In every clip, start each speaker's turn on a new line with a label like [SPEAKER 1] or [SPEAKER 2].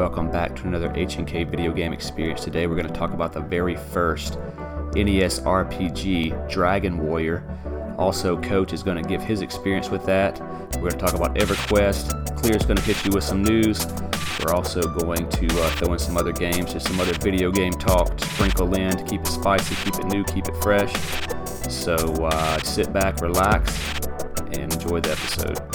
[SPEAKER 1] welcome back to another H&K video game experience. Today we're going to talk about the very first NES RPG, Dragon Warrior. Also, Coach is going to give his experience with that. We're going to talk about EverQuest. Clear's going to hit you with some news. We're also going to uh, throw in some other games, just some other video game talk to sprinkle in to keep it spicy, keep it new, keep it fresh. So uh, sit back, relax, and enjoy the episode.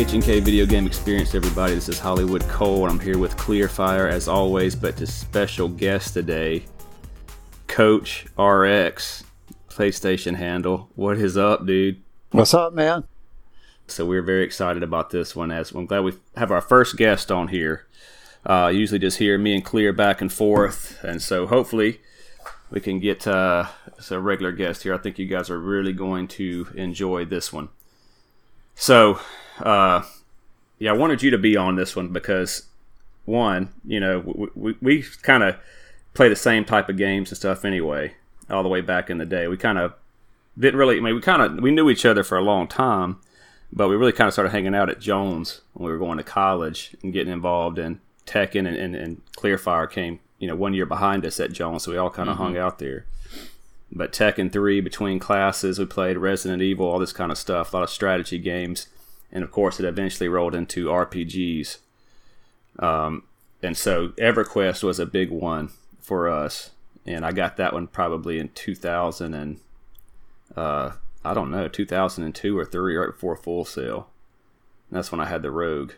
[SPEAKER 1] H&K Video Game Experience, everybody. This is HolliwoodKole. and I'm here with Kleerfyre as always, but to special guest today, Coach RX, PlayStation handle. What is up, dude?
[SPEAKER 2] What's up, man?
[SPEAKER 1] So we're very excited about this one. As I'm glad we have our first guest on here. Uh, usually just hear me and Clear back and forth, and so hopefully we can get uh, a regular guest here. I think you guys are really going to enjoy this one. So, uh, yeah, I wanted you to be on this one because, one, you know, we, we, we kind of play the same type of games and stuff anyway, all the way back in the day. We kind of didn't really, I mean, we kind of, we knew each other for a long time, but we really kind of started hanging out at Jones when we were going to college and getting involved in Tekken and, and, and Kleerfyre came, you know, one year behind us at Jones, so we all kind of mm-hmm. hung out there. But Tekken 3 between classes, we played Resident Evil, all this kind of stuff, a lot of strategy games. And of course, it eventually rolled into RPGs. Um, and so EverQuest was a big one for us. And I got that one probably in 2000 and, uh, I don't know, 2002 or 3 right before Full Sail. And that's when I had the Rogue.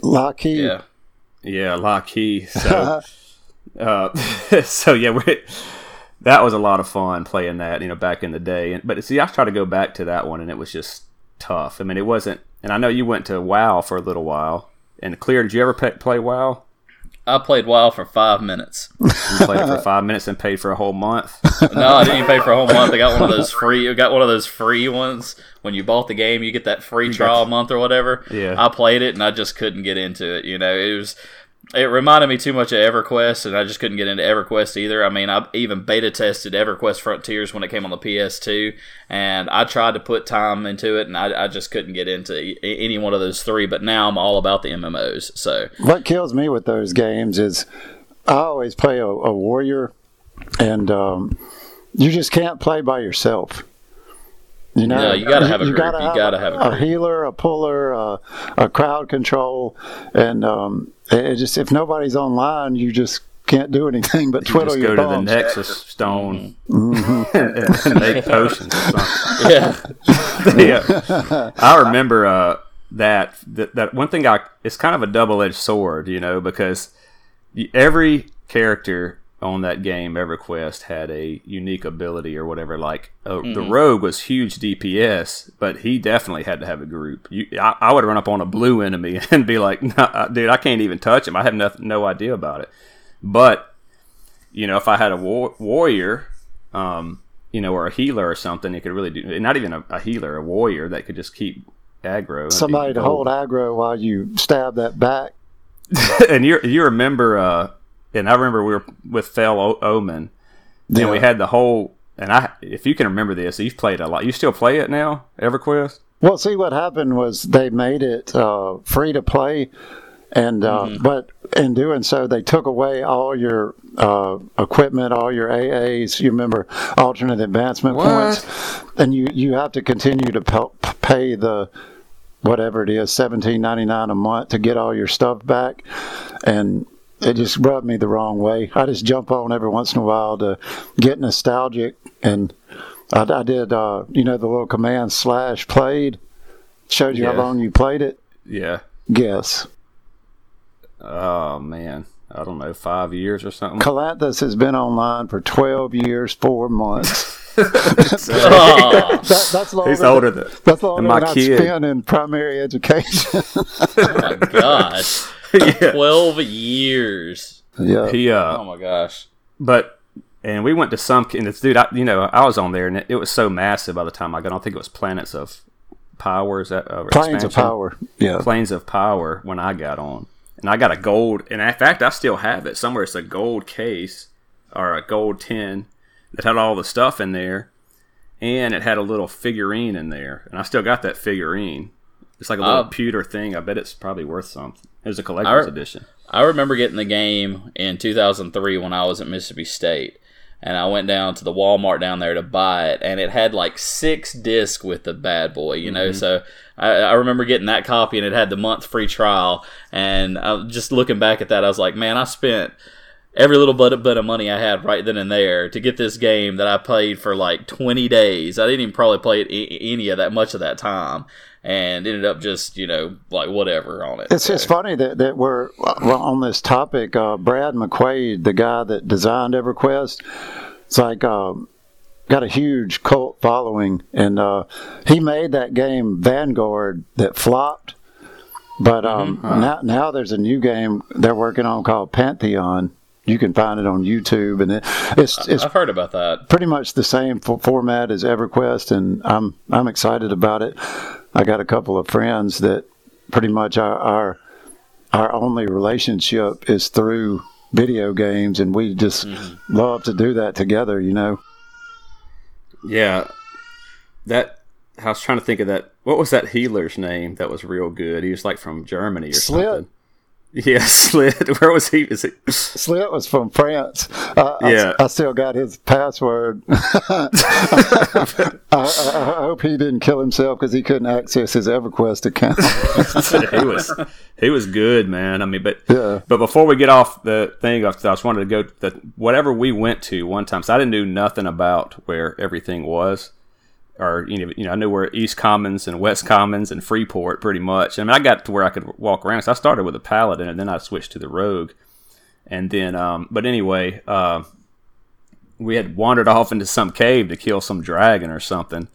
[SPEAKER 2] Lockheed.
[SPEAKER 1] Yeah. Yeah, Lockheed. So, uh, so yeah, we're that was a lot of fun playing that, you know, back in the day. And, but see, I tried to go back to that one, and it was just tough. I mean, it wasn't. And I know you went to WoW for a little while. And clear, did you ever play, play WoW?
[SPEAKER 3] I played WoW for five minutes.
[SPEAKER 1] You played it for five minutes and paid for a whole month.
[SPEAKER 3] no, I didn't even pay for a whole month. I got one of those free. I got one of those free ones. When you bought the game, you get that free trial month or whatever.
[SPEAKER 1] Yeah.
[SPEAKER 3] I played it and I just couldn't get into it. You know, it was it reminded me too much of EverQuest, and I just couldn't get into EverQuest either. I mean, I even beta tested EverQuest Frontiers when it came on the PS2, and I tried to put time into it, and I, I just couldn't get into any one of those three. But now I'm all about the MMOs. So
[SPEAKER 2] what kills me with those games is I always play a, a warrior, and um, you just can't play by yourself.
[SPEAKER 3] You know, no, you gotta have a
[SPEAKER 2] you
[SPEAKER 3] group.
[SPEAKER 2] Gotta
[SPEAKER 3] you gotta have,
[SPEAKER 2] a, a, healer, a puller, a, a crowd control, and um, it just if nobody's online, you just can't do anything but twiddle
[SPEAKER 1] you
[SPEAKER 2] your
[SPEAKER 1] go
[SPEAKER 2] thumbs.
[SPEAKER 1] to the Nexus Stone mm-hmm. and, and, make potions.
[SPEAKER 3] yeah,
[SPEAKER 1] yeah. I remember uh, that, that that one thing. I it's kind of a double edged sword, you know, because every character on that game, EverQuest had a unique ability or whatever. Like uh, mm-hmm. the Rogue was huge DPS, but he definitely had to have a group. You, I, I, would run up on a blue enemy and be like, nah, "Dude, I can't even touch him. I have no, no idea about it." But you know, if I had a war- warrior, um, you know, or a healer or something, it could really do. Not even a, a healer, a warrior that could just keep aggro.
[SPEAKER 2] Somebody to hold aggro while you stab that back.
[SPEAKER 1] and you you remember. Uh, and I remember we were with Fell o- Omen, yeah. and we had the whole. And I, if you can remember this, you've played a lot. You still play it now, EverQuest?
[SPEAKER 2] Well, see, what happened was they made it uh, free to play, and uh, mm-hmm. but in doing so, they took away all your uh, equipment, all your AAs. You remember alternate advancement
[SPEAKER 1] what?
[SPEAKER 2] points, and you you have to continue to pay the whatever it is, seventeen ninety nine a month to get all your stuff back, and it just rubbed me the wrong way. I just jump on every once in a while to get nostalgic and I, I did, uh, you know, the little command slash played. Showed you
[SPEAKER 1] Yeah.
[SPEAKER 2] how long you played it.
[SPEAKER 1] Yeah.
[SPEAKER 2] Guess.
[SPEAKER 1] Oh man, I don't know, five years or something.
[SPEAKER 2] Calanthus has been online for 12 years, four months.
[SPEAKER 3] Oh,
[SPEAKER 2] That, that's longer.
[SPEAKER 1] He's older than.
[SPEAKER 2] That's longer
[SPEAKER 1] than my
[SPEAKER 2] than I
[SPEAKER 1] kid.
[SPEAKER 2] spent in primary education.
[SPEAKER 3] my gosh.
[SPEAKER 1] yeah.
[SPEAKER 3] 12 years.
[SPEAKER 2] yeah.
[SPEAKER 1] He uh,
[SPEAKER 3] Oh my gosh.
[SPEAKER 1] but and we went to some and this dude, I, you know, I was on there and it, it was so massive by the time I got. on. I think it was Planets of Power. Is that uh,
[SPEAKER 2] Planes of power. Yeah.
[SPEAKER 1] Planes of Power when I got on, and I got a gold. And in fact, I still have it somewhere. It's a gold case or a gold tin that had all the stuff in there, and it had a little figurine in there, and I still got that figurine. It's like a little
[SPEAKER 3] Uh,
[SPEAKER 1] pewter thing. I bet it's probably worth something. It was a collector's
[SPEAKER 3] I-
[SPEAKER 1] edition.
[SPEAKER 3] I remember getting the game in 2003 when I was at Mississippi State. And I went down to the Walmart down there to buy it, and it had like six discs with the bad boy, you know. So I, I remember getting that copy, and it had the month free trial. And I, was just looking back at that, I was like, man, I spent every little bit, bit of money I had right then and there to get this game that I played for like 20 days. I didn't even probably play it a- any of that much of that time, and ended up just you know like whatever on it.
[SPEAKER 2] It's
[SPEAKER 3] So-
[SPEAKER 2] just funny that, that we're well, on this topic. Uh, Brad McQuaid, the guy that designed EverQuest, it's like um, got a huge cult following, and uh, he made that game Vanguard that flopped. But um, now, now there's a new game they're working on called Pantheon. You can find it on YouTube, and it, it's it's
[SPEAKER 3] I've heard about that.
[SPEAKER 2] pretty much the same f- format as EverQuest, and I'm I'm excited about it. I got a couple of friends that pretty much our our, our only relationship is through video games, and we just mm-hmm. love to do that together. You know,
[SPEAKER 1] Yeah, that I was trying to think of that. What was that healer's name that was real good? He was like from Germany or
[SPEAKER 2] Slit.
[SPEAKER 1] something. Yeah, Slit. Where was he? Is it?
[SPEAKER 2] Slit was from France. Uh, I-
[SPEAKER 1] Yeah.
[SPEAKER 2] I, still got his password. I, I, I hope he didn't kill himself because he couldn't access his EverQuest account.
[SPEAKER 1] he was he was good, man. I mean, but
[SPEAKER 2] Yeah.
[SPEAKER 1] But before we get off the thing, I just wanted to go that whatever we went to one time. So I didn't know nothing about where everything was, or you know, you know, I knew where East Commons and West Commons and Freeport pretty much. I mean, I got to where I could walk around. So I started with a Paladin, and then I switched to the Rogue, and then, um, but anyway, uh, we had wandered off into some cave to kill some dragon or something.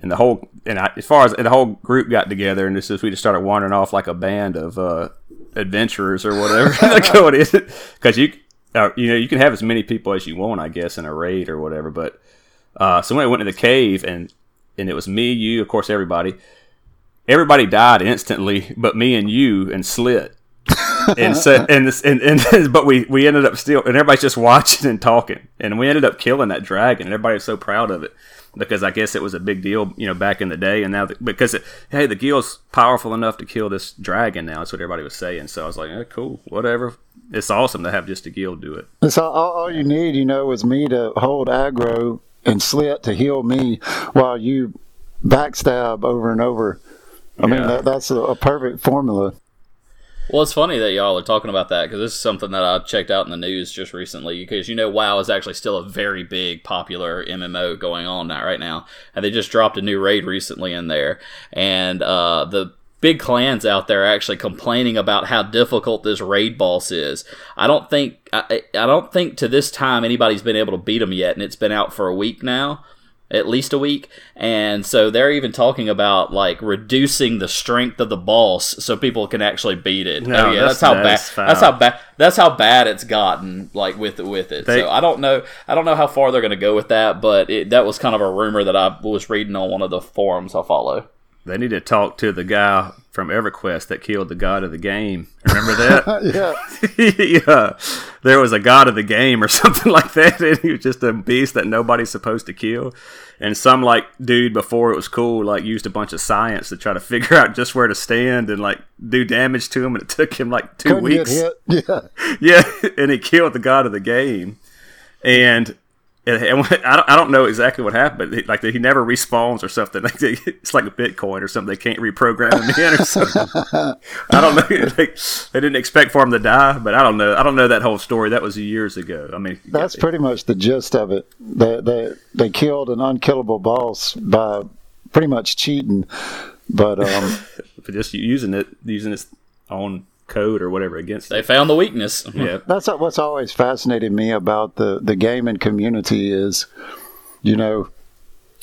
[SPEAKER 1] And the whole, and I, as far as the whole group got together, and this is we just started wandering off like a band of uh, adventurers or whatever. because you, uh, you know, you can have as many people as you want, I guess, in a raid or whatever. But uh, so when I went to the cave, and and it was me, you, of course, everybody. Everybody died instantly, but me and you and Slit. and so and this and, and but we we ended up still and everybody's just watching and talking. And we ended up killing that dragon and everybody was so proud of it because I guess it was a big deal you know back in the day. And now the, because it, hey the guild's powerful enough to kill this dragon now that's what everybody was saying. So I was like eh, cool whatever. It's awesome to have just a guild do it.
[SPEAKER 2] So all, all, all you need, you know, is me to hold aggro and slit to heal me while you backstab over and over. I mean, that, that's a, a perfect formula.
[SPEAKER 3] Well, it's funny that y'all are talking about that because this is something that I checked out in the news just recently. Because you know, WoW is actually still a very big, popular MMO going on now, right now, and they just dropped a new raid recently in there, and uh, the big clans out there actually complaining about how difficult this raid boss is. I don't think I, I don't think to this time anybody's been able to beat him yet, and it's been out for a week now at least a week and so they're even talking about like reducing the strength of the boss so people can actually beat it
[SPEAKER 1] No,
[SPEAKER 3] oh yeah
[SPEAKER 1] that's-
[SPEAKER 3] that's, how bad
[SPEAKER 1] foul.
[SPEAKER 3] that's how bad that's how bad it's gotten like with with it
[SPEAKER 1] They-
[SPEAKER 3] so i don't know i don't know how far they're going to go with that but it, that was kind of a rumor that i was reading on one of the forums i follow
[SPEAKER 1] they need to talk to the guy from EverQuest that killed the god of the game remember that
[SPEAKER 2] yeah.
[SPEAKER 1] yeah, there was a god of the game or something like that, and he was just a beast that nobody's supposed to kill. And some like dude before it was cool, like used a bunch of science to try to figure out just where to stand and like do damage to him, and it took him like 2
[SPEAKER 2] Couldn't
[SPEAKER 1] weeks.
[SPEAKER 2] Yeah.
[SPEAKER 1] Yeah, and he killed the god of the game, and and, and I, don't, I don't know exactly what happened. But like he never respawns or something. Like it's like a Bitcoin or something. They can't reprogram him in or something. I don't know. Like, they didn't expect for him to die, but I don't know. I don't know that whole story. That was years ago. I mean,
[SPEAKER 2] that's pretty much the gist of it. They they they killed an unkillable boss by pretty much cheating, but um,
[SPEAKER 1] just using it, using its own code or whatever against
[SPEAKER 3] they it. found the weakness.
[SPEAKER 1] Yeah
[SPEAKER 2] that's what's always fascinated me about the the gaming community is you know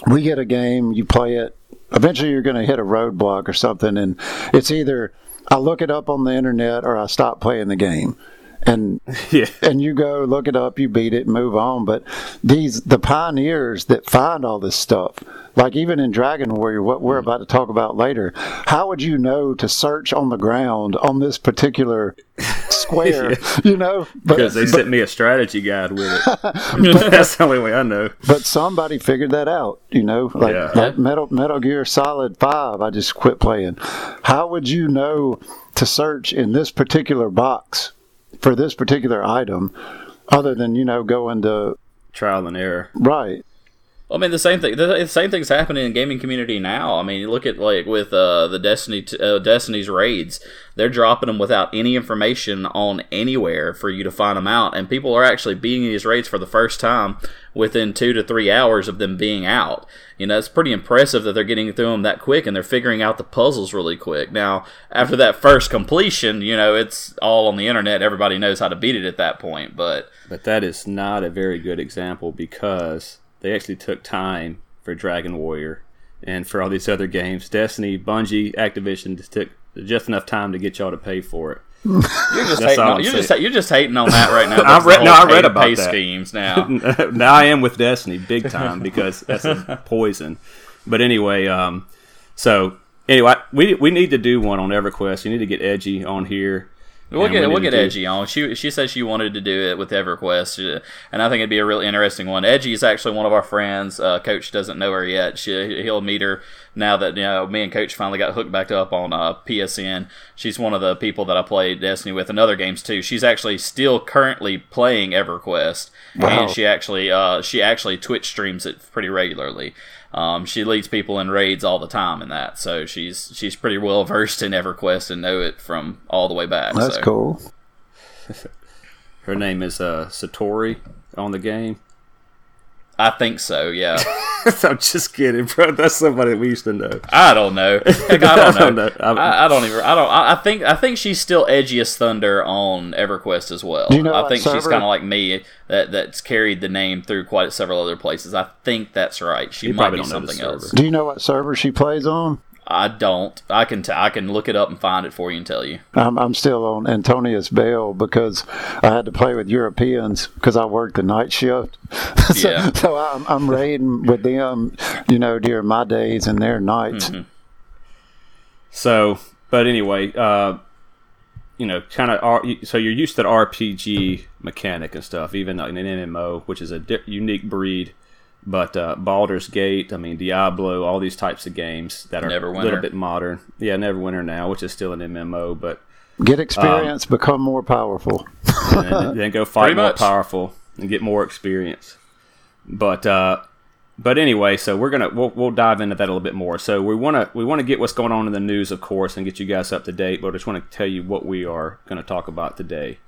[SPEAKER 2] we get a game you play it eventually you're going to hit a roadblock or something and it's either i look it up on the internet or i stop playing the game and yeah. and you go look it up, you beat it, move on. But these the pioneers that find all this stuff, like even in Dragon Warrior, what we're mm-hmm. about to talk about later, how would you know to search on the ground on this particular square? yeah. You know,
[SPEAKER 1] but, because they but, sent me a strategy guide with it. but, That's the only way I know.
[SPEAKER 2] But somebody figured that out. You know, like, yeah. like Metal Metal Gear Solid Five. I just quit playing. How would you know to search in this particular box? For this particular item, other than you know going to
[SPEAKER 1] trial and error.
[SPEAKER 2] Right.
[SPEAKER 3] I mean, the same thing. The same thing's happening in gaming community now. I mean, look at like with uh, the Destiny uh, Destiny's raids. They're dropping them without any information on anywhere for you to find them out, and people are actually beating these raids for the first time within two to three hours of them being out. You know, it's pretty impressive that they're getting through them that quick and they're figuring out the puzzles really quick. Now, after that first completion, you know, it's all on the internet. Everybody knows how to beat it at that point, but
[SPEAKER 1] but that is not a very good example because they actually took time for Dragon Warrior and for all these other games. Destiny, Bungie, Activision just took just enough time to get y'all to pay for it.
[SPEAKER 3] You're just hating on, you're just you're just hating on that right now. I read, no, I read about pay that. schemes now.
[SPEAKER 1] now I am with Destiny big time because that's a poison. But anyway, um, so anyway, we we need to do one on EverQuest. You need to get edgy on here
[SPEAKER 3] We'll get we'll get Edgy on. She she said she wanted to do it with EverQuest, and I think it'd be a really interesting one. Edgy is actually one of our friends. Uh, Coach doesn't know her yet. She he'll meet her now that you know me and Coach finally got hooked back up on uh, PSN. She's one of the people that I played Destiny with and other games too. She's actually still currently playing EverQuest, wow. and she actually uh, she actually Twitch streams it pretty regularly. Um, she leads people in raids all the time in that, so she's she's pretty well versed in EverQuest and know it from all the way back.
[SPEAKER 2] That's
[SPEAKER 3] so.
[SPEAKER 2] cool.
[SPEAKER 1] Her name is uh, Satori on the game.
[SPEAKER 3] I think so. Yeah.
[SPEAKER 1] I'm just kidding, bro. That's somebody we used to know.
[SPEAKER 3] I don't know. Heck, I don't know. I, don't, know. I, I, don't even. I don't. I, think. I think she's still edgiest Thunder on EverQuest as well.
[SPEAKER 2] You know
[SPEAKER 3] I think
[SPEAKER 2] server?
[SPEAKER 3] she's kind of like me. That that's carried the name through quite several other places. I think that's right. She you might be something else.
[SPEAKER 2] Do you know what server she plays on?
[SPEAKER 3] I don't. I can. T- I can look it up and find it for you and tell you.
[SPEAKER 2] I'm, I'm still on Antonius Bayle because I had to play with Europeans because I worked the night shift. so, yeah. so I'm, I'm raiding with them, you know, during my days and their nights. Mm-hmm.
[SPEAKER 1] So, but anyway, uh, you know, kind of. So you're used to the RPG mechanic and stuff, even in an MMO, which is a di- unique breed but uh, Baldur's Gate, I mean Diablo, all these types of games that are a little bit modern. Yeah, Neverwinter now, which is still an MMO, but
[SPEAKER 2] get experience, um, become more powerful,
[SPEAKER 1] and then go fight more powerful and get more experience. But uh, but anyway, so we're gonna we'll, we'll dive into that a little bit more. So we want to we want to get what's going on in the news, of course, and get you guys up to date. But I just want to tell you what we are going to talk about today,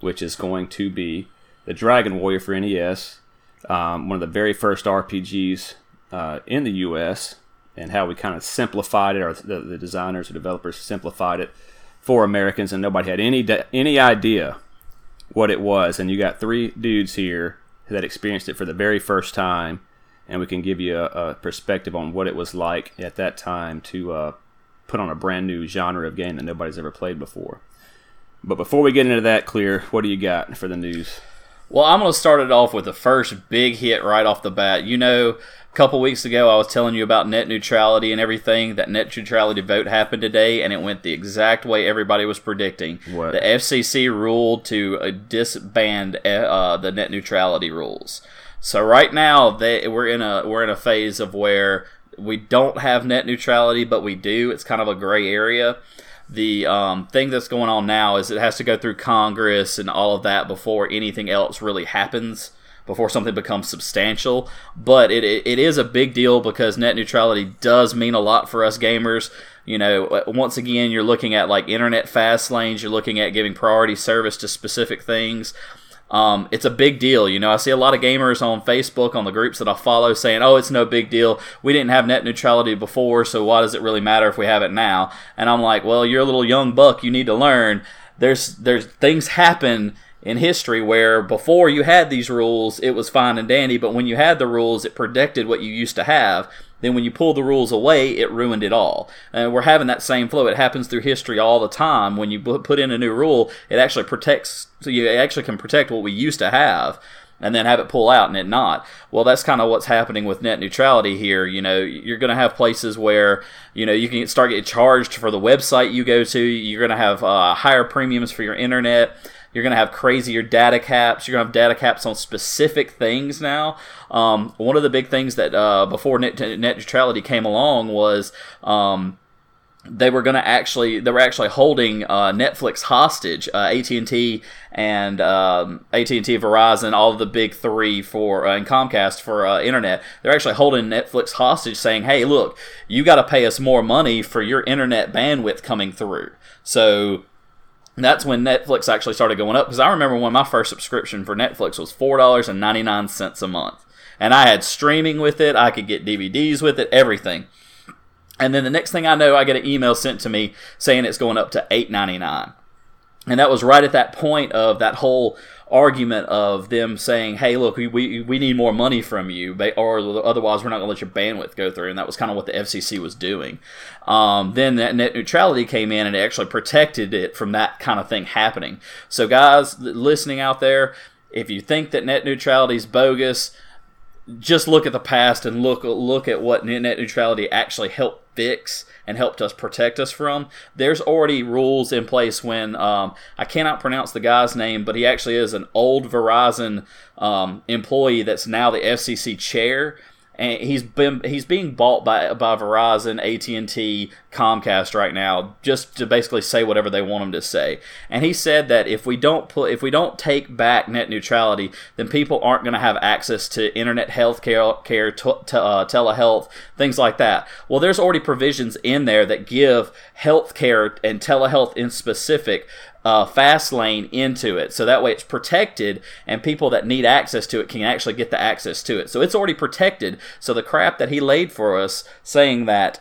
[SPEAKER 1] which is going to be the Dragon Warrior for NES um, one of the very first RPGs uh, in the U.S. and how we kind of simplified it, or the, the designers or developers simplified it for Americans, and nobody had any any idea what it was. And you got three dudes here that experienced it for the very first time, and we can give you a, a perspective on what it was like at that time to uh, put on a brand new genre of game that nobody's ever played before. But before we get into that, Clear, what do you got for the news?
[SPEAKER 3] Well, I'm going to start it off with the first big hit right off the bat. You know, a couple weeks ago, I was telling you about net neutrality and everything. That net neutrality vote happened today, and it went the exact way everybody was predicting.
[SPEAKER 1] What?
[SPEAKER 3] The FCC ruled to uh, disband uh, the net neutrality rules. So right now, they, we're in a we're in a phase of where we don't have net neutrality, but we do. It's kind of a gray area the um, thing that's going on now is it has to go through Congress and all of that before anything else really happens. before something becomes substantial. But it, it, is a big deal because net neutrality does mean a lot for us gamers. You know, uh, once again, you're looking at like internet fast lanes, you're looking at giving priority service to specific things. Um, it's a big deal. You know, I see a lot of gamers on Facebook, on the groups that I follow, saying, oh, it's no big deal. We didn't have net neutrality before, so why does it really matter if we have it now? And I'm like, well, you're a little young buck. You need to learn. There's, there's things happen in history where before you had these rules, it was fine and dandy, but when you had the rules, it predicted what you used to have. Then when you pull the rules away, it ruined it all. And we're having that same flow. It happens through history all the time. When you put in a new rule, it actually protects. So you actually can protect what we used to have and then have it pull out and it not. Well, that's kind of what's happening with net neutrality here. You know, you're going to have places where, you know, you can start getting charged for the website you go to. You're going to have uh, higher premiums for your internet. You're going to have crazier data caps. You're going to have data caps on specific things now. Um, one of the big things that uh, before net, net, neutrality came along was um, they were going to actually they were actually holding uh, Netflix hostage. Uh, AT and T and um, AT and T, Verizon, all the big three for uh, and Comcast for uh, internet. They're actually holding Netflix hostage, saying, "Hey, look, you got to pay us more money for your internet bandwidth coming through." So that's when Netflix actually started going up because I remember when my first subscription for Netflix was four dollars and ninety nine cents a month, and I had streaming with it. I could get DVDs with it, everything. And then the next thing I know, I get an email sent to me saying it's going up to eight ninety nine, and that was right at that point of that whole argument of them saying, "Hey, look, we, we, we need more money from you, or otherwise we're not going to let your bandwidth go through." And that was kind of what the FCC was doing. Um, then that net neutrality came in and it actually protected it from that kind of thing happening. So, guys listening out there, if you think that net neutrality is bogus, just look at the past and look look at what net neutrality actually helped fix and helped us protect us from. There's already rules in place when um, I cannot pronounce the guy's name, but he actually is an old Verizon um, employee that's now the FCC chair and he's been he's being bought by by Verizon, AT and T, Comcast right now, just to basically say whatever they want him to say. And he said that if we don't put if we don't take back net neutrality, then people aren't going to have access to internet health care, care t- t- uh, telehealth, things like that. Well, there's already provisions in there that give health care and telehealth in specific uh, fast lane into it. So that way it's protected and people that need access to it can actually get the access to it. So it's already protected. So the crap that he laid for us saying that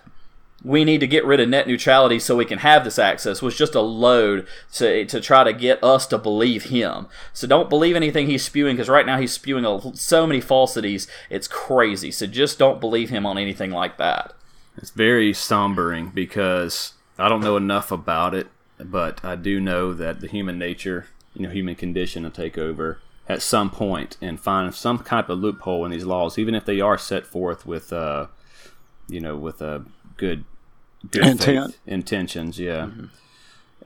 [SPEAKER 3] we need to get rid of net neutrality so we can have this access was just a load to, to try to get us to believe him. So don't believe anything he's spewing because right now he's spewing a, so many falsities. It's crazy. So just don't believe him on anything like that.
[SPEAKER 1] It's very sombering because I don't know enough about it but I do know that the human nature, you know, human condition will take over at some point and find some kind of loophole in these laws, even if they are set forth with, uh, you know, with a good, good
[SPEAKER 2] Intent.
[SPEAKER 1] intentions, yeah, mm-hmm.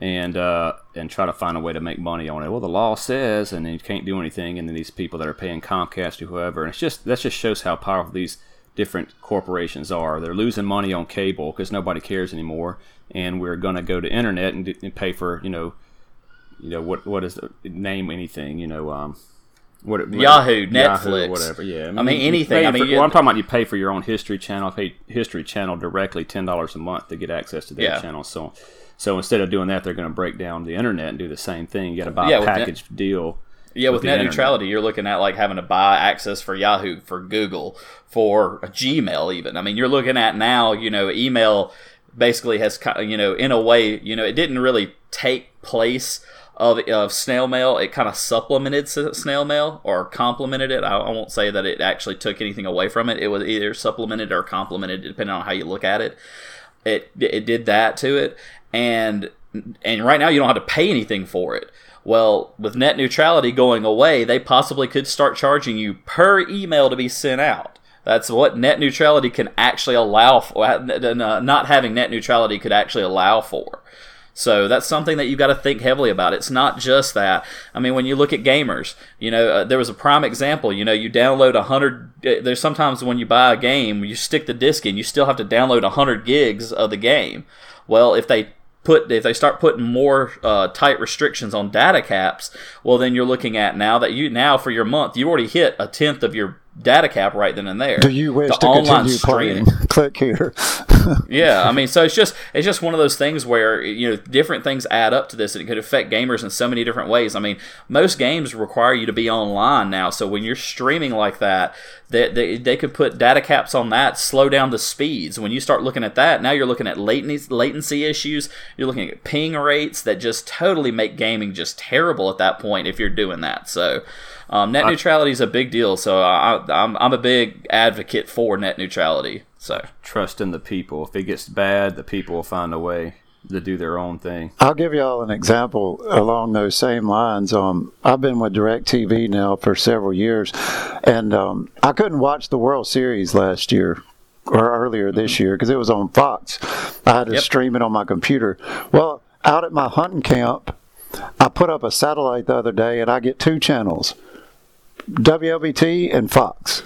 [SPEAKER 1] and uh, and try to find a way to make money on it. Well, the law says, and you can't do anything, and then these people that are paying Comcast or whoever, and it's just that just shows how powerful these different corporations are. They're losing money on cable because nobody cares anymore, and we're going to go to internet and, and, pay for you know, you know what what is the name anything you know. Um,
[SPEAKER 3] what, Yahoo, Netflix, Yahoo,
[SPEAKER 1] whatever. Yeah,
[SPEAKER 3] I mean, I mean anything. I
[SPEAKER 1] mean,
[SPEAKER 3] for,
[SPEAKER 1] well, I'm talking about you pay for your own History Channel, pay History Channel directly ten dollars a month to get access to their yeah. channel. So, so instead of doing that, they're going to break down the internet and do the same thing. You got to buy yeah, a package deal
[SPEAKER 3] yeah, with, with net neutrality, you're looking at like having to buy access for Yahoo, for Google, for Gmail, even. I mean, you're looking at now, you know, email basically has, you know, in a way, you know, it didn't really take place of, of snail mail. It kind of supplemented snail mail or complemented it. I, I won't say that it actually took anything away from it. It was either supplemented or complemented, depending on how you look at it. It it did that to it, and and right now you don't have to pay anything for it. Well, with net neutrality going away, they possibly could start charging you per email to be sent out. That's what net neutrality can actually allow for. Uh, not having net neutrality could actually allow for. So that's something that you've got to think heavily about. It's not just that. I mean, when you look at gamers, you know, uh, there was a prime example. You know, you download a hundred. Uh, there's sometimes when you buy a game, you stick the disc in, you still have to download a hundred gigs of the game. Well, if they put if they start putting more uh, tight restrictions on data caps, well then you're looking at now that you now for your month you already hit a tenth of your data cap right then and there.
[SPEAKER 2] Do you wish
[SPEAKER 3] The
[SPEAKER 2] to
[SPEAKER 3] online
[SPEAKER 2] continue
[SPEAKER 3] streaming.
[SPEAKER 2] playing? Click here.
[SPEAKER 3] yeah, I mean, so it's just it's just one of those things where you know different things add up to this, and it could affect gamers in so many different ways. I mean, most games require you to be online now, so when you're streaming like that, they, they, they could put data caps on that, slow down the speeds. When you start looking at that, now you're looking at latency latency issues. You're looking at ping rates that just totally make gaming just terrible at that point if you're doing that. So. Um, net neutrality is a big deal, so I, I'm, I'm a big advocate for net neutrality. So
[SPEAKER 1] Trust in the people. If it gets bad, the people will find a way to do their own thing.
[SPEAKER 2] I'll give y'all an example along those same lines. Um, I've been with DirecTV now for several years, and um, I couldn't watch the World Series last year or earlier this year because it was on Fox. I had to
[SPEAKER 3] Yep.
[SPEAKER 2] stream it on my computer. Well, out at my hunting camp, I put up a satellite the other day, and I get two channels. WLBT and Fox.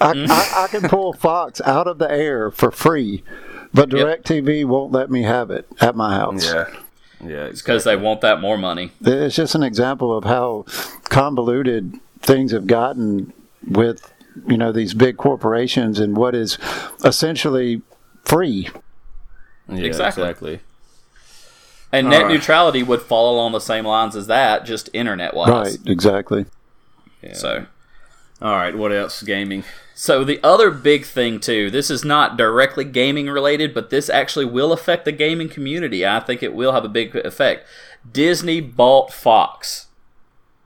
[SPEAKER 2] I, mm. I, I can pull Fox out of the air for free, but
[SPEAKER 3] Yep.
[SPEAKER 2] DirecTV won't let me have it at my house.
[SPEAKER 1] Yeah. Yeah.
[SPEAKER 3] It's because they want that more money.
[SPEAKER 2] It's just an example of how convoluted things have gotten with you know these big corporations and what is essentially free.
[SPEAKER 1] Yeah,
[SPEAKER 3] Exactly.
[SPEAKER 1] exactly.
[SPEAKER 3] And net
[SPEAKER 1] Alright.
[SPEAKER 3] neutrality would fall along the same lines as that, just internet wise.
[SPEAKER 2] Right, exactly.
[SPEAKER 3] So,
[SPEAKER 1] All right. What else? Gaming.
[SPEAKER 3] so the other big thing too. This is not directly gaming related, but this actually will affect the gaming community. I think it will have a big effect. Disney bought Fox.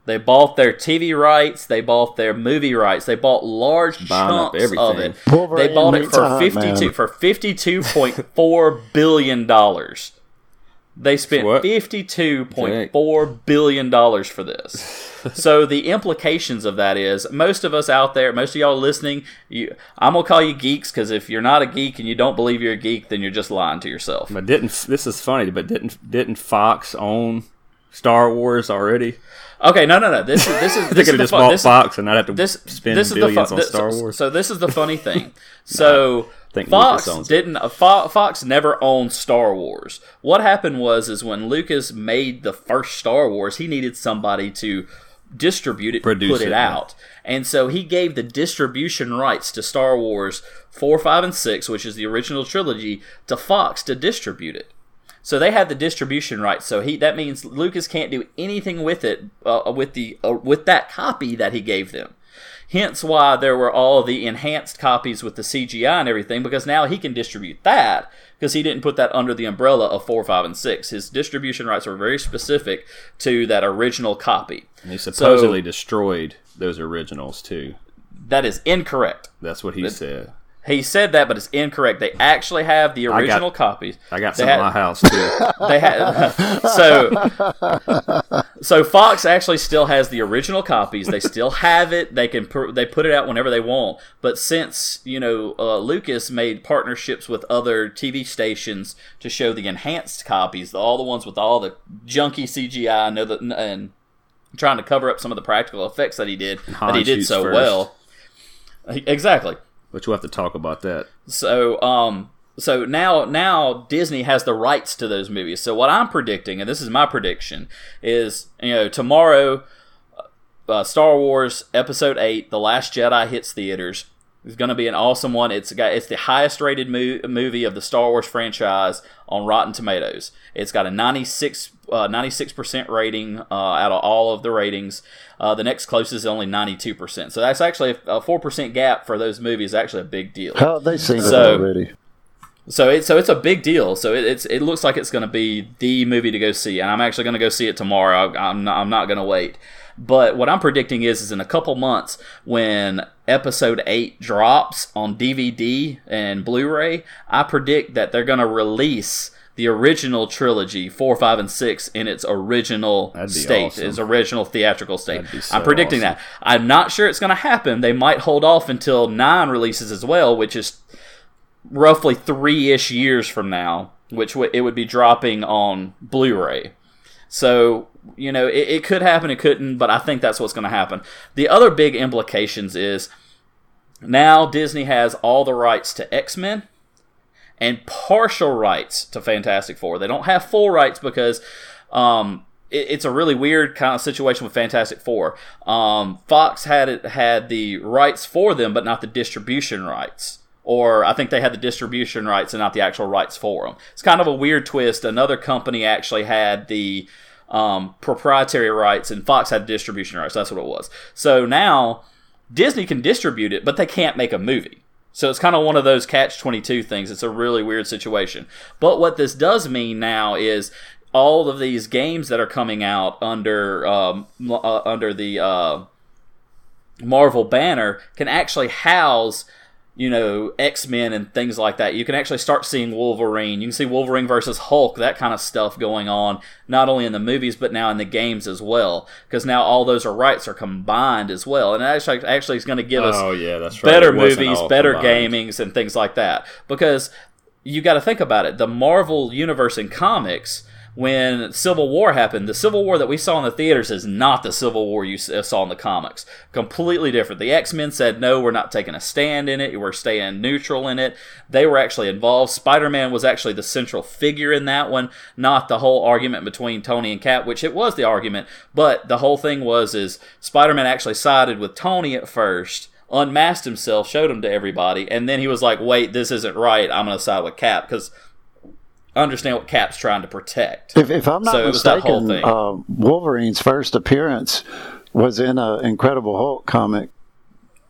[SPEAKER 3] They bought their TV rights. They bought their movie rights. They bought large
[SPEAKER 1] Buying up
[SPEAKER 3] chunks of it.
[SPEAKER 2] Wolverine
[SPEAKER 3] they bought it for fifty-two
[SPEAKER 2] Man.
[SPEAKER 3] for fifty-two point four billion dollars. They spent
[SPEAKER 1] What?
[SPEAKER 3] fifty-two point four billion dollars for this. so the implications of that is most of us out there, most of y'all listening, you, I'm gonna call you geeks because if you're not a geek and you don't believe you're a geek, then you're just lying to yourself.
[SPEAKER 1] But didn't this is funny? But didn't didn't Fox own Star Wars already?
[SPEAKER 3] Okay, no, no, no. This is this is
[SPEAKER 1] They
[SPEAKER 3] this
[SPEAKER 1] could
[SPEAKER 3] is
[SPEAKER 1] have
[SPEAKER 3] the
[SPEAKER 1] just
[SPEAKER 3] fun.
[SPEAKER 1] bought
[SPEAKER 3] This,
[SPEAKER 1] Fox and not have to
[SPEAKER 3] this
[SPEAKER 1] spend
[SPEAKER 3] this is the
[SPEAKER 1] billions
[SPEAKER 3] fun,
[SPEAKER 1] on
[SPEAKER 3] this-
[SPEAKER 1] Star
[SPEAKER 3] so,
[SPEAKER 1] Wars.
[SPEAKER 3] So this is the funny thing. So
[SPEAKER 1] think
[SPEAKER 3] Fox didn't. uh, Fo- Fox never owned Star Wars. What happened was is when Lucas made the first Star Wars, he needed somebody to distribute it,
[SPEAKER 1] Produce
[SPEAKER 3] put it,
[SPEAKER 1] it, yeah.
[SPEAKER 3] out, and so he gave the distribution rights to Star Wars four, five, and six, which is the original trilogy, to Fox to distribute it. So they had the distribution rights. So he that means Lucas can't do anything with it uh, with the uh, with that copy that he gave them. Hence why there were all the enhanced copies with the CGI and everything because now he can distribute that because he didn't put that under the umbrella of 4, 5 and 6. His distribution rights were very specific to that original copy.
[SPEAKER 1] And he supposedly destroyed those originals too.
[SPEAKER 3] That is incorrect.
[SPEAKER 1] That's what he said.
[SPEAKER 3] He said that, but it's incorrect. They actually have the
[SPEAKER 1] got-
[SPEAKER 3] original copies.
[SPEAKER 1] I got some
[SPEAKER 3] had-
[SPEAKER 1] at my house too.
[SPEAKER 3] they had so so Fox actually still has the original copies. They still have it. They can pr- they put it out whenever they want. But since you know uh, Lucas made partnerships with other TV stations to show the enhanced copies, all the ones with all the junky CGI, I know that and trying to cover up some of the practical effects that he did that he did so
[SPEAKER 1] first.
[SPEAKER 3] well. Exactly.
[SPEAKER 1] But we'll have to talk about that.
[SPEAKER 3] So, um, so now now Disney has the rights to those movies. So what I'm predicting, and this is my prediction, is you know tomorrow, uh, Star Wars Episode Eight, The Last Jedi hits theaters. It's going to be an awesome one. It's got it's the highest rated mo- movie of the Star Wars franchise on Rotten Tomatoes. It's got a 96 percent rating uh, out of all of the ratings. Uh, the next closest is only ninety two percent. So that's actually a four percent gap for those movies. Actually a big deal.
[SPEAKER 2] How have they seen it
[SPEAKER 3] So-
[SPEAKER 2] already?
[SPEAKER 3] So it's so it's a big deal. So it, it's it looks like it's going to be the movie to go see, and I'm actually going to go see it tomorrow. I'm not, I'm not going to wait. But what I'm predicting is is in a couple months when Episode Eight drops on DVD and Blu-ray, I predict that they're going to release the original trilogy four, five, and six in its original state,
[SPEAKER 1] awesome.
[SPEAKER 3] its original theatrical state.
[SPEAKER 1] So
[SPEAKER 3] I'm predicting
[SPEAKER 1] awesome.
[SPEAKER 3] that. I'm not sure it's going to happen. They might hold off until nine releases as well, which is roughly three ish years from now, which w- it would be dropping on Blu ray. So, you know, it, it could happen, it couldn't, but I think that's what's going to happen. The other big implications is now Disney has all the rights to X Men and partial rights to Fantastic Four. They don't have full rights because um, it, it's a really weird kind of situation with Fantastic Four. Um, Fox had it had the rights for them, but not the distribution rights. Or I think they had the distribution rights and not the actual rights for them. It's kind of a weird twist. Another company actually had the um, proprietary rights, and Fox had distribution rights. That's what it was. So now Disney can distribute it, but they can't make a movie. So it's kind of one of those catch 22 things. It's a really weird situation. But what this does mean now is all of these games that are coming out under um, uh, under the uh, Marvel banner can actually house you know, X Men and things like that. You can actually start seeing Wolverine. You can see Wolverine versus Hulk, that kind of stuff going on, not only in the movies but now in the games as well. Because now all those are rights are combined as well, and actually actually is going to give us
[SPEAKER 1] oh yeah, that's right.
[SPEAKER 3] better movies, better combined. gamings, and things like that. Because you got to think about it. The Marvel universe in comics when Civil War happened, the Civil War that we saw in the theaters is not the Civil War you uh, saw in the comics. Completely different. The X Men said, no, we're not taking a stand in it. We're staying neutral in it. They were actually involved. Spider Man was actually the central figure in that one, not the whole argument between Tony and Cap, which it was the argument. But the whole thing was is Spider Man actually sided with Tony at first unmasked himself, showed him to everybody, and then he was like, "Wait, this isn't right. I'm to side with Cap because understand what Cap's trying to protect.
[SPEAKER 2] If, if I'm not so mistaken, uh, Wolverine's first appearance was in an Incredible Hulk comic.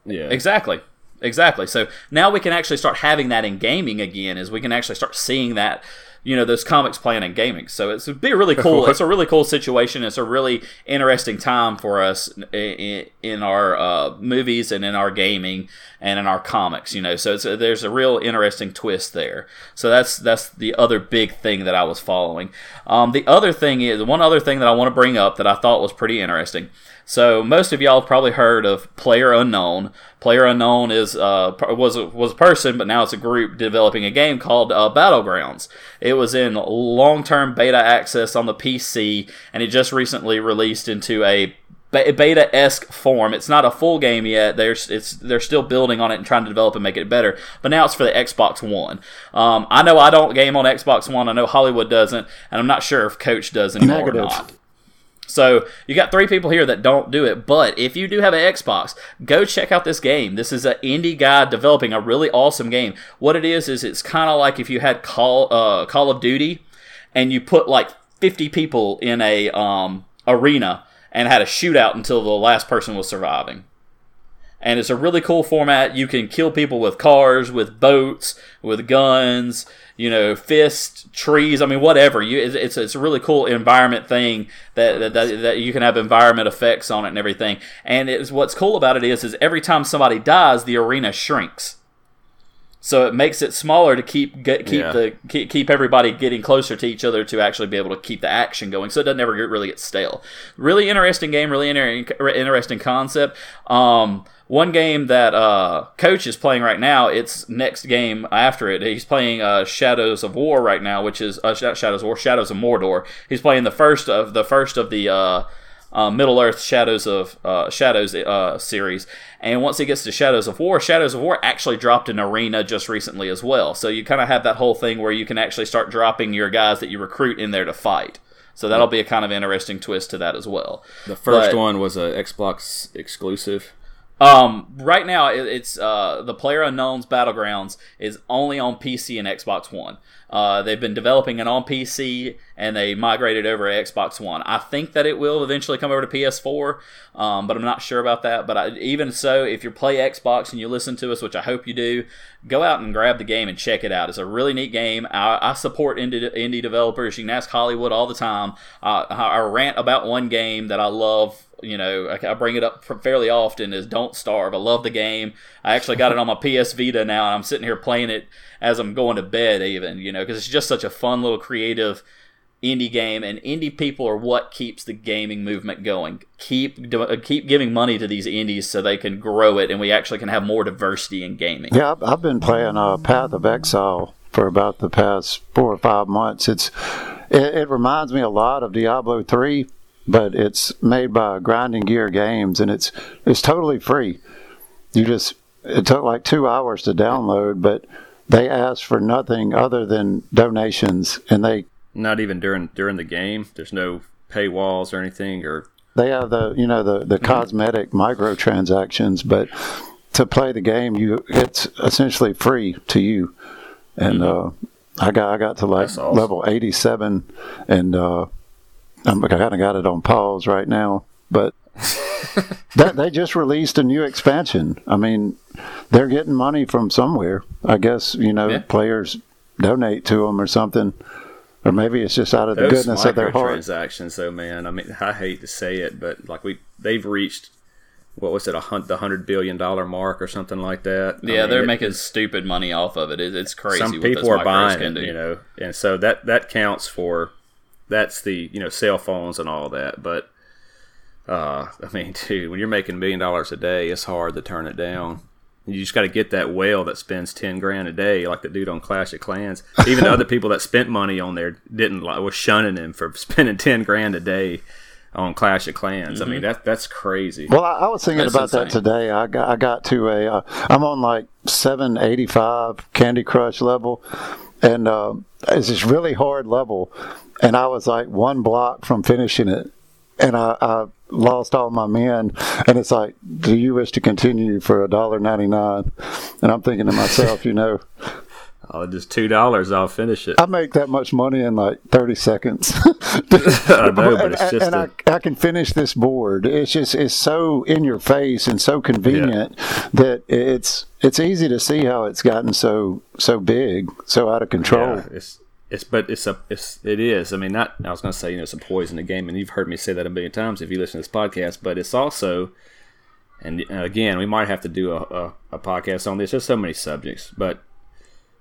[SPEAKER 3] Yeah, exactly, exactly. So now we can actually start having that in gaming again, as we can actually start seeing that you know those comics playing in gaming. So it's be really cool. it's a really cool situation. It's a really interesting time for us in, in our uh, movies and in our gaming and in our comics. You know, so a, there's a real interesting twist there. So that's that's the other big thing that I was following. Um, the other thing is one other thing that I want to bring up that I thought was pretty interesting. So most of y'all have probably heard of Player Unknown. Player Unknown is uh, was a, was a person, but now it's a group developing a game called uh, Battlegrounds. It was in long term beta access on the PC, and it just recently released into a beta esque form. It's not a full game yet. They're it's they're still building on it and trying to develop and make it better. But now it's for the Xbox One. Um, I know I don't game on Xbox One. I know Hollywood doesn't, and I'm not sure if Coach does anymore Negative. or not. So you got three people here that don't do it. But if you do have an Xbox, go check out this game. This is an indie guy developing a really awesome game. What it is is it's kind of like if you had Call uh, Call of Duty, and you put like 50 people in a um, arena and had a shootout until the last person was surviving and it's a really cool format. You can kill people with cars, with boats, with guns, you know, fist, trees. I mean, whatever. You, it's it's a really cool environment thing that, that that, you can have environment effects on it and everything. And it's what's cool about it is is every time somebody dies, the arena shrinks. So it makes it smaller to keep get, keep yeah. the keep, keep everybody getting closer to each other to actually be able to keep the action going. So it doesn't ever get, really get stale. Really interesting game. Really inter- interesting concept. Um, one game that uh, Coach is playing right now, it's next game after it. He's playing uh, Shadows of War right now, which is uh, Shadows of War, Shadows of Mordor. He's playing the first of the first of the uh, uh, Middle Earth Shadows of uh, Shadows series. And once he gets to Shadows of War, Shadows of War actually dropped an arena just recently as well. So you kind of have that whole thing where you can actually start dropping your guys that you recruit in there to fight. So that'll be a kind of interesting twist to that as well.
[SPEAKER 1] The first but, one was a Xbox exclusive.
[SPEAKER 3] Um, right now, it's uh, the Player Unknown's Battlegrounds is only on PC and Xbox One. Uh, they've been developing it on PC and they migrated over to Xbox One. I think that it will eventually come over to PS4, um, but I'm not sure about that. But I, even so, if you play Xbox and you listen to us, which I hope you do, go out and grab the game and check it out. It's a really neat game. I, I support indie, indie developers. You can ask Hollywood all the time. Uh, I rant about one game that I love you know, I, bring it up fairly often is Don't Starve. I love the game. I actually got it on my PS Vita now, and I'm sitting here playing it as I'm going to bed, even, you know, because it's just such a fun little creative indie game and indie people are what keeps the gaming movement going. Keep uh, keep giving money to these indies so they can grow it and we actually can have more diversity in gaming.
[SPEAKER 2] Yeah i've been playing uh, path of exile for about the past four or five months. It's it, it reminds me a lot of diablo 3 but it's made by grinding gear games and it's it's totally free. You just it took like two hours to download but they ask for nothing other than donations, and they
[SPEAKER 1] Not even during during the game. There's no paywalls or anything, or
[SPEAKER 2] they have the you know the the
[SPEAKER 1] Mm-hmm.
[SPEAKER 2] cosmetic microtransactions, but to play the game, you it's essentially free to you. And uh, I got I got to like
[SPEAKER 1] Mm-hmm. Awesome.
[SPEAKER 2] level eighty seven, and uh, I'm, I kind of got it on pause right now, but. That they just released a new expansion. I mean, they're getting money from somewhere. I guess you know
[SPEAKER 3] Yeah.
[SPEAKER 2] players donate to them or something, or maybe it's just out of the goodness of their heart.
[SPEAKER 1] Transactions, Though, man, I mean, I hate to say it, but like we they've reached what was it a hunt the hundred billion dollar mark or something like that. I
[SPEAKER 3] Yeah,
[SPEAKER 1] mean,
[SPEAKER 3] they're
[SPEAKER 1] it-
[SPEAKER 3] making stupid money off of it. It- It's crazy.
[SPEAKER 1] some
[SPEAKER 3] what
[SPEAKER 1] people
[SPEAKER 3] those
[SPEAKER 1] are buying
[SPEAKER 3] can
[SPEAKER 1] it,
[SPEAKER 3] do.
[SPEAKER 1] you know, and so that that counts for that's the you know cell phones and all that. But uh, I mean, dude, when you're making a million dollars a day, it's hard to turn it down. You just got to get that whale that spends ten grand a day, like the dude on Clash of Clans. Even the other people that spent money on there didn't like was shunning him for spending ten grand a day on Clash of Clans. I mean, that that's crazy.
[SPEAKER 2] Well, I, I was thinking
[SPEAKER 3] That's
[SPEAKER 2] about that today. I got I got to a uh, I'm on like 785 Candy Crush level, and uh, it's this really hard level, and I was like one block from finishing it, and I, I lost all my men, and it's like, do you wish to continue for a dollar ninety nine? And I'm thinking to myself, you know,
[SPEAKER 1] Oh, just two dollars, I'll finish it.
[SPEAKER 2] I make that much money in like 30 seconds.
[SPEAKER 1] I know, but it's just
[SPEAKER 2] and
[SPEAKER 1] a-
[SPEAKER 2] I, I can finish this board. It's just it's so in your face and so convenient that it's it's easy to see how it's gotten so so big, so out of control.
[SPEAKER 1] Yeah, it's but it's a it's it is. I mean, not I was going to say you know it's a poison to game, and you've heard me say that a million times if you listen to this podcast. But it's also, and uh, again, we might have to do a, a, a podcast on this. There's so many subjects, but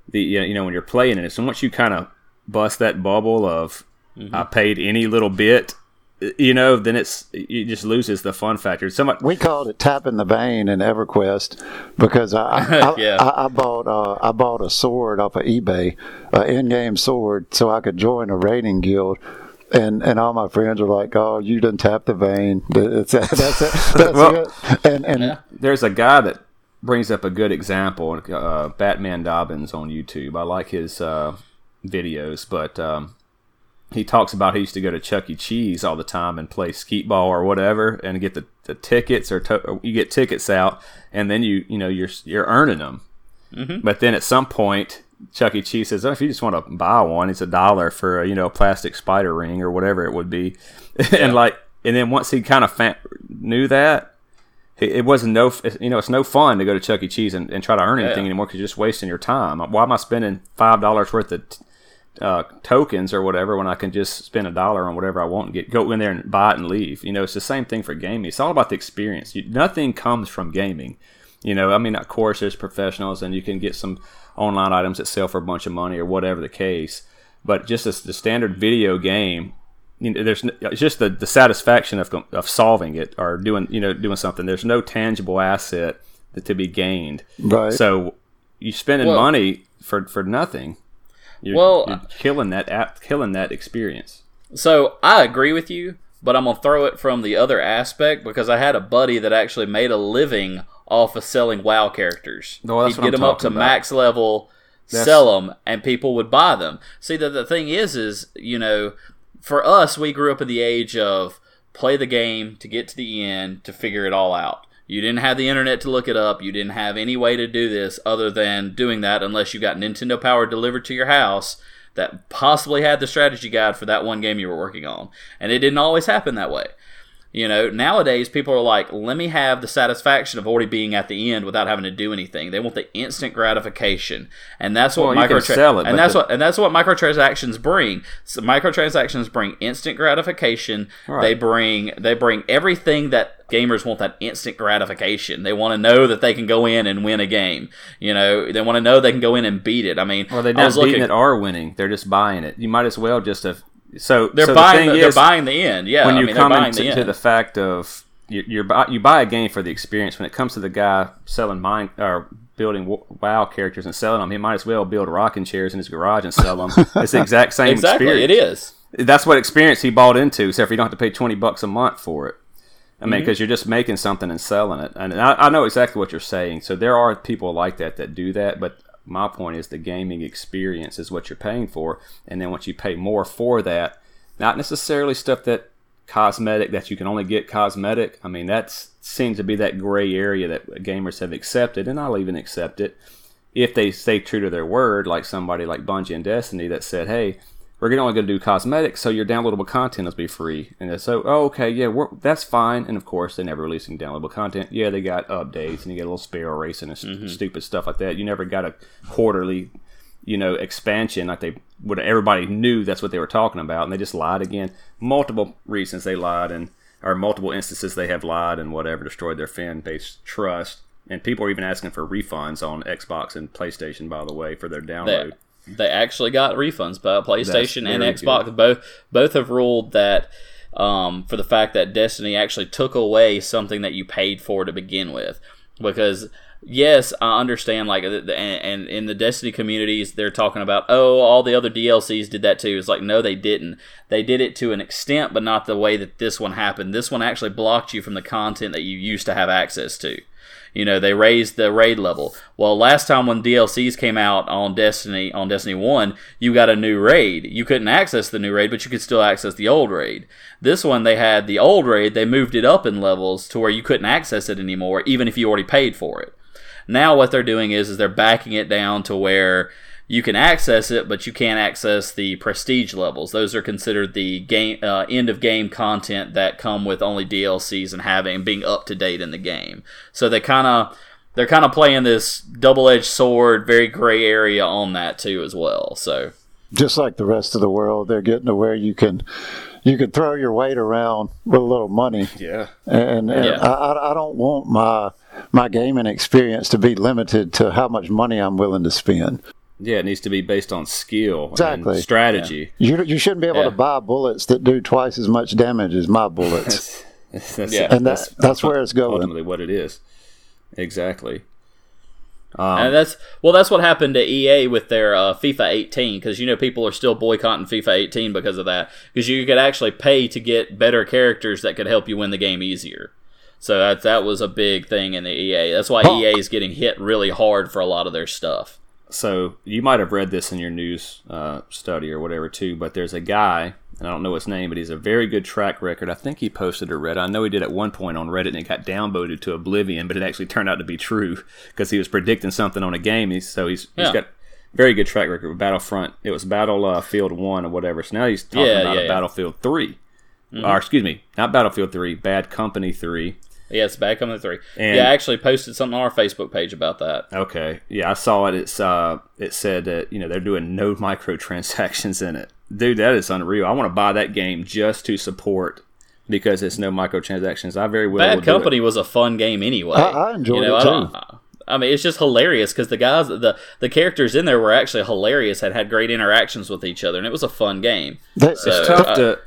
[SPEAKER 1] the you know when you're playing it, so once you kind of bust that bubble of I paid any little bit, you know, then it's it just loses the fun factor. Somebody,
[SPEAKER 2] We called it tapping the vein in EverQuest because I I, I,
[SPEAKER 3] Yeah.
[SPEAKER 2] I, I bought uh, I bought a sword off of eBay, an in-game sword, so I could join a raiding guild. And and all my friends were like, "Oh, you done tapped the vein. That's it. That's it. That's
[SPEAKER 1] Well-
[SPEAKER 2] it." And and
[SPEAKER 3] Yeah.
[SPEAKER 1] there's a guy that brings up a good example, uh, Batman Dobbins on YouTube. I like his uh, videos, but um, he talks about he used to go to Chuck E. Cheese all the time and play skeet ball or whatever, and get the, the tickets or, to- or you get tickets out, and then you you know you're you're earning them. Mm-hmm. But then at some point, Chuck E. Cheese says, "Oh, if you just want to buy one, it's a dollar for a, you know a plastic spider ring or whatever it would be," and like, and then once he kind of fa- knew that, it, it wasn't no, you know, it's no fun to go to Chuck E. Cheese and, and try to earn anything
[SPEAKER 3] Yeah.
[SPEAKER 1] anymore because you're just wasting your time. Why am I spending five dollars worth of uh, tokens or whatever when I can just spend a dollar on whatever I want and get go in there and buy it and leave? You know, it's the same thing for gaming. It's all about the experience. You, nothing comes from gaming. You know, I mean, of course, there's professionals and you can get some online items that sell for a bunch of money or whatever the case. But just as the standard video game, you know, there's it's just the, the satisfaction of, of solving it or doing you know doing something. There's no tangible asset that to be gained.
[SPEAKER 2] Right.
[SPEAKER 1] So you're spending
[SPEAKER 3] Well-
[SPEAKER 1] money for for nothing. You're,
[SPEAKER 3] Well-
[SPEAKER 1] you're killing that app, killing that experience.
[SPEAKER 3] So I agree with you, but I'm gonna throw it from the other aspect because I had a buddy that actually made a living off of selling WoW characters.
[SPEAKER 1] No, that's
[SPEAKER 3] He'd
[SPEAKER 1] what
[SPEAKER 3] get
[SPEAKER 1] I'm
[SPEAKER 3] them up to
[SPEAKER 1] about.
[SPEAKER 3] max level,
[SPEAKER 1] That's-
[SPEAKER 3] sell them, and people would buy them. See, the the thing is, is you know, for us, we grew up in the age of play the game to get to the end to figure it all out. You didn't have the internet to look it up. You didn't have any way to do this other than doing that unless you got Nintendo Power delivered to your house that possibly had the strategy guide for that one game you were working on. And it didn't always happen that way. You know, nowadays people are like, let me have the satisfaction of already being at the end without having to do anything. They want the instant gratification, and that's what
[SPEAKER 1] Well, you
[SPEAKER 3] microtra-
[SPEAKER 1] sell it,
[SPEAKER 3] and that's
[SPEAKER 1] the-
[SPEAKER 3] what and that's what microtransactions bring. So microtransactions bring instant gratification.
[SPEAKER 1] Right.
[SPEAKER 3] They bring they bring everything that gamers want that instant gratification. They want to know that they can go in and win a game. You know, they want to know they can go in and beat it. I mean,
[SPEAKER 1] Well, they're not beating
[SPEAKER 3] looking,
[SPEAKER 1] it or winning. They're just buying it. You might as well just have. So
[SPEAKER 3] they're
[SPEAKER 1] so
[SPEAKER 3] buying
[SPEAKER 1] The
[SPEAKER 3] the, they're buying the end. Yeah,
[SPEAKER 1] when
[SPEAKER 3] I
[SPEAKER 1] you
[SPEAKER 3] mean,
[SPEAKER 1] come into
[SPEAKER 3] the
[SPEAKER 1] to the fact of you, you're buy, you buy a game for the experience. When it comes to the guy selling mine or building WoW characters and selling them, he might as well build rocking chairs in his garage and sell them. it's the exact same
[SPEAKER 3] exactly,
[SPEAKER 1] experience.
[SPEAKER 3] it is.
[SPEAKER 1] That's what experience he bought into. Except for you don't have to pay twenty bucks a month for it. I
[SPEAKER 3] Mm-hmm.
[SPEAKER 1] mean, because you're just making something and selling it. And I, I know exactly what you're saying. So there are people like that that do that, but my point is the gaming experience is what you're paying for, and then once you pay more for that, not necessarily stuff that cosmetic that you can only get cosmetic. I mean, that seems to be that gray area that gamers have accepted, and I'll even accept it if they stay true to their word, like somebody like Bungie and Destiny that said, "Hey, we're only going to do cosmetics, so your downloadable content will be free." And so, oh, okay, yeah, that's fine. And of course, they never releasing downloadable content. Yeah, they got updates and you get a little sparrow racing and mm-hmm. stupid stuff like that. You never got a quarterly, you know, expansion like they would. Everybody knew that's what they were talking about, and they just lied again. Multiple reasons they lied, and or multiple instances they have lied and whatever destroyed their fan base trust and people are even asking for refunds on Xbox and PlayStation, by the way, for their download.
[SPEAKER 3] They actually got refunds, but PlayStation and Xbox good. both both have ruled that um, for the fact that Destiny actually took away something that you paid for to begin with, because yes, I understand. Like, and, in the Destiny communities, they're talking about, oh, all the other DLCs did that too. It's like, no, they didn't. They did it to an extent, but not the way that this one happened. This one actually blocked you from the content that you used to have access to. You know, they raised the raid level. Well, last time when DLCs came out on Destiny on Destiny 1, you got a new raid. You couldn't access the new raid, but you could still access the old raid. This one they had the old raid, they moved it up in levels to where you couldn't access it anymore even if you already paid for it. Now what they're doing is is they're backing it down to where you can access it, but you can't access the prestige levels. Those are considered the game uh, end of game content that come with only DLCs and having being up to date in the game. So they kind of they're kind of playing this double edged sword, very gray area on that too as well. So
[SPEAKER 2] just like the rest of the world, they're getting to where you can you can throw your weight around with a little money.
[SPEAKER 1] Yeah,
[SPEAKER 2] and, and yeah. I, I don't want my my gaming experience to be limited to how much money I'm willing to spend.
[SPEAKER 1] Yeah, it needs to be based on skill exactly. and strategy.
[SPEAKER 2] Yeah. You you shouldn't be able yeah. to buy bullets that do twice as much damage as my bullets.
[SPEAKER 1] that's, that's,
[SPEAKER 2] yeah, and that's, that's, that's where it's going.
[SPEAKER 1] Ultimately, what it is. Exactly.
[SPEAKER 3] Um, and that's well, that's what happened to EA with their uh, FIFA 18 because you know people are still boycotting FIFA 18 because of that because you could actually pay to get better characters that could help you win the game easier. So that that was a big thing in the EA. That's why. EA is getting hit really hard for a lot of their stuff
[SPEAKER 1] so you might have read this in your news uh, study or whatever too, but there's a guy, and I don't know his name, but he's a very good track record. I think he posted a Reddit. I know he did at one point on Reddit and it got downvoted to oblivion, but it actually turned out to be true because he was predicting something on a game. He's, so he's, yeah. he's got very good track record with Battlefront. It was Battlefield uh, 1 or whatever. So now he's talking yeah, about yeah, Battlefield 3. Mm-hmm. Or excuse me, not Battlefield 3, Bad Company 3.
[SPEAKER 3] Yeah, it's Bad Company Three. And yeah, I actually posted something on our Facebook page about that.
[SPEAKER 1] Okay, yeah, I saw it. It's uh, it said that you know they're doing no microtransactions in it. Dude, that is unreal. I want to buy that game just to support because it's no microtransactions. I very well.
[SPEAKER 3] Bad Company was a fun game anyway.
[SPEAKER 2] I, I enjoyed you know, it too.
[SPEAKER 3] I, I mean, it's just hilarious because the guys, the the characters in there were actually hilarious. Had had great interactions with each other, and it was a fun game.
[SPEAKER 1] That, so, it's tough uh, to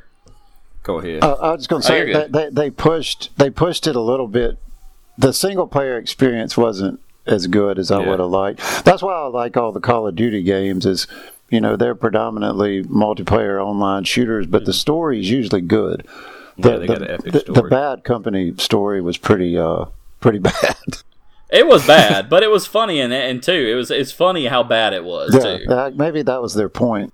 [SPEAKER 1] Go ahead.
[SPEAKER 2] Uh, I was going to oh, say oh, they, they pushed they pushed it a little bit. The single player experience wasn't as good as I yeah. would have liked. That's why I like all the Call of Duty games. Is you know they're predominantly multiplayer online shooters, but mm-hmm. the story is usually good.
[SPEAKER 1] The, yeah, they the, got an epic story.
[SPEAKER 2] The, the Bad Company story was pretty uh pretty bad.
[SPEAKER 3] It was bad, but it was funny and and too. It was it's funny how bad it was yeah, too.
[SPEAKER 2] Uh, maybe that was their point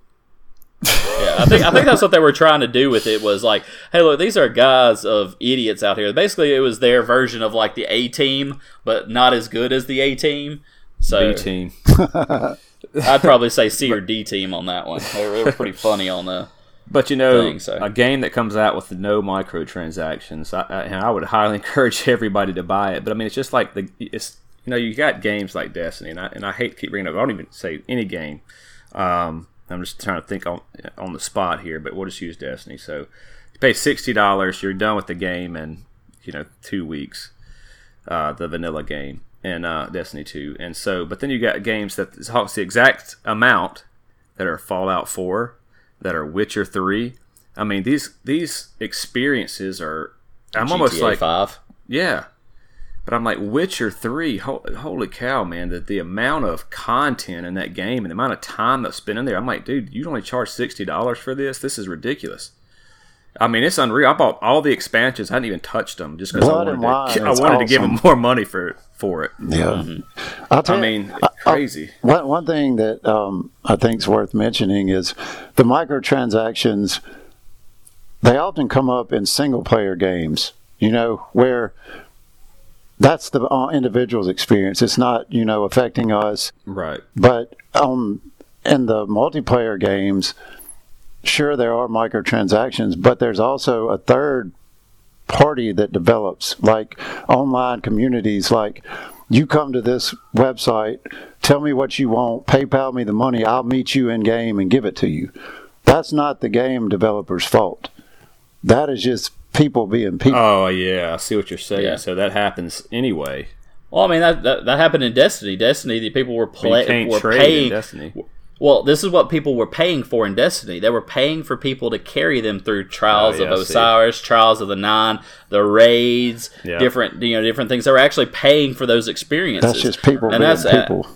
[SPEAKER 3] yeah, I think I think that's what they were trying to do with it was like, hey, look, these are guys of idiots out here. Basically, it was their version of like the A team, but not as good as the A team. So
[SPEAKER 1] B team.
[SPEAKER 3] I'd probably say C or D team on that one. They were, they were pretty funny on the.
[SPEAKER 1] But you know, thing, so. a game that comes out with no microtransactions, I, I, I would highly encourage everybody to buy it. But I mean, it's just like the it's you know you got games like Destiny, and I and I hate to keep bringing up. I don't even say any game. Um, I'm just trying to think on on the spot here, but we'll just use Destiny. So you pay sixty dollars, you're done with the game in you know two weeks, uh, the vanilla game and uh, Destiny two, and so but then you got games that it's the exact amount that are Fallout four, that are Witcher three. I mean these these experiences are. I'm
[SPEAKER 3] GTA
[SPEAKER 1] almost like
[SPEAKER 3] five.
[SPEAKER 1] Yeah, but I'm like Witcher three. holy cow, man! The, the amount of content in that game and the amount of time that's spent in there. I'm like, dude, you only charge sixty dollars for this. This is ridiculous. I mean, it's unreal. I bought all the expansions. I hadn't even touched them just because I wanted, to,
[SPEAKER 2] Wine
[SPEAKER 1] I
[SPEAKER 2] is
[SPEAKER 1] wanted to give them more money for for it.
[SPEAKER 2] Yeah. I'll tell
[SPEAKER 1] I
[SPEAKER 2] you-
[SPEAKER 1] mean, crazy.
[SPEAKER 2] One, one thing that um, I think is worth mentioning is the microtransactions. They often come up in single player games, you know, where that's the uh, individual's experience. It's not, you know, affecting us.
[SPEAKER 1] Right.
[SPEAKER 2] But um, in the multiplayer games, sure, there are microtransactions, but there's also a third party that develops, like online communities. Like, you come to this website, tell me what you want, PayPal me the money, I'll meet you in game and give it to you. That's not the game developer's fault. That is just people being people.
[SPEAKER 1] Oh yeah, I see what you're saying.
[SPEAKER 3] Yeah.
[SPEAKER 1] So that happens anyway.
[SPEAKER 3] Well, I mean that, that that happened in Destiny. Destiny, the people were
[SPEAKER 1] But
[SPEAKER 3] play,
[SPEAKER 1] you can't
[SPEAKER 3] were
[SPEAKER 1] trade
[SPEAKER 3] paying.
[SPEAKER 1] in Destiny.
[SPEAKER 3] Well, this is what people were paying for in Destiny. They were paying for people to carry them through trials
[SPEAKER 1] Oh, yeah,
[SPEAKER 3] of. Osiris, trials of the Nine, the raids,
[SPEAKER 1] Yeah.
[SPEAKER 3] different you know different things. They were actually paying for those experiences.
[SPEAKER 2] That's just people
[SPEAKER 3] and
[SPEAKER 2] being
[SPEAKER 3] that's uh,
[SPEAKER 2] people.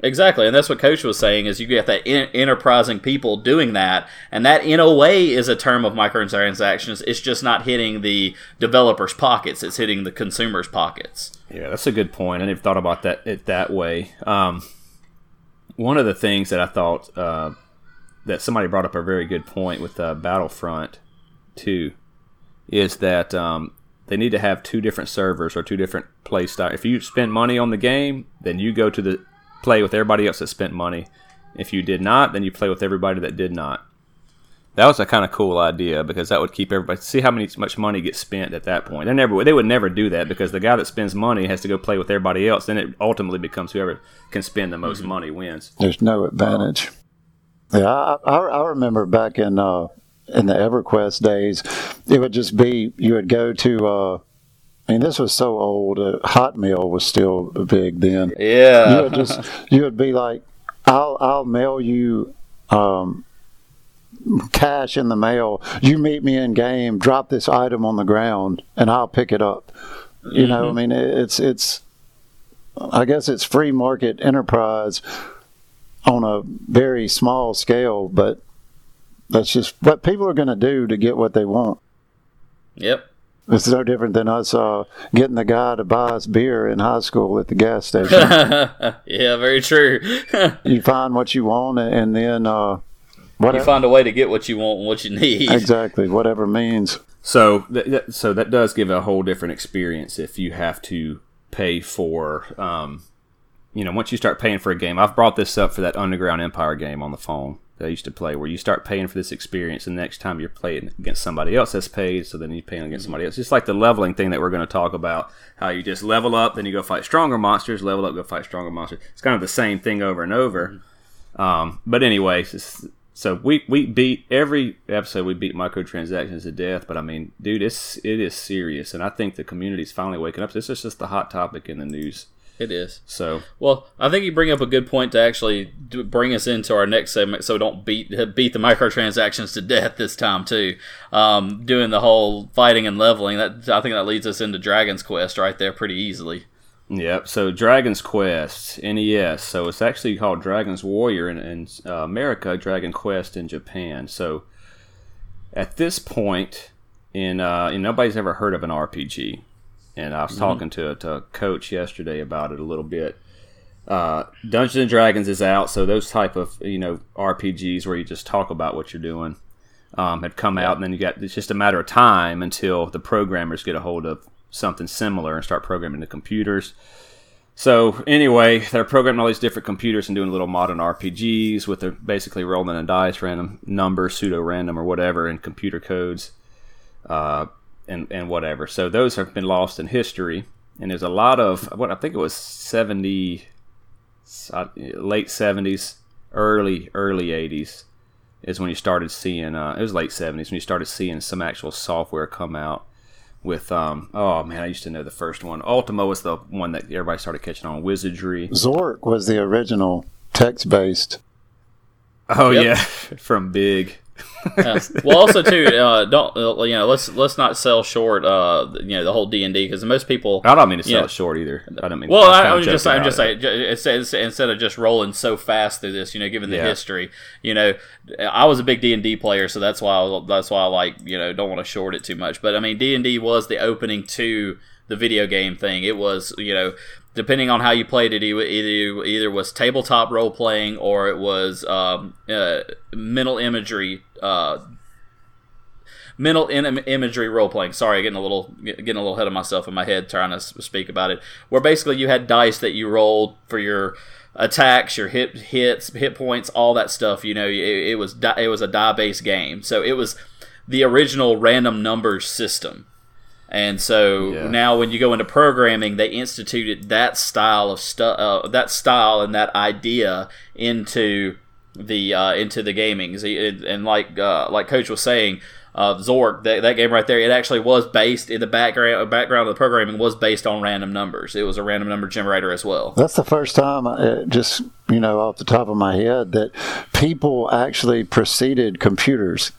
[SPEAKER 3] Exactly, and that's what Coach was saying is you get that en- enterprising people doing that, and that in a way is a term of microtransactions. It's just not hitting the developers' pockets; it's hitting the consumers' pockets.
[SPEAKER 1] Yeah, that's a good point. I never thought about that it that way. Um, one of the things that I thought uh, that somebody brought up a very good point with uh, Battlefront Two is that um, they need to have two different servers or two different play styles. If you spend money on the game, then you go to the play with everybody else that spent money. If you did not, then you play with everybody that did not. That was a kind of cool idea because that would keep everybody see how many much money gets spent at that point. They never they would never do that because the guy that spends money has to go play with everybody else. Then it ultimately becomes whoever can spend the most money wins.
[SPEAKER 2] There's no advantage. Yeah, I, I, I remember back in uh, in the EverQuest days, it would just be you would go to. Uh, I mean, this was so old. Uh, Hotmail was still big then.
[SPEAKER 3] Yeah, You
[SPEAKER 2] would just you would be like, "I'll I'll mail you um, cash in the mail. You meet me in game. Drop this item on the ground, and I'll pick it up." You know, I mean, it, it's it's. I guess it's free market enterprise on a very small scale, but that's just what people are going to do to get what they want.
[SPEAKER 3] yep.
[SPEAKER 2] It's no different than us uh, getting the guy to buy us beer in high school at the gas station.
[SPEAKER 3] yeah, very true.
[SPEAKER 2] you find what you want, and then uh,
[SPEAKER 3] you find a way to get what you want and what you need.
[SPEAKER 2] exactly, whatever means.
[SPEAKER 1] So that, that- so that does give a whole different experience if you have to pay for um, you know once you start paying for a game. I've brought this up for that Underground Empire game on the phone that I used to play, where you start paying for this experience, and the next time you're playing against somebody else that's paid, so then you're paying against somebody else. Just like the leveling thing that we're going to talk about, how you just level up, then you go fight stronger monsters, level up, go fight stronger monsters. It's kind of the same thing over and over. Um, but anyway, so we we beat every episode. We beat microtransactions to death. But I mean, dude, it's it is serious, and I think the community's finally waking up. This is just the hot topic in the news.
[SPEAKER 3] It is.
[SPEAKER 1] So
[SPEAKER 3] Well, I think you bring up a good point to actually bring us into our next segment, so we don't beat beat the microtransactions to death this time too. Um, doing the whole fighting and leveling that I think that leads us into Dragon's Quest right there pretty easily.
[SPEAKER 1] Yep. So Dragon's Quest NES. So it's actually called Dragon's Warrior in, in uh, America, Dragon Quest in Japan. So at this point, in uh, you know, nobody's ever heard of an RPG, and I was talking to, to a coach yesterday about it a little bit. Uh, Dungeons and Dragons is out, so those type of you know RPGs where you just talk about what you're doing um, had come out, and then you got it's just a matter of time until the programmers get a hold of something similar and start programming the computers. So anyway, they're programming all these different computers and doing little modern RPGs with their basically rolling a dice, random number, pseudo random or whatever, and computer codes, uh, and and whatever. So those have been lost in history, and there's a lot of what I think it was seventy, uh, late seventies, early early eighties is when you started seeing. Uh, it was late seventies when you started seeing some actual software come out with um oh man I used to know the first one Ultima was the one that everybody started catching on Wizardry
[SPEAKER 2] Zork was the original text based.
[SPEAKER 1] oh
[SPEAKER 3] Yep.
[SPEAKER 1] yeah from Big
[SPEAKER 3] Yeah. Well, also too, uh, don't uh, you know? Let's let's not sell short. Uh, you know, the whole D and D because most people.
[SPEAKER 1] I don't mean to sell
[SPEAKER 3] Yeah.
[SPEAKER 1] it short either. I don't mean.
[SPEAKER 3] Well, I, I'm just, I'm just saying, ju- it says instead of just rolling so fast through this, you know, given the
[SPEAKER 1] Yeah.
[SPEAKER 3] history, you know, I was a big D and D player, so that's why I, that's why I like, you know, don't want to short it too much. But I mean, D and D was the opening to the video game thing. It was, you know, depending on how you played it, it either either was tabletop role playing or it was um, uh, mental imagery. Uh, mental in- imagery role playing. Sorry, getting a little getting a little ahead of myself in my head trying to speak about it. Where basically you had dice that you rolled for your attacks, your hit hits, hit points, all that stuff. You know, it, it was di- it was a die based game, so it was the original random numbers system. And so
[SPEAKER 1] Yeah.
[SPEAKER 3] now, when you go into programming, they instituted that style of stuff, uh, that style and that idea into the uh, into the gaming. It- And like uh, like Coach was saying, uh, Zork, that, that game right there, it actually was based in the background background of the programming was based on random numbers. It was a random number generator as well.
[SPEAKER 2] That's the first time, uh, just you know, off the top of my head, that people actually preceded computers.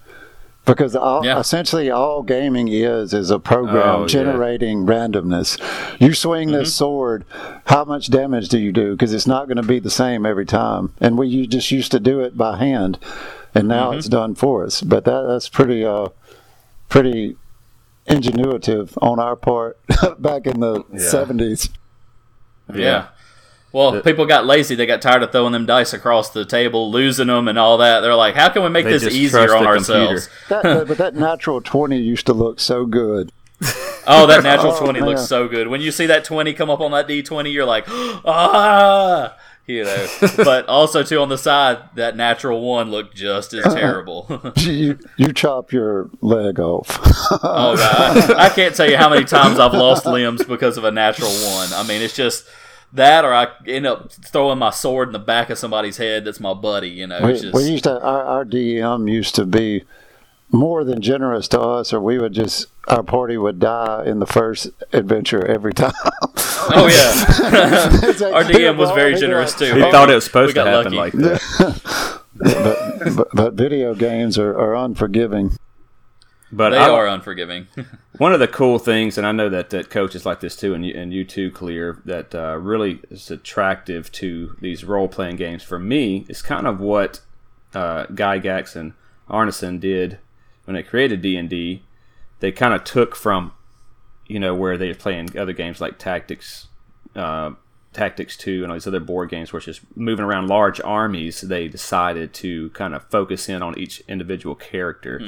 [SPEAKER 2] Because all,
[SPEAKER 3] Yeah.
[SPEAKER 2] essentially all gaming is is a program
[SPEAKER 1] Oh, yeah.
[SPEAKER 2] generating randomness. You swing this sword, how much damage do you do? Because it's not going to be the same every time. And we you just used to do it by hand, and now it's done for us. But that that's pretty uh pretty ingenuitive on our part back in the seventies.
[SPEAKER 3] Yeah. Well, people got lazy. They got tired of throwing them dice across the table, losing them, and all that. They're like, "How can we make this easier on ourselves?"
[SPEAKER 1] computer.
[SPEAKER 2] That, but that natural twenty used to look so good.
[SPEAKER 3] Oh, that natural
[SPEAKER 2] Oh,
[SPEAKER 3] twenty looks so good. When you see that twenty come up on that D twenty, you're like, ah, you know. but also too on the side, that natural one looked just as terrible.
[SPEAKER 2] you you chop your leg off.
[SPEAKER 3] oh god, I, I can't tell you how many times I've lost limbs because of a natural one. I mean, it's just that, or I end up throwing my sword in the back of somebody's head. That's my buddy. You know,
[SPEAKER 2] we,
[SPEAKER 3] just
[SPEAKER 2] we used to our, our DM used to be more than generous to us, or we would just our party would die in the first adventure every time.
[SPEAKER 3] oh yeah.
[SPEAKER 2] Like,
[SPEAKER 3] Our DM was very generous too.
[SPEAKER 1] He
[SPEAKER 3] Oh,
[SPEAKER 1] thought it was supposed to happen
[SPEAKER 3] lucky.
[SPEAKER 1] like that.
[SPEAKER 2] But, but, but video games are, are unforgiving.
[SPEAKER 1] But
[SPEAKER 3] They
[SPEAKER 1] I,
[SPEAKER 3] are unforgiving.
[SPEAKER 1] one of the cool things, and I know that, that coaches like this too, and you, and you too, Clear, that uh, really is attractive to these role playing games for me is kind of what uh, Gygax and Arneson did when they created D and D. They kind of took from, you know, where they're playing other games like Tactics, uh, Tactics Two, and all these other board games where it's just moving around large armies. They decided to kind of focus in on each individual character.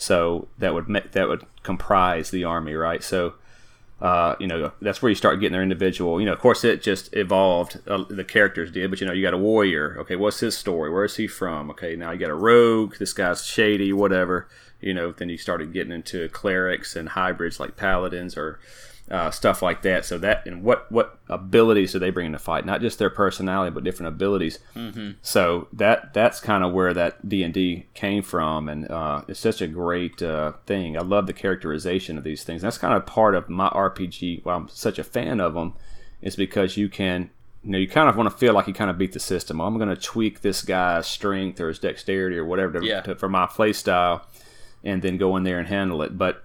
[SPEAKER 1] So that would make, that would comprise the army, right? So, uh, you know, that's where you start getting their individual. You know, of course, it just evolved. Uh, the characters did, but you know, you got a warrior. Okay, what's his story? Where is he from? Okay, now you got a rogue. This guy's shady, whatever. You know, then you started getting into clerics and hybrids like paladins or uh, stuff like that. So that and what what abilities do they bring into fight? Not just their personality, but different abilities. So that that's kind of where that D and D came from, and uh, it's such a great uh, thing. I love the characterization of these things. That's kind of part of my RPG. Why I'm such a fan of them is because you can. You know, you kind of want to feel like you kind of beat the system. I'm going to tweak this guy's strength or his dexterity or whatever to,
[SPEAKER 3] Yeah.
[SPEAKER 1] to, for my play style, and then go in there and handle it. But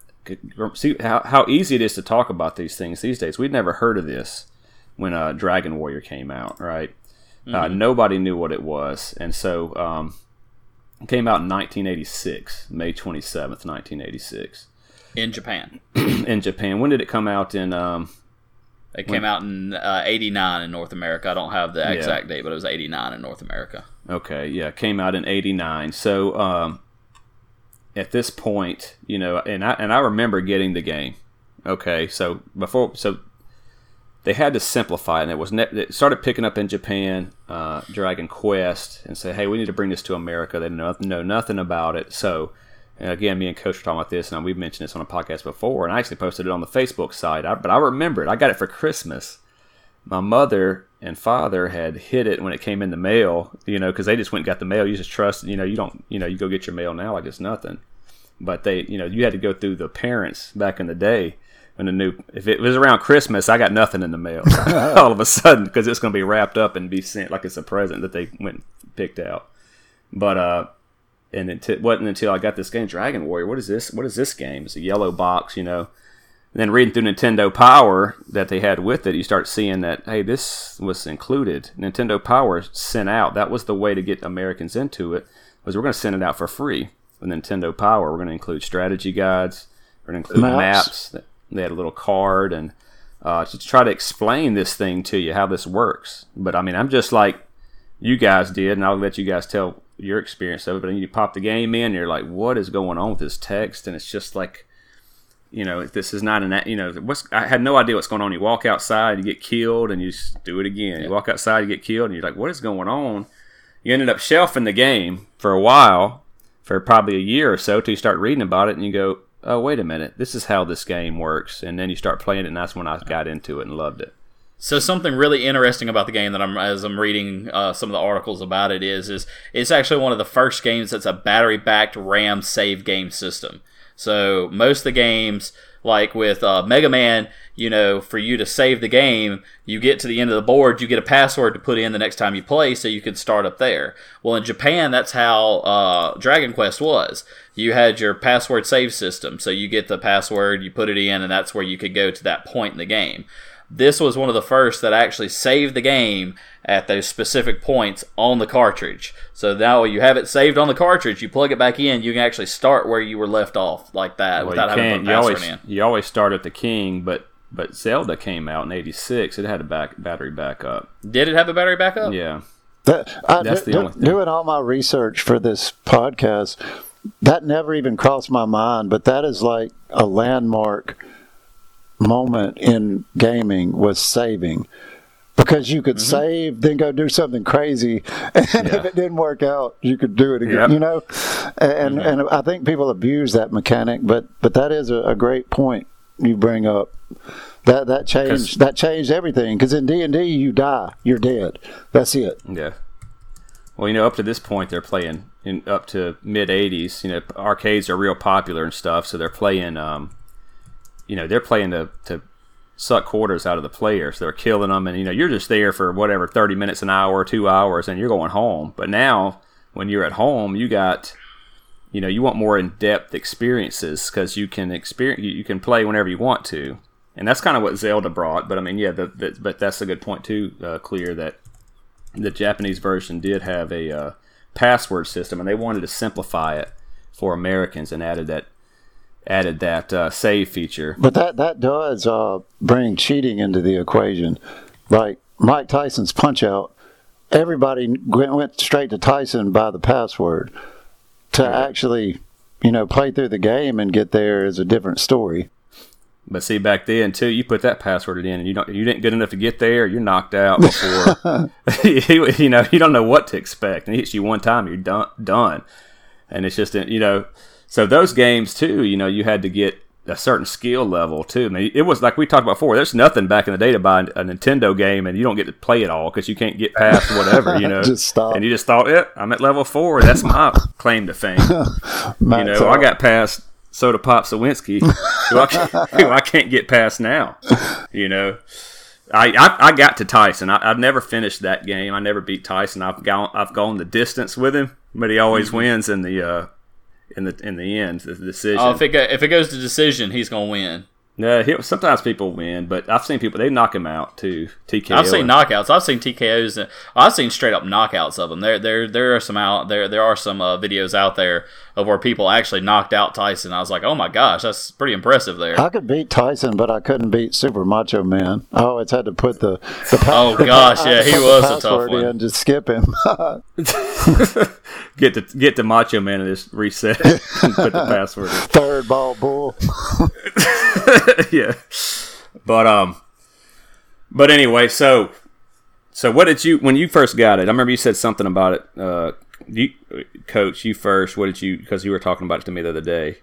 [SPEAKER 1] see how, how easy it is to talk about these things these days. We'd never heard of this when uh, Dragon Warrior came out, right? Uh, nobody knew what it was, and so um, it came out in 1986, May 27th, 1986,
[SPEAKER 3] in Japan.
[SPEAKER 1] in Japan. When did it come out? In um,
[SPEAKER 3] It came out in uh, '89 in North America. I don't have the exact date, but it was '89 in North America.
[SPEAKER 1] Okay, yeah, came out in '89. So um, at this point, you know, and I and I remember getting the game. Okay, so before, so they had to simplify, and it was ne- it started picking up in Japan, uh, Dragon Quest, and say, hey, we need to bring this to America. They know, know nothing about it, so. Again, me and Coach were talking about this, and we've mentioned this on a podcast before, and I actually posted it on the Facebook site. I, but I remember it. I got it for Christmas my mother and father had hid it when it came in the mail, you know, because they just went and got the mail. You just trust, you know, you don't, you know, you go get your mail now like it's nothing. But they, you know, you had to go through the parents back in the day when the new, if it was around Christmas, I got nothing in the mail all of a sudden because it's going to be wrapped up and be sent like it's a present that they went and picked out. But, uh, and it t- wasn't until I got this game, Dragon Warrior. What is this? What is this game? It's a yellow box, you know. And then reading through Nintendo Power that they had with it, you start seeing that hey, this was included. Nintendo Power sent out. That was the way to get Americans into it. Was we're going to send it out for free with Nintendo Power. We're going to include strategy guides. We're going to include maps. maps. They had a little card and uh, to try to explain this thing to you how this works. But I mean, I'm just like you guys did, and I'll let you guys tell your experience of it. But you pop the game in, and you're like, what is going on with this text? And it's just like, you know, this is not an, you know, what's, I had no idea what's going on. You walk outside, you get killed, and you do it again. You walk outside, you get killed, and you're like, what is going on? You ended up shelving the game for a while, for probably a year or so, till you start reading about it, and you go, oh, wait a minute, this is how this game works. And then you start playing it, and that's when I got into it and loved it.
[SPEAKER 3] So something really interesting about the game that I'm as I'm reading uh, some of the articles about it is is it's actually one of the first games that's a battery backed RAM save game system. So most of the games, like with uh, Mega Man, you know, for you to save the game, you get to the end of the board, you get a password to put in the next time you play, so you can start up there. Well, in Japan, that's how uh, Dragon Quest was. You had your password save system, so you get the password, you put it in, and that's where you could go to that point in the game this was one of the first that actually saved the game at those specific points on the cartridge. So now you have it saved on the cartridge, you plug it back in, you can actually start where you were left off like that well, without having to put
[SPEAKER 1] you always, in. You always start at the king, but but Zelda came out in '86. It had a back battery backup.
[SPEAKER 3] Did it have a battery backup?
[SPEAKER 1] Yeah.
[SPEAKER 2] That, I, That's do, the only thing. Doing all my research for this podcast, that never even crossed my mind. But that is like a landmark moment in gaming was saving because you could mm-hmm. save, then go do something crazy, and yeah. if it didn't work out, you could do it again. Yep. You know, and mm-hmm. and I think people abuse that mechanic, but but that is a, a great point you bring up. That that changed that changed everything because in D and D you die, you're dead. That's it.
[SPEAKER 1] Yeah. Well, you know, up to this point, they're playing in up to mid '80s. You know, arcades are real popular and stuff, so they're playing. Um, you know they're playing to, to suck quarters out of the players. They're killing them, and you know you're just there for whatever thirty minutes, an hour, two hours, and you're going home. But now, when you're at home, you got you know you want more in depth experiences because you can experience you can play whenever you want to, and that's kind of what Zelda brought. But I mean, yeah, the, the, but that's a good point too. Uh, clear that the Japanese version did have a uh, password system, and they wanted to simplify it for Americans and added that added that uh, save feature.
[SPEAKER 2] But that that does uh, bring cheating into the equation. Like Mike Tyson's Punch Out, everybody went, straight to Tyson by the password. To actually, you know, play through the game and get there is a different story.
[SPEAKER 1] But see, back then too, you put that password in, and you don't, you didn't good enough to get there. You're knocked out before. you know, you don't know what to expect, and it hits you one time, you're done. Done, and it's just you know so those games too, you know, you had to get a certain skill level too. I mean, it was like we talked about before. There's nothing back in the day to buy a Nintendo game and you don't get to play it all because you can't get past whatever, you know.
[SPEAKER 2] just stop.
[SPEAKER 1] And you just thought, yeah, I'm at level four. That's my claim to fame. you know, I got past Soda Pop Sawinski, who I, who I can't get past now. You know. I, I, I, got to Tyson. I, have never finished that game. I never beat Tyson. I've gone I've gone the distance with him, but he always mm-hmm. wins in the uh, in the in the end, the decision.
[SPEAKER 3] Oh, if it go, if it goes to decision, he's gonna win.
[SPEAKER 1] No, he, sometimes people win, but I've seen people they knock him out too. TKO.
[SPEAKER 3] I've seen knockouts. I've seen TKOs. I've seen straight up knockouts of them. There, there, there are some out there. There are some uh, videos out there of where people actually knocked out Tyson. I was like, oh my gosh, that's pretty impressive. There,
[SPEAKER 2] I could beat Tyson, but I couldn't beat Super Macho Man. I always had to put the. the
[SPEAKER 3] oh gosh, yeah, he was a tough one.
[SPEAKER 2] And just skip him.
[SPEAKER 1] get the get the Macho Man and just reset and put the password. In.
[SPEAKER 2] Third ball bull.
[SPEAKER 1] yeah. But um but anyway, so so what did you when you first got it? I remember you said something about it uh you coach you first. What did you because you were talking about it to me the other day.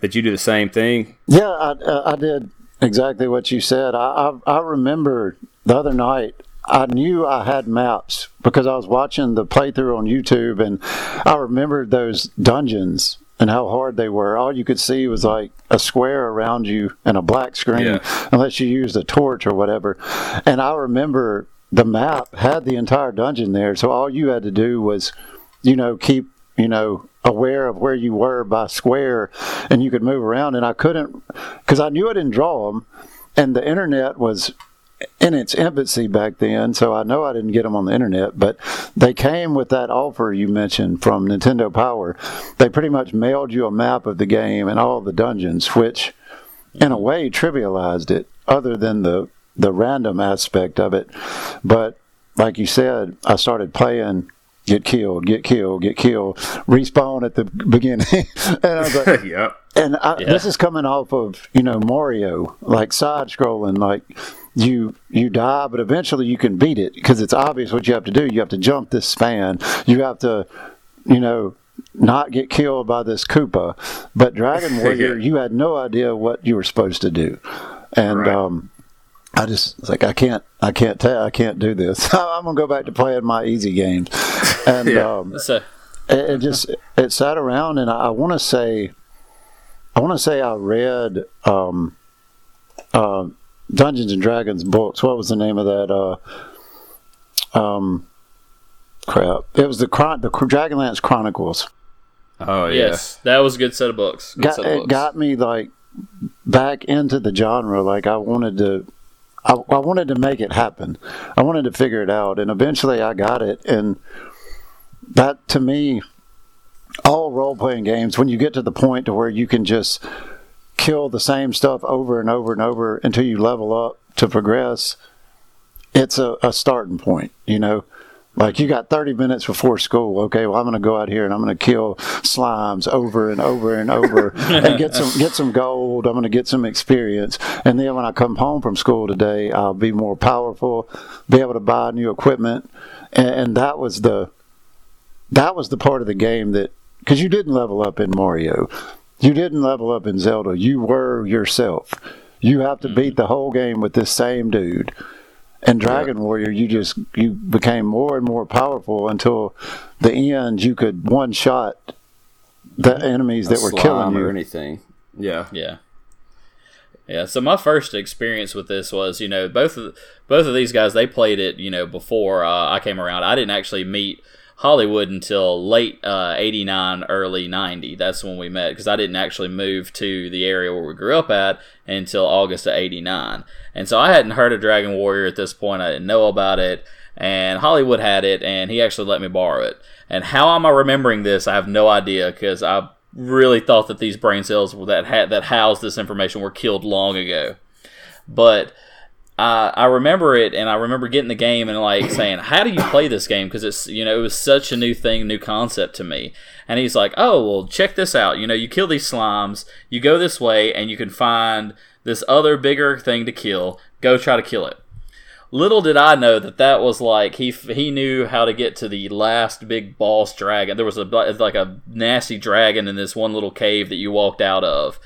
[SPEAKER 1] Did you do the same thing?
[SPEAKER 2] Yeah, I, uh, I did exactly what you said. I, I I remember the other night I knew I had maps because I was watching the playthrough on YouTube and I remembered those dungeons and how hard they were. All you could see was like a square around you and a black screen, yeah. unless you used a torch or whatever. And I remember the map had the entire dungeon there, so all you had to do was, you know, keep you know, aware of where you were by square, and you could move around. And I couldn't because I knew I didn't draw them, and the internet was in its infancy back then, so I know I didn't get them on the internet, but they came with that offer you mentioned from Nintendo Power. They pretty much mailed you a map of the game and all the dungeons, which in a way trivialized it, other than the the random aspect of it. But like you said, I started playing get killed, get killed, get killed, respawn at the beginning. and I was like,
[SPEAKER 1] yep.
[SPEAKER 2] And I, yeah. this is coming off of you know Mario, like side scrolling, like you you die, but eventually you can beat it because it's obvious what you have to do. You have to jump this span. You have to, you know, not get killed by this Koopa. But Dragon Warrior, you had no idea what you were supposed to do, and right. um, I just was like I can't I can't tell I can't do this. I'm gonna go back to playing my easy games, and yeah. um, so. it, it, just it sat around, and I, I want to say, I want to say I read um, uh, Dungeons and Dragons books. What was the name of that? Uh, um, crap! It was the Chron- the Dragonlance Chronicles.
[SPEAKER 3] Oh yes, that was a good set of books.
[SPEAKER 2] Good
[SPEAKER 3] got,
[SPEAKER 2] of books. It got me like back into the genre. Like I wanted to I, I wanted to make it happen. I wanted to figure it out, and eventually I got it. And that, to me, all role playing games, when you get to the point to where you can just kill the same stuff over and over and over until you level up to progress, it's a, a starting point. You know, like you got 30 minutes before school. Okay, well I'm going to go out here and I'm going to kill slimes over and over and over and get some get some gold. I'm going to get some experience, and then when I come home from school today, I'll be more powerful, be able to buy new equipment, and, and that was the that was the part of the game that because you didn't level up in Mario, you didn't level up in Zelda. You were yourself. You have to beat mm-hmm. the whole game with this same dude and Dragon yeah. Warrior, you just you became more and more powerful until the end. You could one shot the enemies that were killing you
[SPEAKER 1] or anything. Yeah,
[SPEAKER 3] yeah, yeah. So my first experience with this was, you know, both of both of these guys they played it, you know, before uh, I came around. I didn't actually meet Holliwood until late uh, 89, early 90. That's when we met because I didn't actually move to the area where we grew up at until August of 89. And so I hadn't heard of Dragon Warrior at this point. I didn't know about it. And Holliwood had it, and he actually let me borrow it. And how am I remembering this? I have no idea because I really thought that these brain cells that had that housed this information were killed long ago. But I I remember it, and I remember getting the game and like saying, "How do you play this game?" Because it's you know it was such a new thing, new concept to me. And he's like, "Oh well, check this out. You know, you kill these slimes, you go this way, and you can find this other bigger thing to kill. Go try to kill it." Little did I know that that was like he he knew how to get to the last big boss dragon. There was a like a nasty dragon in this one little cave that you walked out of,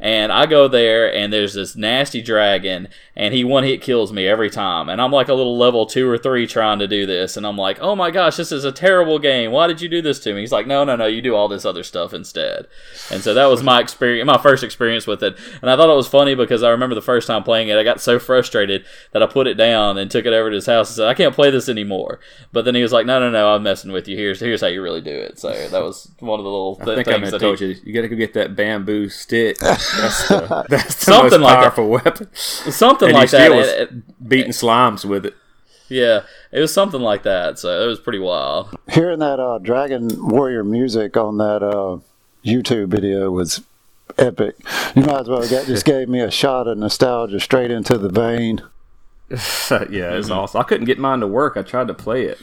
[SPEAKER 3] and I go there, and there's this nasty dragon, and he one hit kills me every time. And I'm like a little level two or three trying to do this, and I'm like, oh my gosh, this is a terrible game. Why did you do this to me? He's like, no, no, no, you do all this other stuff instead. And so that was my experience, my first experience with it. And I thought it was funny because I remember the first time playing it, I got so frustrated that I put it down and took it over to his house and said, I can't play this anymore. But then he was like, no, no, no, I'm messing with you. Here's here's how you really do it. So that was one of the little th-
[SPEAKER 1] I think
[SPEAKER 3] things
[SPEAKER 1] I told he, you, you got to go get that bamboo stick. That's the, that's the
[SPEAKER 3] something
[SPEAKER 1] most
[SPEAKER 3] powerful
[SPEAKER 1] like weapon.
[SPEAKER 3] Something and like that. Was it,
[SPEAKER 1] it, beating slimes with it.
[SPEAKER 3] Yeah, it was something like that. So it was pretty wild.
[SPEAKER 2] Hearing that uh, Dragon Warrior music on that uh, YouTube video was epic. You might as well get just gave me a shot of nostalgia straight into the vein.
[SPEAKER 1] yeah, it's mm-hmm. awesome. I couldn't get mine to work. I tried to play it.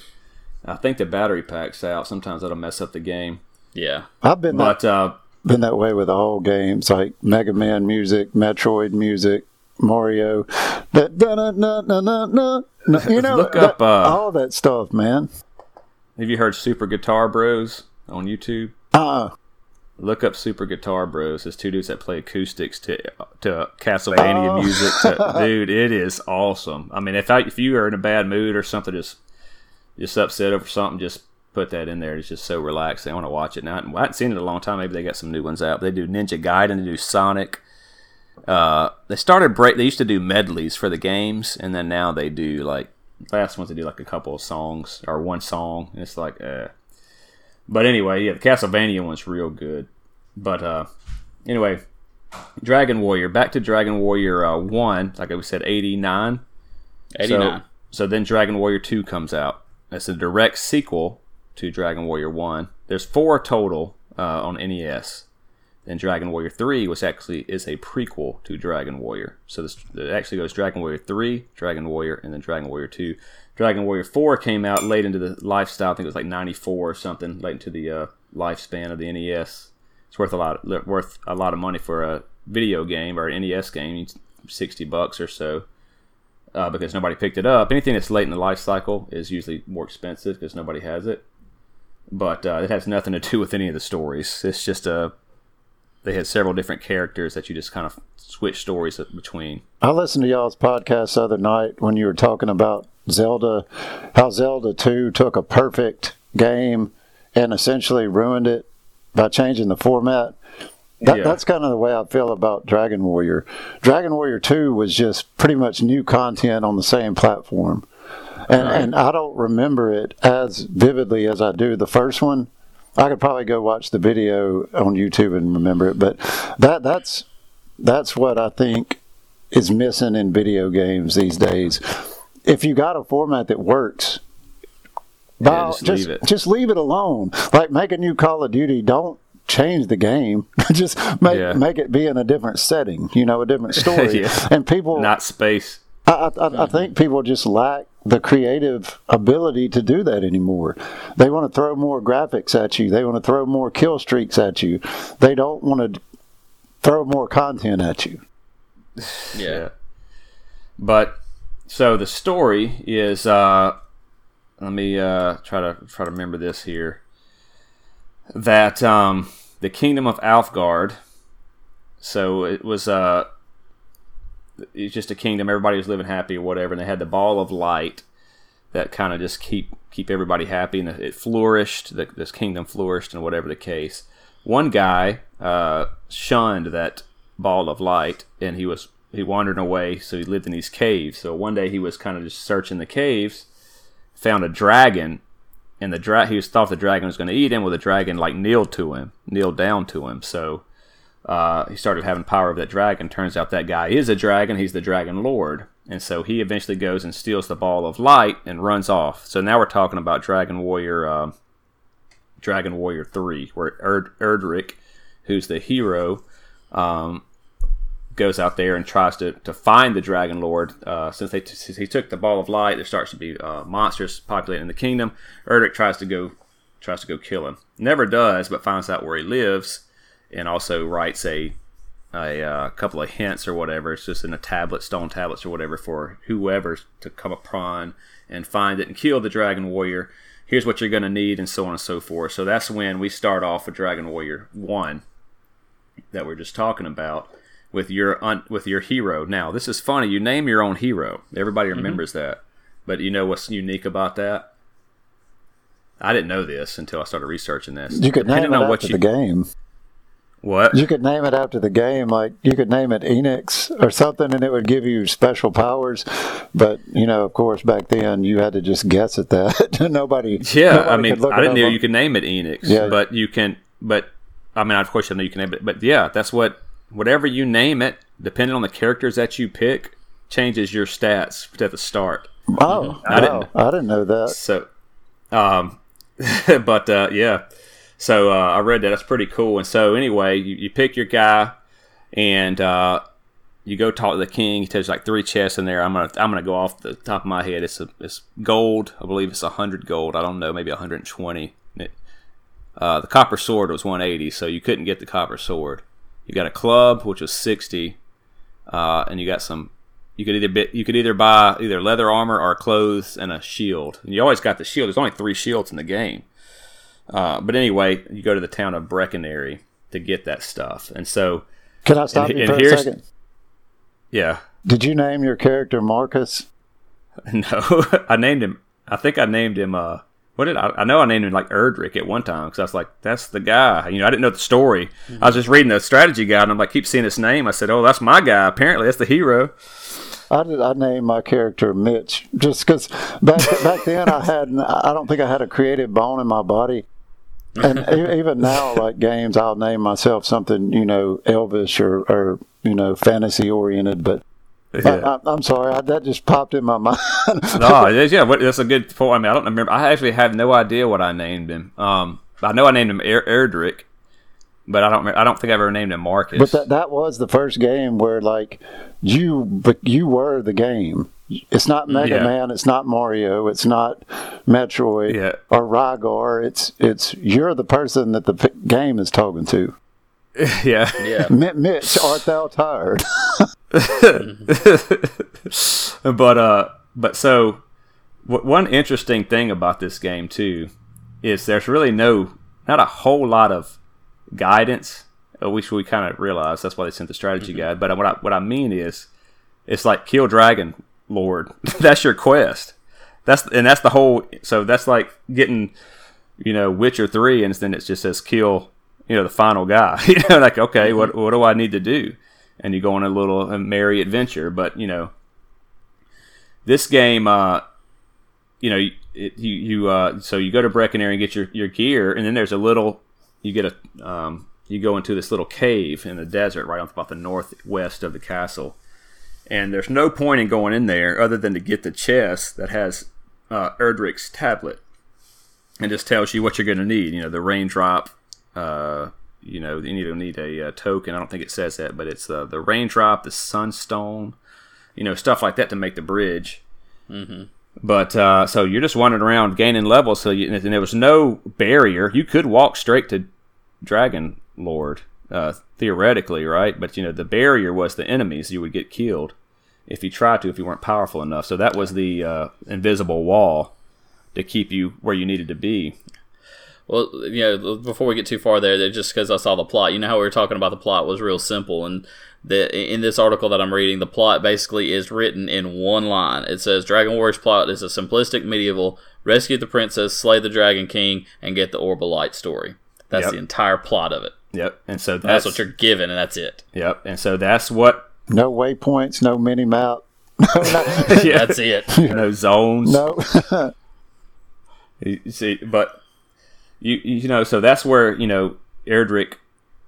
[SPEAKER 1] I think the battery pack's out. Sometimes that'll mess up the game.
[SPEAKER 3] Yeah,
[SPEAKER 2] I've been
[SPEAKER 1] but
[SPEAKER 2] that,
[SPEAKER 1] uh,
[SPEAKER 2] been that way with all games like Mega Man music, Metroid music, Mario. That you know,
[SPEAKER 1] look up
[SPEAKER 2] that, uh, all that stuff, man.
[SPEAKER 1] Have you heard Super Guitar Bros on YouTube?
[SPEAKER 2] Uh.
[SPEAKER 1] Look up Super Guitar Bros. It's two dudes that play acoustics to to Castlevania oh. music. To, dude, it is awesome. I mean, if I, if you are in a bad mood or something, just just upset over something, just put that in there. It's just so relaxing. I want to watch it now. I haven't seen it in a long time. Maybe they got some new ones out. They do Ninja Gaiden. They do Sonic. Uh, they started break. They used to do medleys for the games, and then now they do like last ones. They do like a couple of songs or one song. And it's like, uh, but anyway, yeah, the Castlevania one's real good. But uh, anyway, Dragon Warrior. Back to Dragon Warrior uh, one, like I said, eighty nine.
[SPEAKER 3] Eighty nine.
[SPEAKER 1] So, so then Dragon Warrior two comes out. It's a direct sequel to Dragon Warrior one. There's four total uh, on NES. And Dragon Warrior 3, which actually is a prequel to Dragon Warrior. So this it actually goes Dragon Warrior 3, Dragon Warrior, and then Dragon Warrior 2. Dragon Warrior 4 came out late into the lifestyle. I think it was like 94 or something, late into the uh, lifespan of the NES. It's worth a lot worth a lot of money for a video game or an NES game, 60 bucks or so. Uh, because nobody picked it up. Anything that's late in the life cycle is usually more expensive because nobody has it. But uh, it has nothing to do with any of the stories. It's just a they had several different characters that you just kind of switch stories between.
[SPEAKER 2] I listened to y'all's podcast the other night when you were talking about Zelda, how Zelda 2 took a perfect game and essentially ruined it by changing the format. That, yeah. That's kind of the way I feel about Dragon Warrior. Dragon Warrior 2 was just pretty much new content on the same platform. And, right. and I don't remember it as vividly as I do the first one. I could probably go watch the video on YouTube and remember it, but that that's that's what I think is missing in video games these days. If you got a format that works,
[SPEAKER 1] yeah, just, just, leave
[SPEAKER 2] just leave it alone. Like make a new Call of Duty. Don't change the game. just make yeah. make it be in a different setting. You know, a different story. yeah. And people
[SPEAKER 1] not space.
[SPEAKER 2] I, I, I think people just lack the creative ability to do that anymore. They want to throw more graphics at you. They want to throw more kill streaks at you. They don't want to throw more content at you.
[SPEAKER 1] Yeah. But so the story is uh let me uh try to try to remember this here. That um the kingdom of Alefgard so it was uh it's just a kingdom. Everybody was living happy or whatever, and they had the ball of light that kind of just keep keep everybody happy, and it flourished. The, this kingdom flourished, and whatever the case. One guy uh, shunned that ball of light, and he was he wandered away. So he lived in these caves. So one day he was kind of just searching the caves, found a dragon, and the dra- he was thought the dragon was going to eat him. Well, the dragon like kneeled to him, kneeled down to him. So uh, he started having power of that dragon. Turns out that guy is a dragon. He's the dragon lord. And so he eventually goes and steals the ball of light and runs off. So now we're talking about Dragon Warrior, uh, Dragon Warrior Three, where Erd- Erdrick, who's the hero, um, goes out there and tries to, to find the Dragon Lord. Uh, since they t- since he took the ball of light, there starts to be uh, monsters populating the kingdom. Erdrick tries to go tries to go kill him. Never does, but finds out where he lives and also writes a a uh, couple of hints or whatever. It's just in a tablet, stone tablets or whatever, for whoever to come upon and find it and kill the Dragon Warrior. Here's what you're going to need, and so on and so forth. So that's when we start off with Dragon Warrior One that we're just talking about with your un- with your hero. Now this is funny. You name your own hero. Everybody mm-hmm. remembers mm-hmm. that, but you know what's unique about that? I didn't know this until I started researching this.
[SPEAKER 2] You could name it on what you, the game.
[SPEAKER 1] What?
[SPEAKER 2] You could name it after the game, like you could name it Enix or something, and it would give you special powers. But you know, of course, back then you had to just guess at that. nobody.
[SPEAKER 1] Yeah,
[SPEAKER 2] nobody
[SPEAKER 1] I mean, I didn't know you could name it Enix. Yeah. but you can. But I mean, of course, I know you can name it. But yeah, that's what. Whatever you name it, depending on the characters that you pick, changes your stats at the start.
[SPEAKER 2] Oh, I didn't. I didn't know that.
[SPEAKER 1] So, um, but uh, yeah. So uh, I read that. That's pretty cool. And so anyway, you, you pick your guy, and uh, you go talk to the king. He tells like three chests in there. I'm gonna I'm gonna go off the top of my head. It's a, it's gold. I believe it's hundred gold. I don't know, maybe 120. uh, the copper sword was 180, so you couldn't get the copper sword. You got a club, which was 60, uh, and you got some. You could either bit, you could either buy either leather armor or clothes and a shield. And you always got the shield. There's only three shields in the game. Uh, but anyway, you go to the town of Brecconary to get that stuff, and so.
[SPEAKER 2] Can I stop and, you for a second?
[SPEAKER 1] Yeah.
[SPEAKER 2] Did you name your character Marcus?
[SPEAKER 1] No, I named him. I think I named him. Uh, what did I? I know I named him like Erdrick at one time because I was like, "That's the guy." You know, I didn't know the story. Mm-hmm. I was just reading the strategy guide, and I'm like, keep seeing his name. I said, "Oh, that's my guy." Apparently, that's the hero.
[SPEAKER 2] I did. I named my character Mitch just because back back then I had. I don't think I had a creative bone in my body and even now, like games, I'll name myself something you know Elvish or, or you know fantasy oriented. But
[SPEAKER 1] Yeah.
[SPEAKER 2] I, am sorry, I, that just popped in my mind.
[SPEAKER 1] no, it is, yeah, that's a good point. I mean, I don't remember. I actually have no idea what I named him. Um, I know I named him er- Erdrick, but I don't. I don't think I ever named him Marcus.
[SPEAKER 2] but that that was the first game where like you, but you were the game. It's not Mega
[SPEAKER 1] Yeah.
[SPEAKER 2] Man. It's not Mario. It's not Metroid
[SPEAKER 1] Yeah.
[SPEAKER 2] or Rygar. It's it's you're the person that the p- game is talking to.
[SPEAKER 1] yeah,
[SPEAKER 3] Yeah.
[SPEAKER 2] Mi- Mitch, art thou tired?
[SPEAKER 1] but uh, but so w- one interesting thing about this game too is there's really no, not a whole lot of guidance, uh, which we kind of realized. That's why they sent the strategy guide. But what I what I mean is, it's like kill dragon lord. that's your quest. That's and that's the whole. So that's like getting, you know, Witcher three, and then it just says kill, you know, the final guy. you know, like okay, what what do I need to do? And you go on a little uh, merry adventure. But you know, this game, uh, you know, it, you you uh, so you go to Brecconary and get your your gear, and then there's a little, you get a, um, you go into this little cave in the desert right off about the northwest of the castle, and there's no point in going in there other than to get the chest that has uh, Erdrick's tablet, and just tells you what you're going to need. You know, the raindrop. Uh, you know, you need to need a, uh token. I don't think it says that, but it's uh, the raindrop, the sunstone, you know, stuff like that to make the bridge. But uh, so you're just wandering around gaining levels. So you, and there was no barrier. You could walk straight to Dragon Lord uh, theoretically, right? But you know the barrier was the enemies. You would get killed if you tried to if you weren't powerful enough. So that was the uh, invisible wall to keep you where you needed to be.
[SPEAKER 3] Well, you know, before we get too far there, just because I saw the plot, you know how we were talking about the plot was real simple, and the in this article that I'm reading, the plot basically is written in one line. It says Dragon Warriors plot is a simplistic medieval rescue the princess, slay the Dragon King, and get the Orb of Light story. That's
[SPEAKER 1] Yep.
[SPEAKER 3] the entire plot of it.
[SPEAKER 1] Yep. And so
[SPEAKER 3] That's,
[SPEAKER 1] that's,
[SPEAKER 3] what you're given, and that's it.
[SPEAKER 1] Yep. And so that's what.
[SPEAKER 2] no waypoints, no mini map.
[SPEAKER 1] Yeah.
[SPEAKER 3] That's it.
[SPEAKER 1] no zones.
[SPEAKER 2] No,
[SPEAKER 1] You you see, but you you know, so that's where you know Erdrick.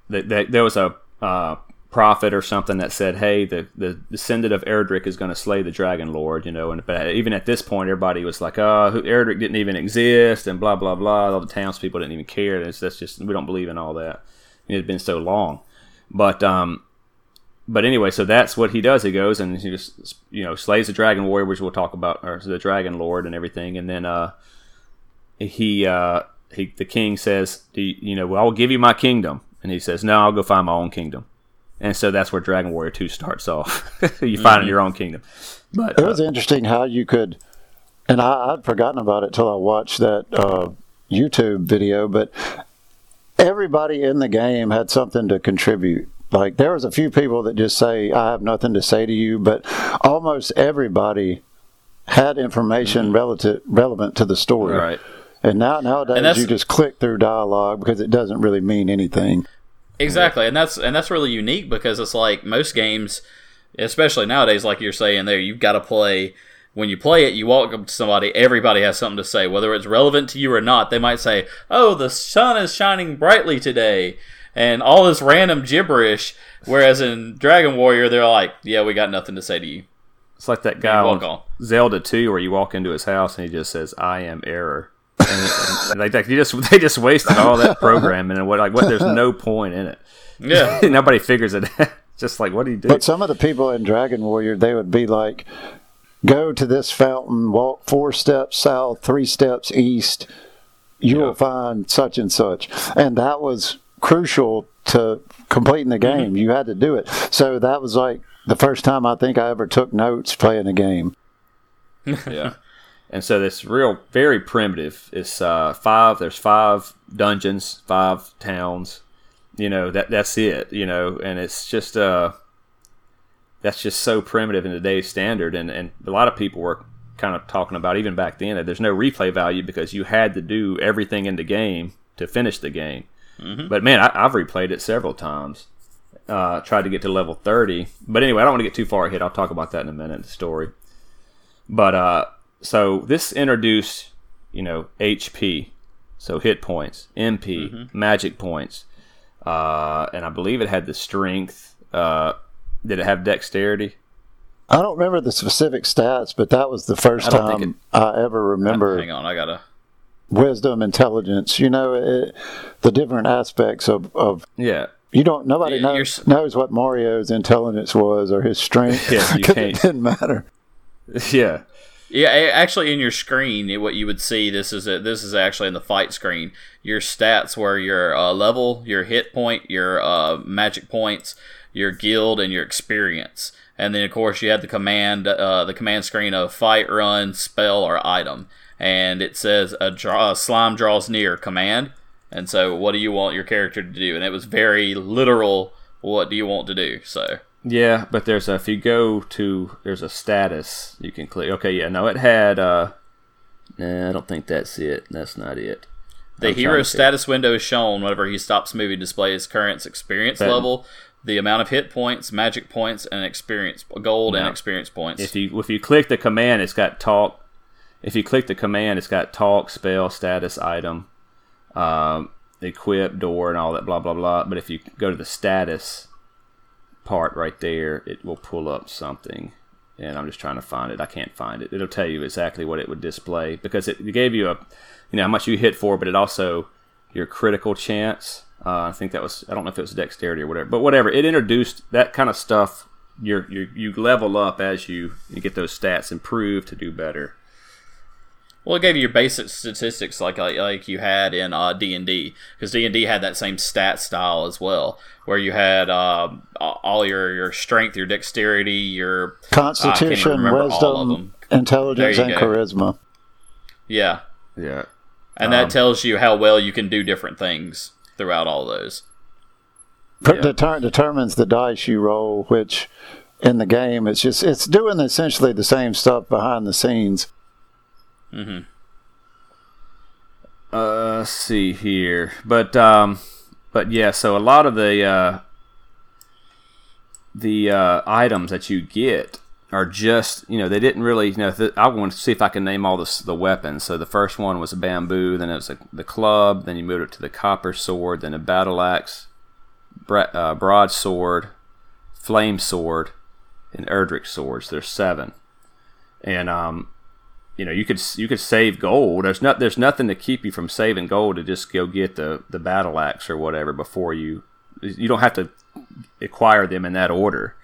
[SPEAKER 1] That, that there was a uh, prophet or something that said, "Hey, the the descendant of Erdrick is going to slay the Dragon Lord," you know. And but even at this point, everybody was like, "Oh, who- Erdrick didn't even exist," and blah blah blah. All the townspeople didn't even care. That's that's just we don't believe in all that. It had been so long, but um, but anyway, so that's what he does. He goes and he just you know slays the dragon warrior, which we'll talk about, or the dragon lord and everything, and then uh, he uh, he the king says, you, you know, well, I'll give you my kingdom, and he says, No, I'll go find my own kingdom, and so that's where Dragon Warrior Two starts off. you find your own kingdom, but
[SPEAKER 2] it
[SPEAKER 1] uh,
[SPEAKER 2] was interesting how you could, and I, I'd forgotten about it till I watched that uh, YouTube video. But everybody in the game had something to contribute. Like there was a few people that just say, "I have nothing to say to you," but almost everybody had information relative relevant to the story.
[SPEAKER 1] Mm-hmm. right.
[SPEAKER 2] And now nowadays
[SPEAKER 3] And
[SPEAKER 2] you just click through dialogue because it doesn't really mean anything.
[SPEAKER 3] Exactly, and that's and that's really unique because it's like most games, especially nowadays, like you're saying there, you've got to play. When you play it, you walk up to somebody. Everybody has something to say, whether it's relevant to you or not. They might say, "Oh, the sun is shining brightly today," and all this random gibberish. Whereas in Dragon Warrior, they're like, "Yeah, we got nothing to say to you."
[SPEAKER 1] It's like that guy on
[SPEAKER 3] on.
[SPEAKER 1] Zelda 2 where you walk into his house and he just says, "I am error." And, and like, like you just they just wasted all that programming and what like what there's no point in it.
[SPEAKER 3] Yeah,
[SPEAKER 1] Nobody figures it. out. just like what do you do?
[SPEAKER 2] But some of the people in Dragon Warrior, they would be like, go to this fountain, walk four steps south, three steps east, you will find such and such. And that was crucial to completing the game. You had to do it. So that was like the first time I think I ever took notes playing a game.
[SPEAKER 1] yeah. And so this real very primitive. It's uh, five. There's five dungeons, five towns. You know that that's it. You know, and it's just uh, that's just so primitive in today's standard. And and a lot of people were kind of talking about even back then that there's no replay value because you had to do everything in the game to finish the game. But man, I, I've replayed it several times. Uh, tried to get to level 30. But anyway, I don't want to get too far ahead. I'll talk about that in a minute, the story. But uh, so this introduced, you know, HP so hit points, MP,
[SPEAKER 3] Mm-hmm.
[SPEAKER 1] magic points, uh, and I believe it had the strength. Uh, did it have dexterity?
[SPEAKER 2] I don't remember the specific stats, but that was the first
[SPEAKER 1] I don't think
[SPEAKER 2] time I ever remember
[SPEAKER 3] Hang on, I gotta.
[SPEAKER 2] wisdom, intelligence. You know, it, the different aspects of, of
[SPEAKER 1] Yeah,
[SPEAKER 2] you don't. Nobody
[SPEAKER 3] Yeah, you're
[SPEAKER 2] knows, knows what Mario's intelligence was or his strength.
[SPEAKER 1] Yeah, you
[SPEAKER 2] 'cause
[SPEAKER 1] can't-
[SPEAKER 2] It didn't matter.
[SPEAKER 1] yeah.
[SPEAKER 3] Yeah, actually, in your screen, what you would see this is a, this is actually in the fight screen. Your stats were your uh, level, your hit point, your uh, magic points, your guild, and your experience. And then, of course, you had the command uh, the command screen of fight, run, spell, or item. And it says a, draw, a slime draws near command. And so, what do you want your character to do? And it was very literal. What do you want to do? So.
[SPEAKER 1] Yeah, but there's a if you go to there's a status you can click. Okay, yeah, no, it had. uh Nah, I don't think that's it. That's not it.
[SPEAKER 3] The
[SPEAKER 1] I'm
[SPEAKER 3] hero status window is shown whenever he stops moving. Display his current experience
[SPEAKER 1] That-
[SPEAKER 3] level, the amount of hit points, magic points, and experience gold and experience points.
[SPEAKER 1] If you if you click the command, it's got talk. If you click the command, it's got talk, spell, status, item, um, equip, door, and all that blah blah blah. But if you go to the status part right there, it will pull up something. And I'm just trying to find it. I can't find it. It'll tell you exactly what it would display because it, it gave you a, you know, how much you hit for, but it also your critical chance. Uh, I think that was I don't know if it was dexterity or whatever, but whatever. It introduced that kind of stuff. You're, you you level up as you you get those stats improved to do better.
[SPEAKER 3] well, it gave you your basic statistics like like, like you had in uh, D and D because D and D had that same stat style as well, where you had um, all your your strength, your dexterity, your
[SPEAKER 2] Constitution,
[SPEAKER 3] remember
[SPEAKER 2] wisdom, intelligence, and
[SPEAKER 3] go.
[SPEAKER 2] charisma.
[SPEAKER 3] yeah,
[SPEAKER 1] Yeah,
[SPEAKER 3] and that tells you how well you can do different things throughout all those.
[SPEAKER 1] Yeah.
[SPEAKER 2] deter- determines the dice you roll, which in the game it's just it's doing essentially the same stuff behind the scenes.
[SPEAKER 1] Uh, let's see here, but um, but yeah. So a lot of the uh, the uh, items that you get are just you know they didn't really you know th- I want to see if I can name all the the weapons. So the first one was a bamboo, then it was a, the club, then you moved it to the copper sword, then a battle axe, uh, broadsword, flame sword, and Erdrick swords. There's seven, and um, you know you could you could save gold. There's not there's nothing to keep you from saving gold to just go get the the battle axe or whatever before you. You don't have to acquire them in that order.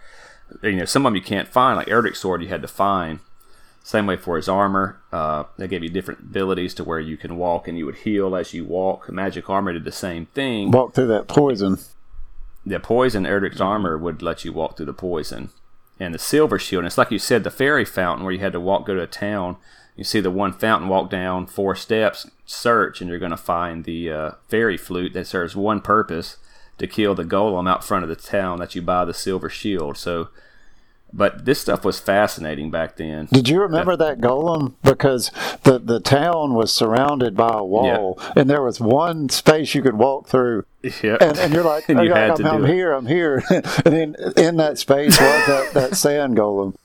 [SPEAKER 1] You know some of them you can't find like Erdrick sword you had to find. Same way for his armor. Uh, they gave you different abilities to where you can walk and you would heal as you walk. Magic armor did the same thing.
[SPEAKER 2] Walk through that poison.
[SPEAKER 1] the poison Erdrick's armor would let you walk through the poison. And the silver shield, and it's like you said, the fairy fountain where you had to walk go to a town. You see the one fountain, walk down four steps, search, and you're going to find the uh, fairy flute that serves one purpose to kill the golem out front of the town that you buy the silver shield. So, but this stuff was fascinating back then.
[SPEAKER 2] Did you remember that golem? Because the the town was surrounded by a wall, and there was one space you could walk through.
[SPEAKER 1] Yep.
[SPEAKER 2] And, and you're like,
[SPEAKER 1] And you
[SPEAKER 2] "Okay,
[SPEAKER 1] had
[SPEAKER 2] I'm,
[SPEAKER 1] to do
[SPEAKER 2] I'm here, I'm here. and in, in that space was that, that sand golem.